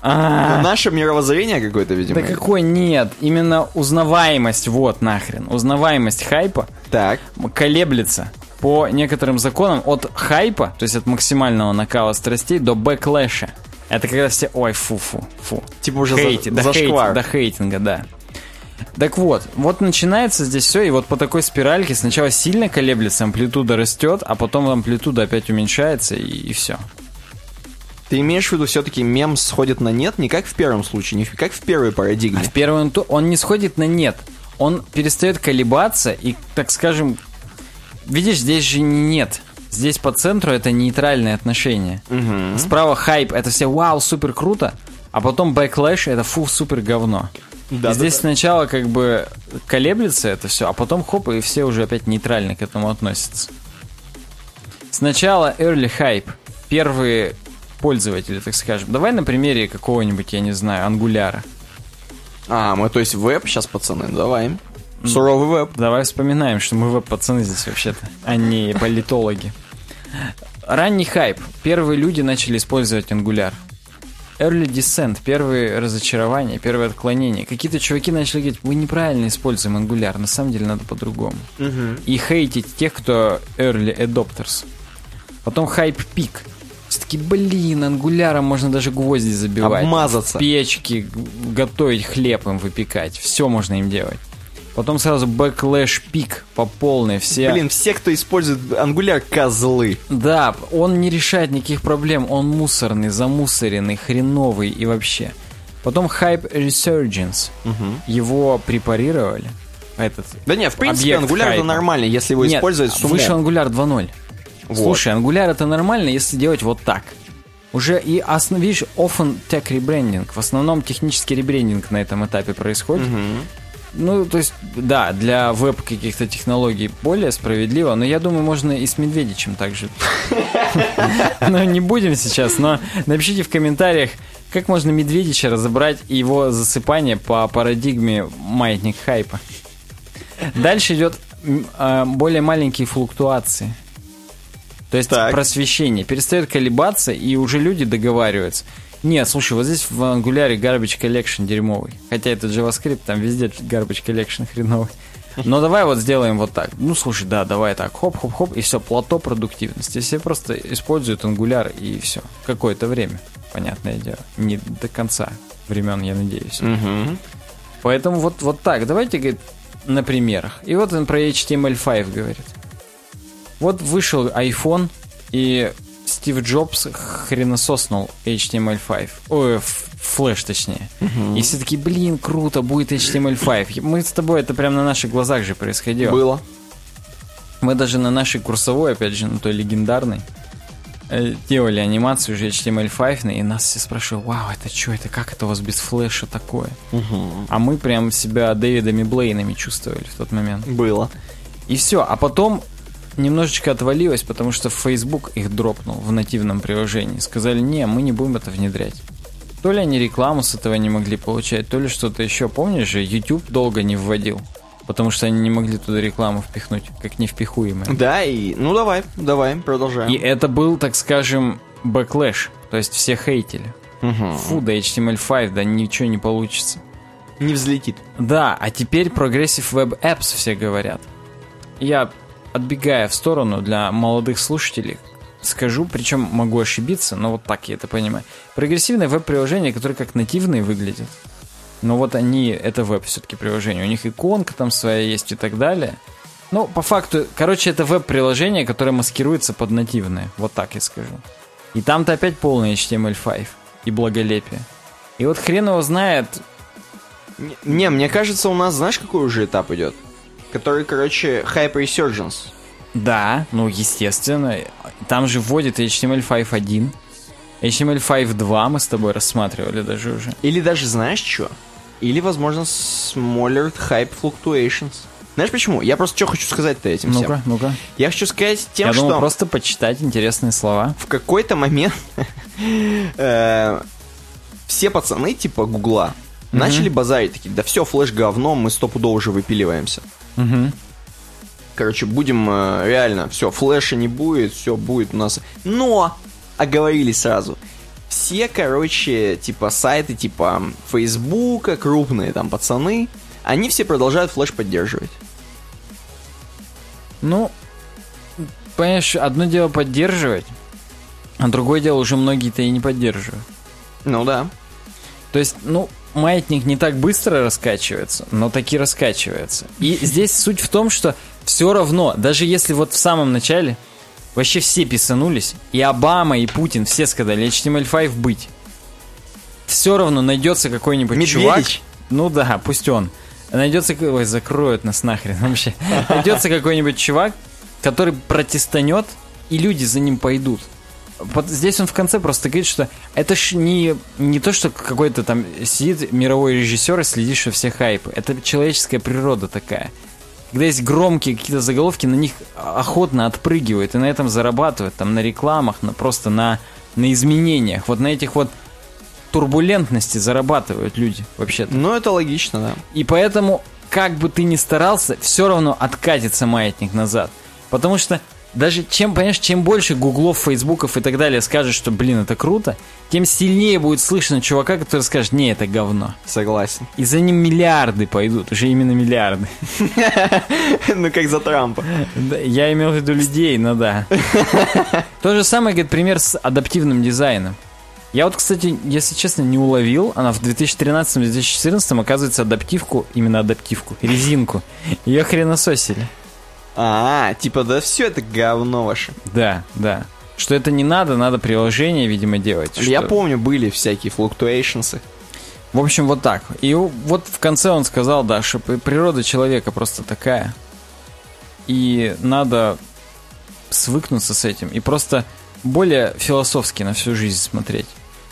А, Ну, Наше мировоззрение какое-то, видимо. да какой нет? Именно узнаваемость, вот нахрен. Узнаваемость хайпа Так. колеблется по некоторым законам от хайпа, то есть от максимального накала страстей, до бэклэша. Это когда все, ой, фу-фу, фу. Типа уже за- Хейти, до, хейт- зашквар. до хейтинга, да. Так вот, вот начинается здесь все, и вот по такой спиральке сначала сильно колеблется, амплитуда растет, а потом амплитуда опять уменьшается, и, и все. Ты имеешь в виду, все-таки мем сходит на нет не как в первом случае, не как в первой парадигме. А в первом он не сходит на нет. Он перестает колебаться и, так скажем, видишь, здесь же не нет. Здесь по центру это нейтральное отношение. Справа хайп, это все вау, супер круто, а потом backlash это фу, супер говно. Да, И здесь да. сначала как бы колеблется это все, а потом хоп, и все уже опять нейтрально к этому относятся. Сначала early hype, первые пользователи, так скажем. Давай на примере какого-нибудь, я не знаю, ангуляра. А, мы, то есть, веб сейчас, пацаны, давай. Суровый веб. Давай вспоминаем, что мы веб-пацаны здесь вообще-то, а не политологи. Ранний хайп. Первые люди начали использовать Angular. Early Descent, первые разочарования, первые отклонения. Какие-то чуваки начали говорить, мы неправильно используем Angular, на самом деле надо по-другому. И хейтить тех, кто Early Adopters. Потом hype peak. Все-таки, блин, ангуляром можно даже гвозди забивать. Обмазаться. Г- готовить хлеб им выпекать. Все можно им делать. Потом сразу backlash peak по полной. Все... Блин, все, кто использует Angular, козлы. Да, он не решает никаких проблем. Он мусорный, замусоренный, хреновый и вообще. Потом hype Resurgence. Его препарировали. Этот. Да не, в принципе, Angular это нормально, если его Нет, использовать с умом. вышел Angular 2.0. Вот. Слушай, Angular это нормально, если делать вот так. Уже и основ... видишь, often tech rebranding. В основном технический ребрендинг на этом этапе происходит. Ну, то есть, да, для веб каких-то технологий более справедливо, но я думаю, можно и с Медведичем также. Ну, не будем сейчас, но напишите в комментариях, как можно Медведича разобрать и его засыпание по парадигме маятник хайпа. Дальше идет а, более маленькие флуктуации. То есть Так. просвещение. Перестает колебаться, и уже люди договариваются. Нет, слушай, вот здесь в Angular garbage collection дерьмовый. Хотя это JavaScript, там везде garbage collection хреновый. Но давай вот сделаем вот так. Ну, слушай, да, давай так. Хоп-хоп-хоп, и все, плато продуктивности. Все просто используют Angular, и все. Какое-то время, понятное дело. Не до конца времен, я надеюсь. Мгм. Поэтому вот, вот так. Давайте, говорит, на примерах. И вот он про HTML5 говорит. Вот вышел iPhone, и Стив Джобс хренососнул HTML5. Ой, флеш точнее. И все таки блин, круто, будет HTML5. Мы с тобой, это прямо на наших глазах же происходило. Было. Мы даже на нашей курсовой, опять же, на той легендарной, э, делали анимацию уже HTML5, и нас все спрашивали, вау, это что, это как это у вас без флеша такое? А мы прям себя Дэвидами Блейнами чувствовали в тот момент. Было. И все, а потом немножечко отвалилось, потому что Facebook их дропнул в нативном приложении. Сказали, не, мы не будем это внедрять. То ли они рекламу с этого не могли получать, то ли что-то еще. Помнишь же, YouTube долго не вводил, потому что они не могли туда рекламу впихнуть, как невпихуемые. Да, и... Ну, давай, давай, продолжаем. И это был, так скажем, backlash. То есть все хейтили. Фу, да HTML5, да ничего не получится. Не взлетит. Да, а теперь Progressive Web Apps все говорят. Я, отбегая в сторону для молодых слушателей, скажу, причем могу ошибиться, но вот так я это понимаю. Прогрессивное веб-приложение, которое как нативные выглядят. Но вот они, это веб все-таки приложение. У них иконка там своя есть и так далее. Ну, по факту, короче, это веб-приложение, которое маскируется под нативное. Вот так я скажу. И там-то опять полный HTML5 и благолепие. И вот хрен его знает. Не, мне кажется, у нас, знаешь, какой уже этап идет? Который, короче, Hyper Resurgence. Да, ну, естественно. Там же вводит HTML5.1. HTML5.2 мы с тобой рассматривали даже уже. Или даже, знаешь что? Или, возможно, Smaller Hype Fluctuations. Знаешь почему? Я просто что хочу сказать-то этим Ну-ка, всем. ну-ка. Я хочу сказать тем, Я что думал просто почитать интересные слова. в какой-то момент э, все пацаны типа Гугла начали базарить такие, да все, флеш говно, мы стопудово уже выпиливаемся. Мгм. Короче, будем э, реально, все, флеша не будет, все будет у нас. Но, оговорились сразу. Все, короче, типа сайты, типа Фейсбука, крупные там пацаны, они все продолжают флеш поддерживать. Ну, понимаешь, одно дело поддерживать, а другое дело уже многие-то и не поддерживают. Ну да. То есть, ну, маятник не так быстро раскачивается, но таки раскачивается. И здесь суть в том, что все равно, даже если вот в самом начале вообще все писанулись, и Обама, и Путин все сказали HTML5 быть, все равно найдется какой-нибудь Медведич? чувак. Ну да, пусть он. Найдется... Ой, закроют нас нахрен вообще. Найдется какой-нибудь чувак, который протестанет, и люди за ним пойдут. Вот здесь он в конце просто говорит, что это ж не, не то, что какой-то там сидит мировой режиссер и следит, что все хайпы. Это человеческая природа такая. Когда есть громкие какие-то заголовки, на них охотно отпрыгивают и на этом зарабатывают, там на рекламах, на просто на, на изменениях. Вот на этих вот турбулентности зарабатывают люди вообще-то. Ну это логично, да. И поэтому, как бы ты ни старался, все равно откатится маятник назад. Потому что даже чем, понимаешь, чем больше гуглов, фейсбуков и так далее скажет, что, блин, это круто, тем сильнее будет слышно чувака, который скажет, не, это говно. Согласен. И за ним миллиарды пойдут, уже именно миллиарды. ну как за Трампа. Я имел в виду людей, но да. То же самое, говорит, пример с адаптивным дизайном. Я вот, кстати, если честно, не уловил. Она в 2013-2014, оказывается, адаптивку, именно адаптивку, резинку, ее хренососили. А, типа, да все это говно ваше. Да, да. Что это не надо, надо приложение, видимо, делать. Я что- помню, были всякие флуктуэйшнсы. В общем, вот так. И вот в конце он сказал, да, что природа человека просто такая. И надо свыкнуться с этим. И просто более философски на всю жизнь смотреть.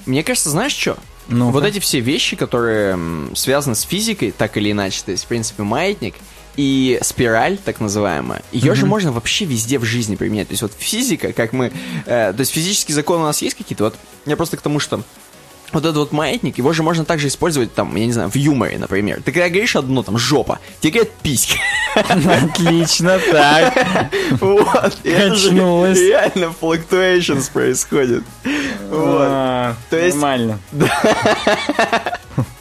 Мне кажется, знаешь что? Ну, Вот эти все вещи, которые связаны с физикой, так или иначе, то есть, в принципе, маятник и спираль, так называемая, ее же можно вообще везде в жизни применять. То есть вот физика, как мы... э, то есть физические законы у нас есть какие-то? Вот я просто к тому, что вот этот вот маятник, его же можно также использовать, там, я не знаю, в юморе, например. Ты когда говоришь одно, там, жопа, тебе говорят писька. Отлично, так. Вот. Качнулась. реально fluctuations происходит. Вот. А, То есть- Нормально.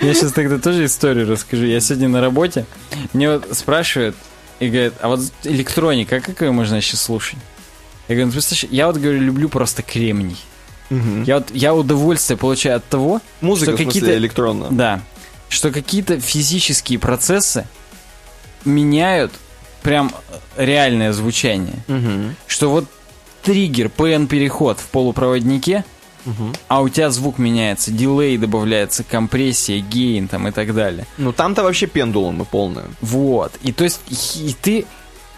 Я сейчас тогда тоже историю расскажу. Я сегодня на работе, мне вот спрашивают и говорят, а вот электроника, как ее можно сейчас слушать? Я говорю, ну, представляешь, я вот говорю, люблю просто кремний. Я вот я удовольствие получаю от того, Музыка, что какие-то электронная. да, что какие-то физические процессы меняют прям реальное звучание. Мгм. Что вот триггер, PN-переход в полупроводнике, а у тебя звук меняется, дилей добавляется, компрессия, гейн там и так далее. Ну там-то вообще пендулумы полные. Вот. И то есть, и ты...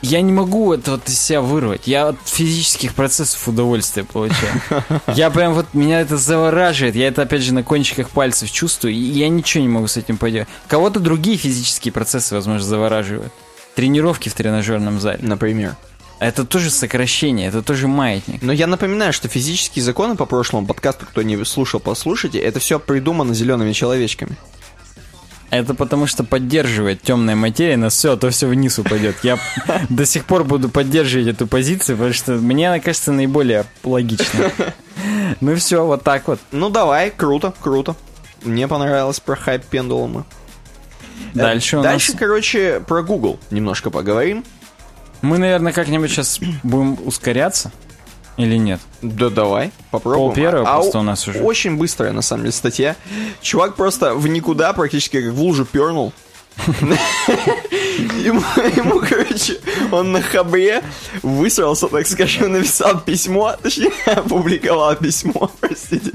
Я не могу это вот из себя вырвать. Я от физических процессов удовольствие получаю. Я прям вот, меня это завораживает. Я это, опять же, на кончиках пальцев чувствую. И я ничего не могу с этим поделать. Кого-то другие физические процессы, возможно, завораживают. Тренировки в тренажерном зале. Например. Это тоже сокращение, это тоже маятник. Но я напоминаю, что физические законы по прошлому подкасту, кто не слушал, послушайте, это все придумано зелеными человечками. Это потому что поддерживает темная материя нас все, а то все вниз упадет. Я до сих пор буду поддерживать эту позицию, потому что мне она кажется наиболее логичной. Ну все, вот так вот. Ну давай, круто, круто. Мне понравилось про хайп пендулумы. Дальше у Дальше, нас... короче, про Google немножко поговорим. Мы, наверное, как-нибудь сейчас будем ускоряться. Или нет? Да давай, попробуем. Пол первого а просто у нас уже. Очень быстрая, на самом деле, статья. Чувак просто в никуда практически как в лужу пернул. Ему, ему, короче, он на хабре высрался, так скажем, написал письмо, точнее, опубликовал письмо, простите.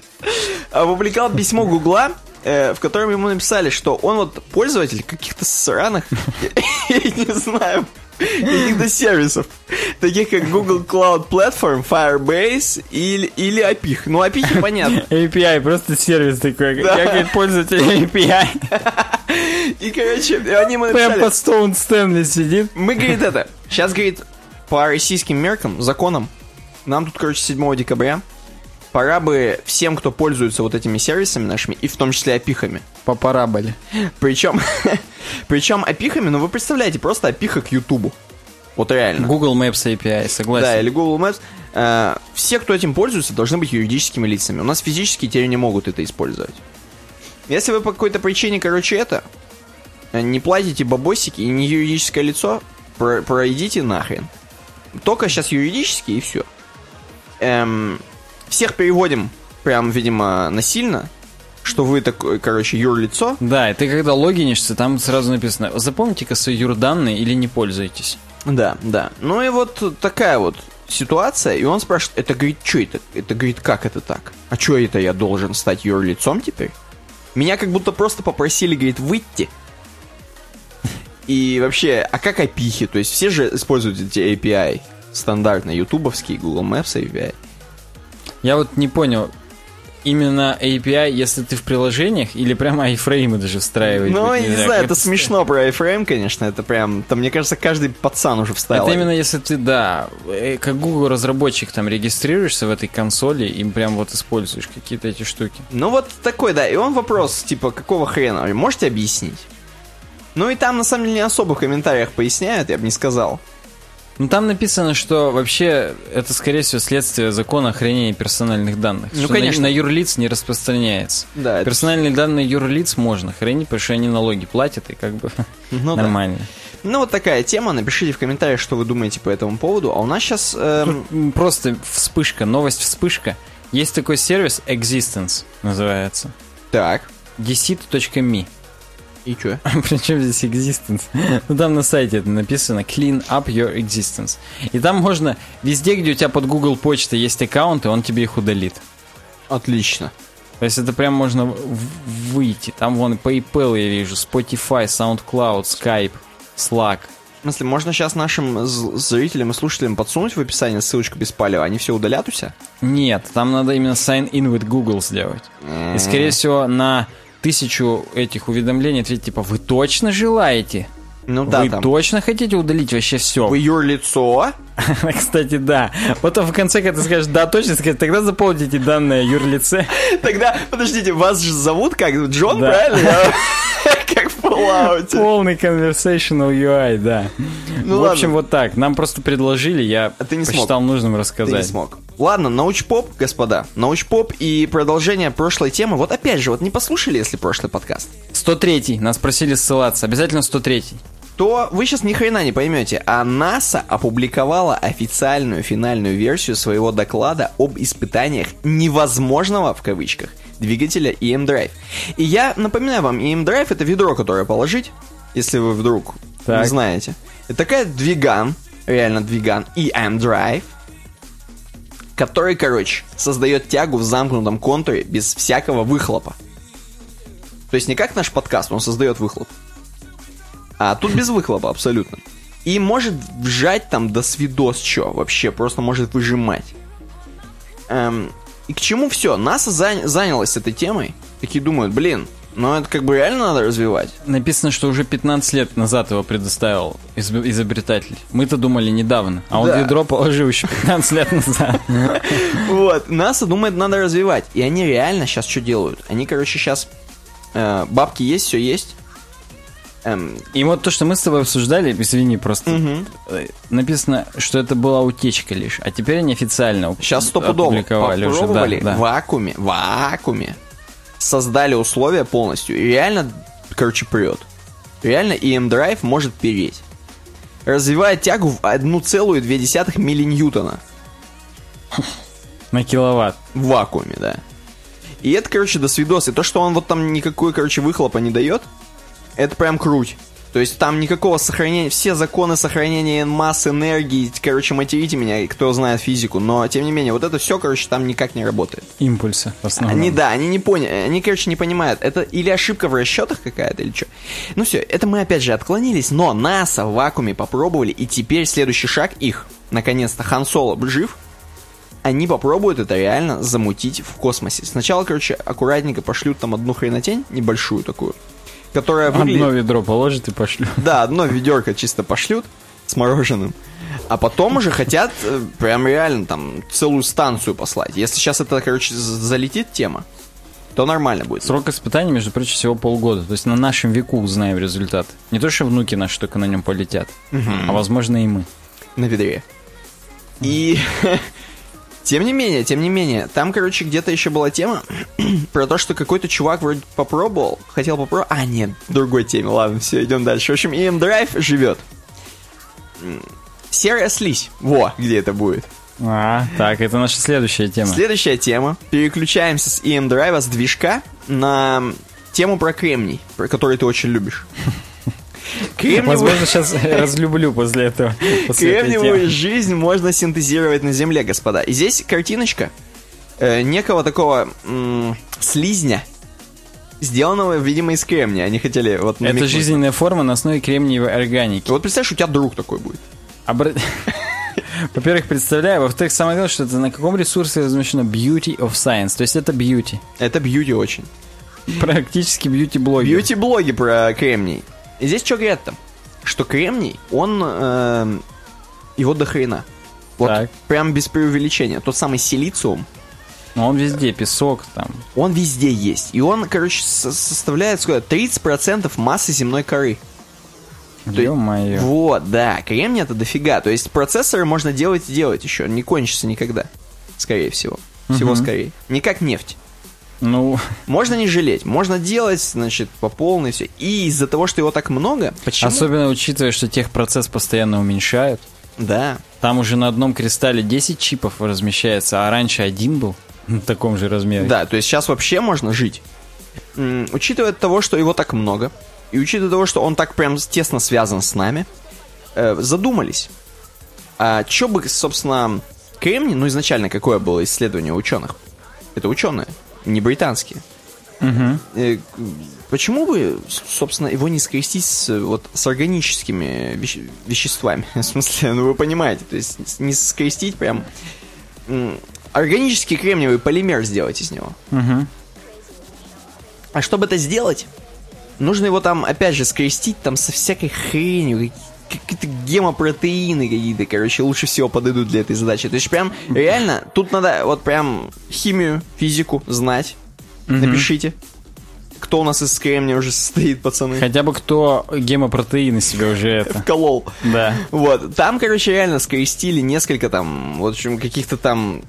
Опубликовал письмо Гугла, э, в котором ему написали, что он вот пользователь каких-то сраных, не знаю, каких-то сервисов, таких как Google Cloud Platform, Firebase или, или API. Ну, API понятно. API, просто сервис такой. Да. Я, говорит, пользователь API. И, короче, они ему Прям написали, под Стоун Стэнли сидит. мы, говорит, это, сейчас, говорит, по российским меркам, законам, нам тут, короче, 7 декабря, пора бы всем, кто пользуется вот этими сервисами нашими, и в том числе опихами, По параболе. причем, причем опихами, ну вы представляете, просто опиха к Ютубу. Вот реально. Google Maps API, согласен. Да, или Google Maps. Э, все, кто этим пользуется, должны быть юридическими лицами. У нас физические теперь не могут это использовать. Если вы по какой-то причине, короче, это, э, не платите бабосики и не юридическое лицо, про- пройдите нахрен. Только сейчас юридически и все. Эм, всех переводим прям, видимо, насильно, что вы такой, короче, юрлицо. Да, и ты когда логинишься, там сразу написано, запомните-ка свои юрданные или не пользуйтесь. Да, да. Ну и вот такая вот ситуация, и он спрашивает, это, говорит, что это? Это, говорит, как это так? А что это я должен стать юрлицом теперь? Меня как будто просто попросили, говорит, выйти. И вообще, а как опихи? То есть все же используют эти API стандартно, ютубовские, Google Maps API. Я вот не понял, именно API, если ты в приложениях, или прямо айфреймы даже встраивать? Ну, я не знаю, Как это смешно про iFrame, конечно, это прям, там, мне кажется, каждый пацан уже вставил. Это именно если ты, да, э, как Google разработчик там регистрируешься в этой консоли и прям вот используешь какие-то эти штуки. Ну вот такой, да. И он вопрос, типа, какого хрена? Можете объяснить? Ну и там, на самом деле, не особо в комментариях поясняют, я бы не сказал. Ну там написано, что вообще это, скорее всего, следствие закона о хранении персональных данных. Ну, что на- конечно. На, юрлиц не распространяется. Да, это- Персональные данные юрлиц можно хранить, потому что они налоги платят, и как бы Ну да. нормально. Ну вот такая тема. Напишите в комментариях, что вы думаете по этому поводу. А у нас сейчас... эм, Просто вспышка, новость вспышка. Есть такой сервис Existence, называется. Так. deceit.me. И чё? Причем здесь existence? Ну там на сайте это написано Clean up your existence. И там можно везде, где у тебя под Google почта есть аккаунты, он тебе их удалит. Отлично. То есть это прям можно выйти. Там вон PayPal я вижу, Spotify, SoundCloud, Skype, Slack. В смысле, можно сейчас нашим зрителям и слушателям подсунуть в описании ссылочку без палева? Они все удалят у себя? Нет, там надо именно sign in with Google сделать. И скорее всего на тысячу этих уведомлений ответить типа вы точно желаете? Ну да, вы там. точно хотите удалить вообще все? Вы юрлицо? Кстати, да. Потом в конце, когда ты скажешь, да, точно, скажешь, тогда заполните данные юрлице. Тогда, подождите, вас же зовут как? Джон, Да. правильно? Как в Fallout. Полный conversational UI, да. Ну в общем, ладно. вот так. Нам просто предложили, я А ты не смог. посчитал нужным Ты не рассказать. смог. Ладно, научпоп, господа. Научпоп и продолжение прошлой темы. Вот опять же, вот не послушали, если прошлый подкаст, 103 нас просили ссылаться. Обязательно 103 то вы сейчас ни хрена не поймете. А NASA опубликовала официальную финальную версию своего доклада об испытаниях невозможного, в кавычках, двигателя EM Drive. И я напоминаю вам, EM Drive это ведро, которое положить, если вы вдруг не Так. знаете. Это такая двиган, реально двиган EM Drive, который, короче, создает тягу в замкнутом контуре без всякого выхлопа. То есть не как наш подкаст, он создает выхлоп. А тут без выхлопа абсолютно. И может вжать там до свидос чё, вообще, просто может выжимать. Эм, и к чему все? НАСА зан- занялась этой темой. Такие думают, блин, ну это как бы реально надо развивать. Написано, что уже 15 лет назад его предоставил изоб- изобретатель. Мы-то думали недавно. А он Да. ведро положил еще 15 лет назад. Вот, НАСА думает, надо развивать. И они реально сейчас что делают? Они, короче, сейчас... бабки есть, все есть. Эм, И вот то, что мы с тобой обсуждали, извини, просто э, написано, что это была утечка лишь. А теперь они официально Сейчас стопудово опубликовали уже. попробовали Да, в да. вакууме, в вакууме создали условия полностью. И реально, короче, прет. Реально EM Drive может переть. Развивает тягу в 1,2 миллиньютона. На киловатт. В вакууме, да. И это, короче, до свидос. И то, что он вот там никакой, короче, выхлопа не дает, это прям круть. То есть там никакого сохранения, все законы сохранения масс, энергии, короче, материте меня, кто знает физику, но тем не менее, вот это все, короче, там никак не работает. Импульсы в основном. Они, да, они не поняли, они, короче, не понимают, это или ошибка в расчетах какая-то, или что. Ну все, это мы опять же отклонились, но НАСА в вакууме попробовали, и теперь следующий шаг их, наконец-то, Хан Соло жив, они попробуют это реально замутить в космосе. Сначала, короче, аккуратненько пошлют там одну хренотень, небольшую такую, которая выглядит... Одно ведро положит и пошлю. Да, одно ведерко чисто пошлют с мороженым. А потом уже хотят э, прям реально там целую станцию послать. Если сейчас это, короче, залетит тема, то нормально будет. Срок испытаний, между прочим, всего полгода. То есть на нашем веку узнаем результат. Не то, что внуки наши только на нем полетят, а возможно и мы. на ведре. И тем не менее, тем не менее, там, короче, где-то еще была тема про то, что какой-то чувак вроде попробовал, хотел попробовать. А, нет, другой теме. Ладно, все, идем дальше. В общем, EM Drive живет. Серая слизь. Во, где это будет. А, так, это наша следующая тема. Следующая тема. Переключаемся с EM Drive, с движка, на тему про кремний, про который ты очень любишь. Кремниевую- Возможно, сейчас разлюблю после этого. Кремниевую жизнь можно синтезировать на Земле, господа. И здесь картиночка э, некого такого м, слизня, сделанного, видимо, из кремния. Они хотели вот Это жизненная форма на основе кремниевой органики. Вот представляешь, у тебя друг такой будет. Обра- Во-первых, представляю. Во-вторых, самое главное, что это на каком ресурсе размещено Beauty of Science. То есть это beauty. Это бьюти очень. Практически beauty-блогер. Бьюти-блоги про кремний. Здесь что говорят-то? Что кремний, он... э, его до хрена. Вот Так. прям без преувеличения. Тот самый силициум, Но он везде, песок там. он везде есть. И он, короче, со- составляет сколько? 30% массы земной коры. Ё-моё. Вот, да, кремний это дофига. То есть процессоры можно делать и делать еще. Не кончится никогда. Скорее всего. Всего Мгм. скорее. Не как нефть. Ну, Можно не жалеть. Можно делать, значит, по полной все. И из-за того, что его так много, почему? особенно учитывая, что техпроцесс постоянно уменьшают. Да. Там уже на одном кристалле 10 чипов размещается, а раньше один был в таком же размере. Да, то есть сейчас вообще можно жить. М, Учитывая того, что его так много, и учитывая того, что он так прям тесно связан с нами, э, задумались. А что бы, собственно, кремний, ну изначально какое было исследование ученых? Это ученые, не британские. К- Почему бы, собственно, его не скрестить с, вот, с органическими веще- веществами? В смысле, ну вы понимаете, то есть не скрестить прям... Органический кремниевый полимер сделать из него. Мгм. А чтобы это сделать, нужно его там, опять же, скрестить там со всякой хренью, какие-то гемопротеины какие-то, короче, лучше всего подойдут для этой задачи. То есть прям реально, тут надо вот прям химию, физику знать. Напишите, кто у нас из кремния уже состоит, пацаны. Хотя бы кто гемопротеины себе уже это. Вколол. Да. Вот, там, короче, реально скрестили несколько там, в общем, каких-то там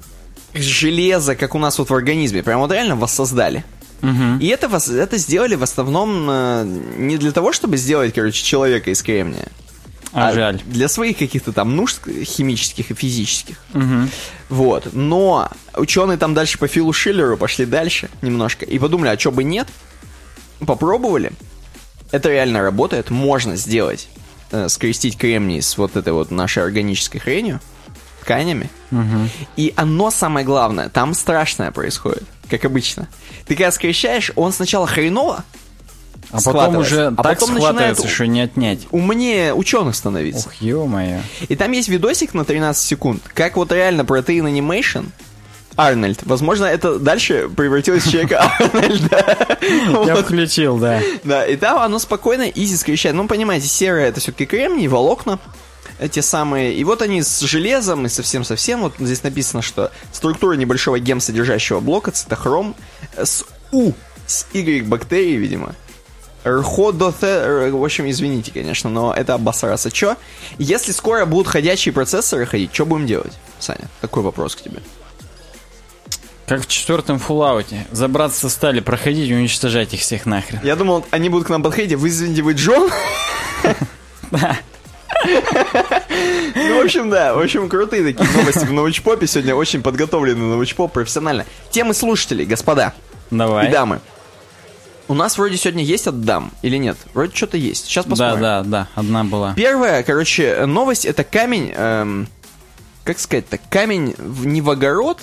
железа, как у нас вот в организме. Прям вот реально воссоздали. Мгм. И это, это сделали в основном э, не для того, чтобы сделать, короче, человека из кремния. А жаль. Для своих каких-то там нужд химических и физических. Мгм. Вот. Но ученые там дальше по Филу Шиллеру пошли дальше немножко. И подумали, а что бы нет? Попробовали. Это реально работает. Можно сделать. э, скрестить кремний с вот этой вот нашей органической хренью. Тканями. Мгм. И оно самое главное, там страшное происходит, как обычно. Ты когда скрещаешь, он сначала хреново, А потом уже а так потом схватывается, что не отнять. умнее ученых становиться. Ух, ё-моё. И там есть видосик на 13 секунд, как вот реально протеин анимейшн Арнольд. Возможно, это дальше превратилось в человека Арнольда. Я включил, да. Да, и там оно спокойно, изи скрещает. Ну, понимаете, серое это все-таки кремний, волокна э, те самые. И вот они с железом и совсем-совсем. Вот здесь написано, что структура небольшого гем-содержащего блока цитохром э, с У, с Y бактерий, видимо. Рходоте... э, В общем, извините, конечно, но это обосраться. Чё? Если скоро будут ходячие процессоры ходить, что будем делать? Саня, такой вопрос к тебе. Как в четвертом фуллауте. Забраться стали, проходить и уничтожать их всех нахрен. Я думал, они будут к нам подходить, вы, извините, вы Джон? Ну, в общем, да. В общем, крутые такие новости в научпопе. Сегодня очень подготовленный научпоп профессионально. Темы слушателей, господа Давай. и дамы. У нас вроде сегодня есть от дам или нет? Вроде что-то есть. Сейчас Да, посмотрим. да, да, одна была. Первая, короче, новость это камень, эм, как сказать-то, камень в, не в огород,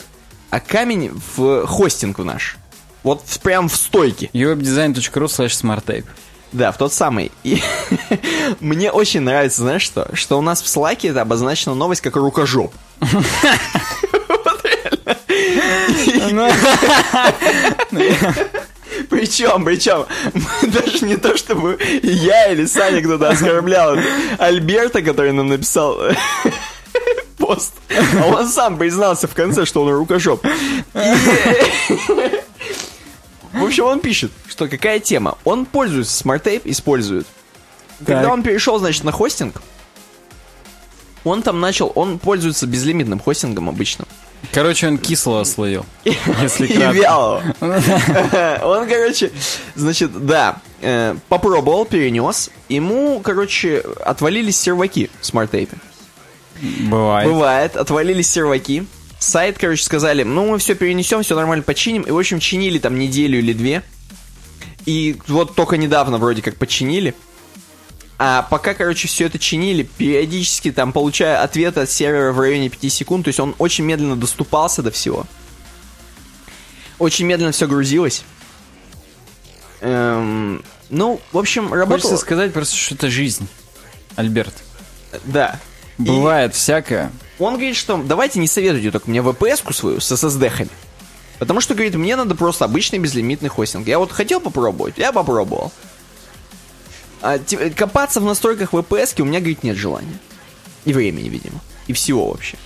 а камень в хостинг в наш. Вот в- прям в стойке. uwebdesign.ru slash smarttape. Да, в тот самый. И мне очень нравится, знаешь что? Что у нас в Слаке это обозначена новость как рукожоп. Причем, причем, даже не то, чтобы я или Саня кто-то оскорблял Альберта, который нам написал пост. А он сам признался в конце, что он рукожоп. В общем, он пишет, что какая тема. Он пользуется SmartApe, использует. Когда он перешел, значит, на хостинг, он там начал, он пользуется безлимитным хостингом обычным. Короче, он кислого словил. Если И вялого. Он, короче, значит, да, э, попробовал, перенес. Ему, короче, отвалились серваки в SmartApe е. Бывает. Бывает, отвалились серваки. Сайт, короче, сказали, ну, мы все перенесем, все нормально починим. И, в общем, чинили там неделю или две. И вот только недавно вроде как починили. А пока, короче, все это чинили, периодически там получая ответы от сервера в районе 5 секунд, то есть он очень медленно доступался до всего. Очень медленно все грузилось. Эм, ну, в общем, работало. Хочется сказать просто, что это жизнь. Альберт. Да. И- Бывает всякое. Он говорит, что давайте не советуйте только мне VPS-ку свою с SSD-хами. Потому что, говорит, мне надо просто обычный безлимитный хостинг. Я вот хотел попробовать, я попробовал. А те- копаться в настройках VPS у меня, говорит, нет желания. И времени, видимо. И всего вообще.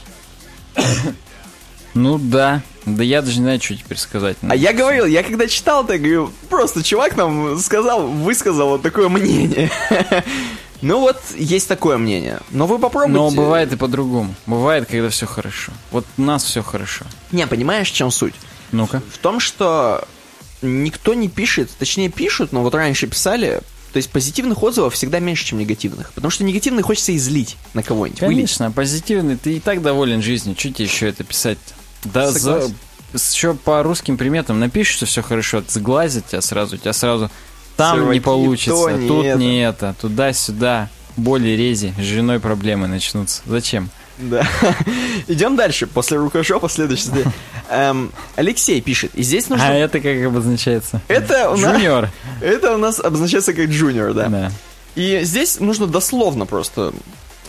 Ну да. Да я даже не знаю, что теперь сказать. А я говорил, я когда читал это, говорю, просто чувак нам сказал, высказал вот такое мнение. Ну вот, есть такое мнение. Но вы попробуйте. Но бывает и по-другому. Бывает, когда все хорошо. Вот у нас все хорошо. Не, понимаешь, в чем суть? Ну-ка. в том, что никто не пишет, точнее пишут, но вот раньше писали, то есть позитивных отзывов всегда меньше, чем негативных. Потому что негативные хочется излить на кого-нибудь. вылить. Конечно, позитивный. Ты и так доволен жизнью. Что тебе еще это писать? Да, за... Еще по русским приметам напишешь, что все хорошо, сглазят тебя сразу, тебя сразу там Серваки, не получится, то, не тут это. не это, туда-сюда, боли, рези, с женой проблемы начнутся. Зачем? Да. Идем дальше. После рукожопа следующий. Эм, Алексей пишет. И здесь нужно... А это как обозначается? Это у нас... Джуниор. Это у нас обозначается как джуниор, да. Да. И здесь нужно дословно просто...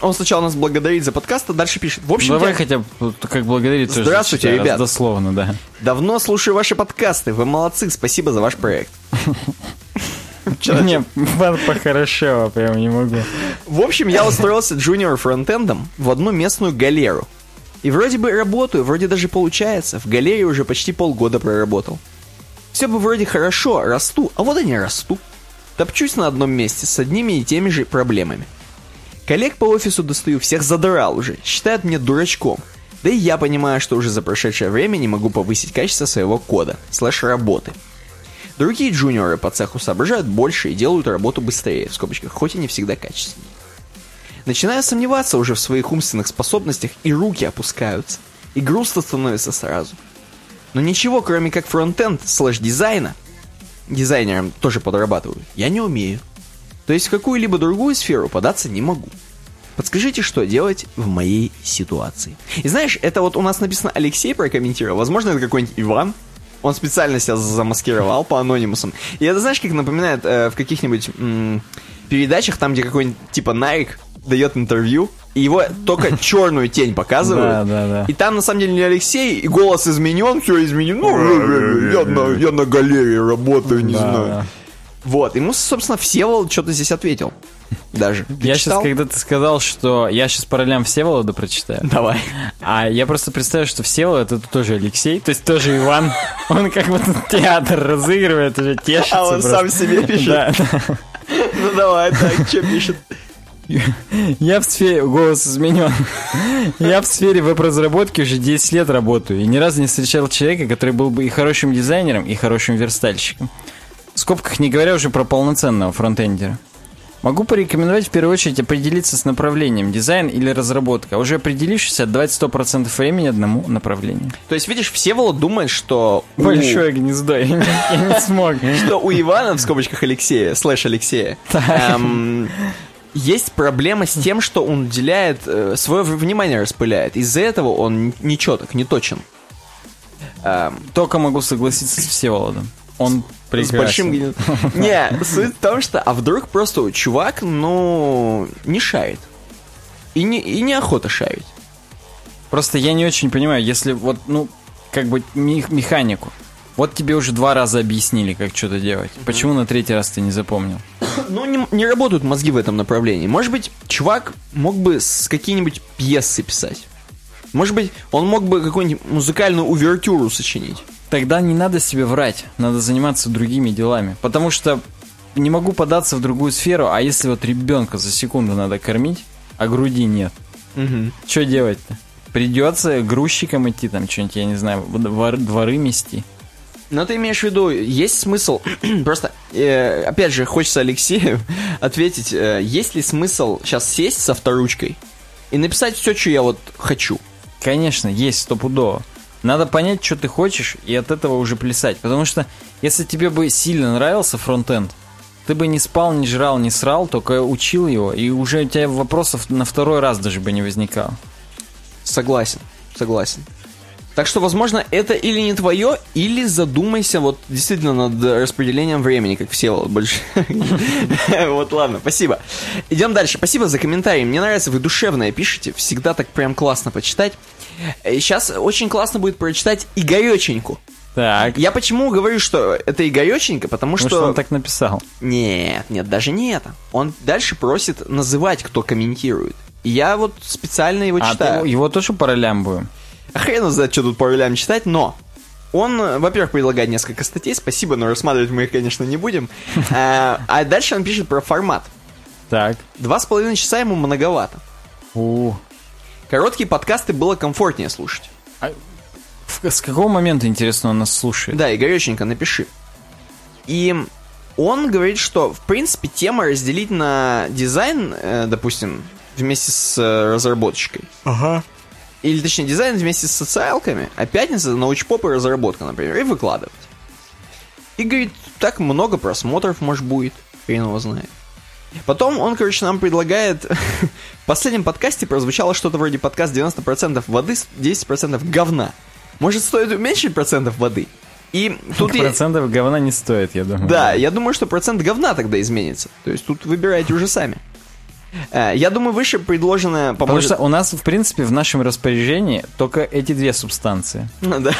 Он сначала нас благодарит за подкаст, а дальше пишет. В общем, Давай хотя бы как благодарить Здравствуйте, раз ребят. Дословно, да. давно слушаю ваши подкасты. Вы молодцы. Спасибо за ваш проект. Не, похорошело, прям не могу. В общем, я устроился джуниор фронтендом в одну местную галеру. И вроде бы работаю, вроде даже получается. В галерее уже почти полгода проработал. Все бы вроде хорошо, расту, а вот и не расту. Топчусь на одном месте с одними и теми же проблемами. Коллег по офису достаю, всех задрал уже, считают меня дурачком. Да и я понимаю, что уже за прошедшее время не могу повысить качество своего кода, слэш работы. Другие джуниоры по цеху соображают больше и делают работу быстрее, в скобочках, хоть и не всегда качественнее. Начинаю сомневаться уже в своих умственных способностях, и руки опускаются. И грустно становится сразу. Но ничего, кроме как фронтенд слэш дизайна, дизайнером тоже подрабатываю, я не умею. То есть в какую-либо другую сферу податься не могу. Подскажите, что делать в моей ситуации. И знаешь, это вот у нас написано Алексей прокомментировал. Возможно, это какой-нибудь Иван. Он специально себя замаскировал по анонимусам. И это, знаешь, как напоминает э, в каких-нибудь м, передачах, там, где какой-нибудь типа Найк дает интервью, и его только черную тень показывают. Да, да, да. И там, на самом деле, не Алексей, и голос изменен, все изменено. Ну, я, на, я на галерее работаю, не Да, знаю. да. Вот, ему, собственно, Всеволод что-то здесь ответил. Даже. Ты Я читал? сейчас, когда ты сказал, что я сейчас по ролям Всеволода прочитаю, Давай. а я просто представляю, что Всеволод это тоже Алексей, то есть тоже Иван. Он как будто театр разыгрывает, уже тешится. А он просто. сам себе пишет? Да. Ну давай, так, что пишет? Я в сфере... Голос изменен. Я в сфере веб-разработки уже 10 лет работаю. И ни разу не встречал человека, который был бы и хорошим дизайнером, и хорошим верстальщиком. В скобках не говоря уже про полноценного фронтендера. Могу порекомендовать в первую очередь определиться с направлением, дизайн или разработка. А Уже определившись, отдавать 100% времени одному направлению. То есть, видишь, Всеволод думает, что... у- Большое гнездо, я не, смог. Что у Ивана, в скобочках Алексея, слэш Алексея, эм, есть проблема с тем, что он уделяет, свое внимание распыляет. Из-за этого он нечеток, не точен. Эм, Только могу согласиться с Всеволодом. Он С прекрасен. большим гни- Не, суть в том, что, а вдруг просто чувак, ну, не шарит. И, не, и неохота шарить. Просто я не очень понимаю, если вот, ну, как бы мех- механику. Вот тебе уже два раза объяснили, как что-то делать. Почему на третий раз ты не запомнил? Ну, не, не работают мозги в этом направлении. Может быть, чувак мог бы с какие-нибудь пьесы писать. Может быть, он мог бы какую-нибудь музыкальную увертюру сочинить. Тогда не надо себе врать, надо заниматься другими делами. Потому что не могу податься в другую сферу, а если вот ребенка за секунду надо кормить, а груди нет, что делать-то? Придется грузчиком идти, там что-нибудь, я не знаю, двор- дворы мести. Но ты имеешь в виду, есть смысл, просто, э, опять же, хочется Алексею ответить, э, есть ли смысл сейчас сесть со авторучкой и написать все, что я вот хочу? Конечно, есть стопудово. Надо понять, что ты хочешь, и от этого уже плясать. Потому что, если тебе бы сильно нравился фронтенд, ты бы не спал, не жрал, не срал, только учил его, и уже у тебя вопросов на второй раз даже бы не возникало. Согласен, согласен. Так что, возможно, это или не твое, или задумайся вот действительно над распределением времени, как все больше. Вот, ладно, спасибо. Идем дальше. Спасибо за комментарии. Мне нравится, вы душевное пишете. Всегда так прям классно почитать. Сейчас очень классно будет прочитать Игореченьку. Так, Я почему говорю, что это Игореченька, потому потому что... что он так написал. Нет, нет, даже не это. Он дальше просит называть, кто комментирует. И я вот специально его А, читаю. то его тоже по ролям будем? А Хрен знает, что тут по ролям читать, но он, во-первых, предлагает несколько статей, спасибо, но рассматривать мы их, конечно, не будем. А а дальше он пишет про формат. Так. Два с половиной часа ему многовато. У. Короткие подкасты было комфортнее слушать. В- С какого момента, интересно, он нас слушает? Да, Игореченька, напиши. И он говорит, что, в принципе, тема разделить на дизайн, э, допустим, вместе с э, разработчикой. Ага. Или, точнее, дизайн вместе с социалками, а пятница научпоп и разработка, например, и выкладывать. И говорит, так много просмотров, может, будет. Хрен его знает. Потом он, короче, нам предлагает... В последнем подкасте прозвучало что-то вроде подкаст 90% воды, 10% говна. Может, стоит уменьшить процентов воды? И тут я- Процентов говна не стоит, я думаю. Да, я думаю, что процент говна тогда изменится. То есть тут выбирайте уже сами. Э, Я думаю, выше предложенное Потому поможет... что у нас, в принципе, в нашем распоряжении только эти две субстанции. Да.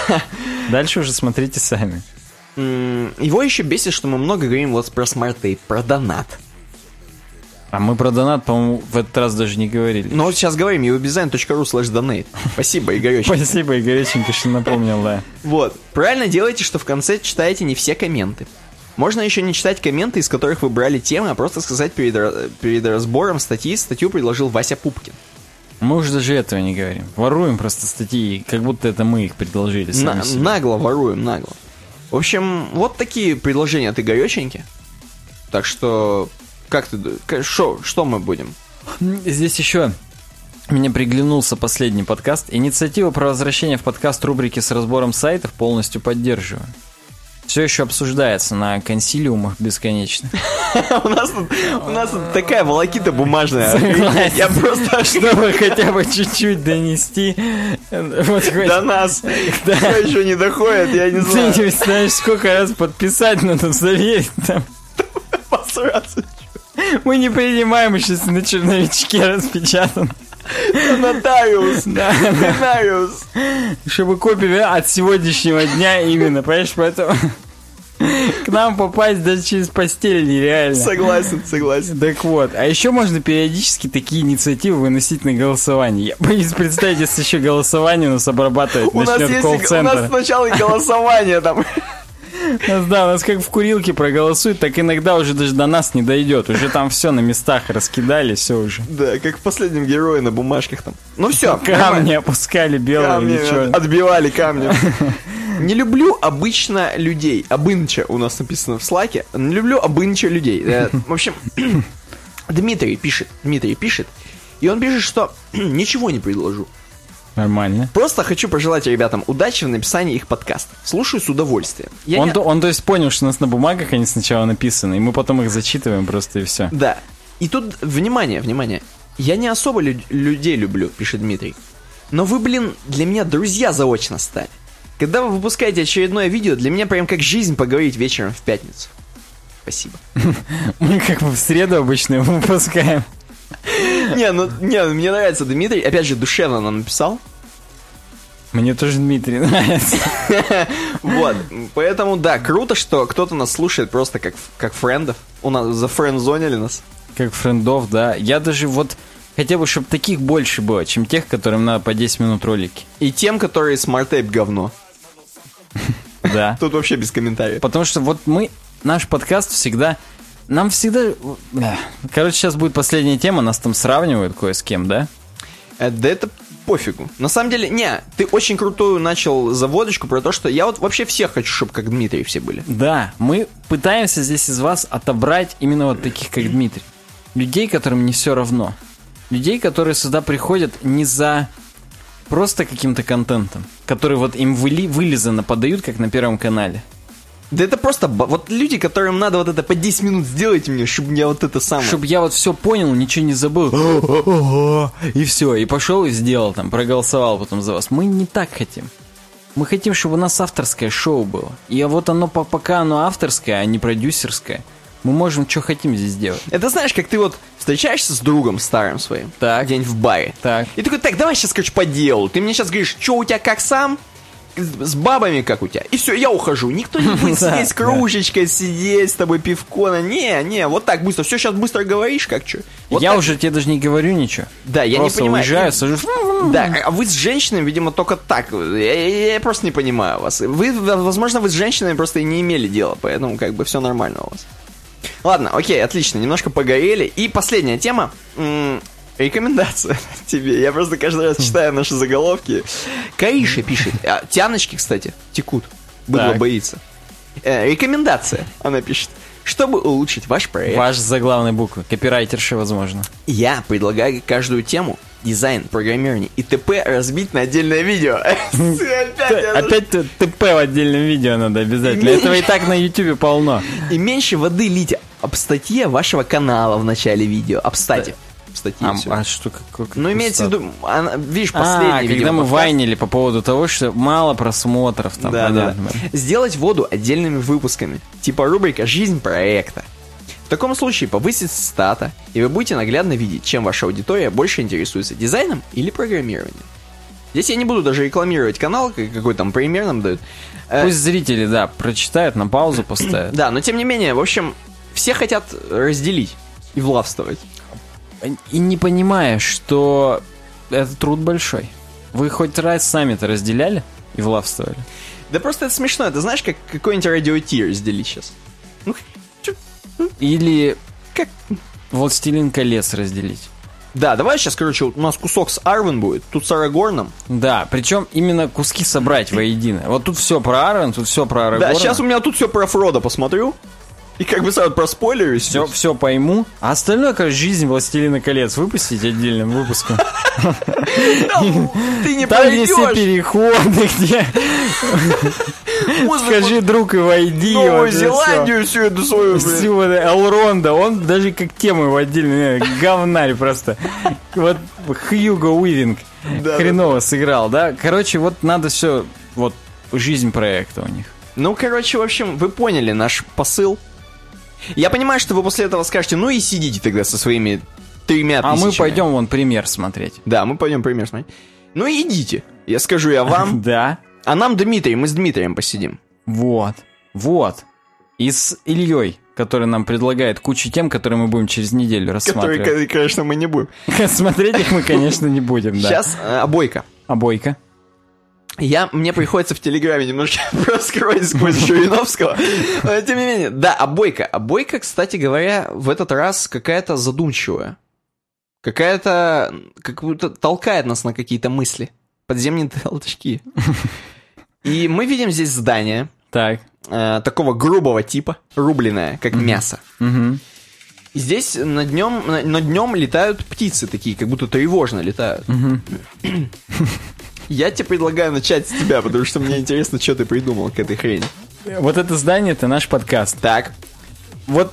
Дальше уже смотрите сами. Его еще бесит, что мы много говорим вот про SmartApe, про донат. А мы про донат, по-моему, в этот раз даже не говорили. Но вот сейчас говорим, uwebdesign.ru slash donate. Спасибо, Игорёч. Спасибо, Игореченко, что напомнил, да. Вот. Правильно делаете, что в конце читаете не все комменты. Можно еще не читать комменты, из которых вы брали темы, а просто сказать перед, перед разбором статьи, статью предложил Вася Пупкин. Мы уже даже этого не говорим. Воруем просто статьи, как будто это мы их предложили На- себе. нагло воруем, нагло. В общем, вот такие предложения от Игореченьки. Так что, как ты, шо- что мы будем? Здесь еще мне приглянулся последний подкаст. Инициатива про возвращение в подкаст рубрики с разбором сайтов полностью поддерживаю. Все еще обсуждается на консилиумах бесконечных. У нас тут, у нас тут такая волокита бумажная. Я просто Чтобы хотя бы чуть-чуть донести. До нас Кто еще не доходит, я не Ты знаю. не знаешь, сколько раз подписать надо заверить там. Посраться. Мы не принимаем еще на черновичке распечатан. Нотариус. Да. Нотариус. Чтобы копии от сегодняшнего дня именно, понимаешь, поэтому к нам попасть даже через постель нереально. Согласен, согласен. Так вот, а еще можно периодически такие инициативы выносить на голосование. Я боюсь представить, если еще голосование нас обрабатывать У нас есть, у нас сначала голосование там. Да, нас как в курилке проголосуют, так иногда уже даже до нас не дойдет. Уже там все на местах раскидали, все уже. Да, как в последнем герое на бумажках там. Ну все, Камни опускали белые или черные. отбивали камни. Не люблю обычно людей. Обынча у нас написано в слаке. Не люблю обынча людей. Э, В общем, Дмитрий пишет, Дмитрий пишет, и он пишет, что ничего не предложу. Нормально. Просто хочу пожелать ребятам удачи в написании их подкаста. Слушаю с удовольствием. Я Он, не- то, он то есть понял, что у нас на бумагах они сначала написаны, и мы потом их зачитываем просто и все. Да. И тут, внимание, внимание. Я не особо лю- людей люблю, пишет Дмитрий. Но вы, блин, для меня друзья заочно стали. Когда вы выпускаете очередное видео, для меня прям как жизнь поговорить вечером в пятницу. Спасибо. Мы как бы в среду обычно выпускаем. Не, ну, не, ну, мне нравится Дмитрий. Опять же, душевно нам написал. Мне тоже Дмитрий нравится. Вот. Поэтому, да, круто, что кто-то нас слушает просто как, как френдов. У нас зафрендзонили нас. Как френдов, да. Я даже вот хотел бы, чтобы таких больше было, чем тех, которым надо по 10 минут ролики. И тем, которые SmartApe говно. Да. Тут вообще без комментариев. Потому что вот мы, наш подкаст всегда... Нам всегда... Бля. Короче, сейчас будет последняя тема, нас там сравнивают кое с кем, да? Э, Да это пофигу. На самом деле, не, ты очень крутую начал заводочку про то, что я вот вообще всех хочу, чтобы как Дмитрий все были. Да, мы пытаемся здесь из вас отобрать именно вот таких, как Дмитрий. Людей, которым не все равно. Людей, которые сюда приходят не за просто каким-то контентом, который вот им выли, вылизано подают, как на Первом канале. Да это просто, вот люди, которым надо вот это по 10 минут сделать мне, чтобы я вот это самое... Чтобы я вот все понял, ничего не забыл. И все, и пошел и сделал там, проголосовал потом за вас. Мы не так хотим. Мы хотим, чтобы у нас авторское шоу было. И вот оно, по- пока оно авторское, а не продюсерское, мы можем, что хотим здесь делать. Это знаешь, как ты вот встречаешься с другом старым своим, Так. где-нибудь в баре, Так. и такой, так, давай сейчас, короче, по делу. Ты мне сейчас говоришь, что у тебя как сам, с бабами как у тебя. И все, я ухожу. Никто не будет сидеть с кружечкой, сидеть с тобой пивко. Не, не, вот так быстро. Все, сейчас быстро говоришь, как что. Вот я так. уже тебе даже не говорю ничего. Да, я Просто не понимаю. уезжаю, сажусь. Да, а вы с женщинами, видимо, только так. Я, я- я просто не понимаю вас. Вы, возможно, вы с женщинами просто и не имели дела, поэтому как бы все нормально у вас. Ладно, окей, отлично, немножко погорели. И последняя тема. Рекомендация тебе. Я просто каждый раз читаю наши заголовки. Кариша пишет. А, Тяночки, кстати, текут. Быдло Так. боится. Э, рекомендация, она пишет. Чтобы улучшить ваш проект, Ваш заглавной буквы. Копирайтерши, возможно. я предлагаю каждую тему, дизайн, программирование и т.п. разбить на отдельное видео. Опять ТП в отдельном видео надо обязательно. Этого и так на Ютубе полно. И меньше воды лить об статье вашего канала в начале видео. Об стате. В статье А, а что, как, как- Ну, имеется в виду, она- видишь, А, последний, когда видимо, мы подкаст. вайнили по поводу того, что мало просмотров там. Да, да. Сделать воду отдельными выпусками. Типа рубрика «Жизнь проекта». В таком случае повысит стата, и вы будете наглядно видеть, чем ваша аудитория больше интересуется, дизайном или программированием. Здесь я не буду даже рекламировать канал, как- какой там пример нам дают. Э, Пусть зрители, да, прочитают, на паузу поставят. Да, но тем не менее, в общем, все хотят разделить и властвовать. И не понимая, что это труд большой. Вы хоть раз сами-то разделяли и властвовали? Да просто это смешно, это знаешь, как какой-нибудь радио Ти разделить сейчас. Ну, Или как... «Властелин колец» разделить? Да, давай сейчас, короче, вот у нас кусок с Арвен будет, тут с Арагорном. Да, причем именно куски собрать воедино. Вот тут все про Арвен, тут все про Арагорна. Да, сейчас у меня тут все про Фрода посмотрю. И как бы сразу проспойлерюсь. все, все пойму. А остальное, короче, жизнь Властелина колец выпустить отдельным выпуском. Ты не Там есть все переходы, где скажи, друг, и войди. Новую. Зеландию всю эту свою. Всю Элронда, он даже как тему его отдельно, не, говнарь просто. Вот Хьюго Уивинг хреново сыграл, да? Короче, вот надо все, вот жизнь проекта у них. Ну, короче, в общем, вы поняли наш посыл. Я понимаю, что вы после этого скажете, ну и сидите тогда со своими тремя А мы тысячами. пойдем вон пример смотреть. Да, мы пойдем пример смотреть. Ну и идите. Я скажу я вам. Да, А нам Дмитрий, мы с Дмитрием посидим. вот, вот. И с Ильей, который нам предлагает кучу тем, которые мы будем через неделю рассматривать. Который, конечно, мы не будем. Смотреть их мы, конечно, не будем, да. Сейчас э, обойка. А? Я, мне приходится в Телеграме немножко проскролить сквозь Жириновского. Но, тем не менее, да, обойка. Обойка, кстати говоря, в этот раз какая-то задумчивая. Какая-то, как будто толкает нас на какие-то мысли. Подземные толчки. И мы видим здесь здание Так. э, такого грубого типа, рубленное, как мясо. Мгм. И здесь на днем, на, на днем летают птицы такие, как будто тревожно летают. Я тебе предлагаю начать с тебя, потому что мне интересно, что ты придумал к этой хрени. Вот это здание, это наш подкаст. Так, Вот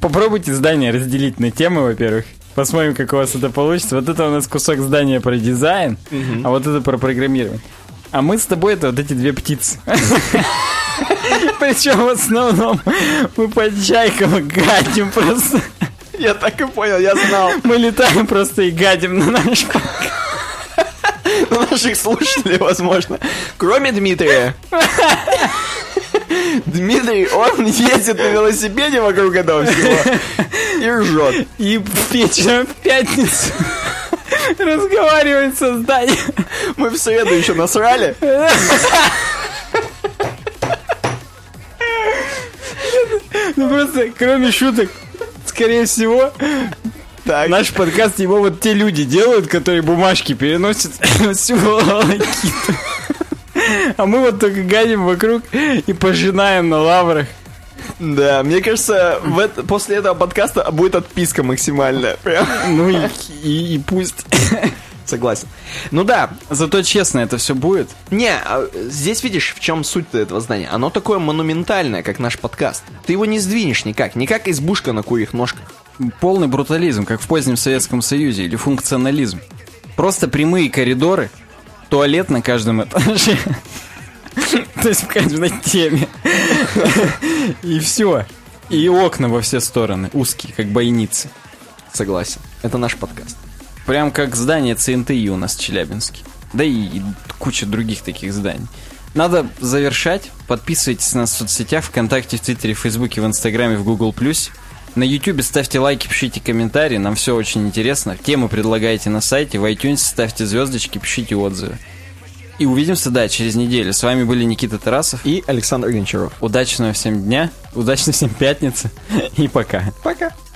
попробуйте здание разделить на темы, во-первых. Посмотрим, как у вас это получится. Вот это у нас кусок здания про дизайн, а вот это про программирование. А мы с тобой это вот эти две птицы. Причем в основном мы по чайкам гадим просто. я так и понял, я знал. Мы летаем просто и гадим на наш У наших слушателей, возможно. Кроме Дмитрия. Дмитрий, он ездит на велосипеде вокруг этого всего и ржет. И вечером в пятницу разговаривает со зданием. Мы в среду еще насрали. Ну просто, кроме шуток, скорее всего, Так, наш подкаст его вот те люди делают, которые бумажки переносят всю волокиту. А мы вот только гадим вокруг и пожинаем на лаврах. да, мне кажется, в это- после этого подкаста будет отписка максимальная. Прям. Ну и, и- и пусть. Согласен. Ну да, Зато честно это все будет. не, а, здесь видишь, в чем суть этого здания. Оно такое монументальное, как наш подкаст. Ты его не сдвинешь никак, не как избушка на курьих ножках. Полный брутализм, как в позднем Советском Союзе, или функционализм. Просто прямые коридоры, туалет на каждом этаже. То есть в каждой теме. И все. И окна во все стороны, узкие, как бойницы. Согласен. Это наш подкаст. Прям как здание ЦНТИ у нас в Челябинске. Да и куча других таких зданий. Надо завершать. Подписывайтесь на соцсетях, ВКонтакте, в Твиттере, в Фейсбуке, в Инстаграме, в Гугл+. На Ютубе ставьте лайки, пишите комментарии, нам все очень интересно. Темы предлагайте на сайте, в iTunes ставьте звездочки, пишите отзывы. И увидимся, да, через неделю. С вами были Никита Тарасов. И Александр Гончаров. Удачного всем дня, удачной всем пятницы и пока. Пока.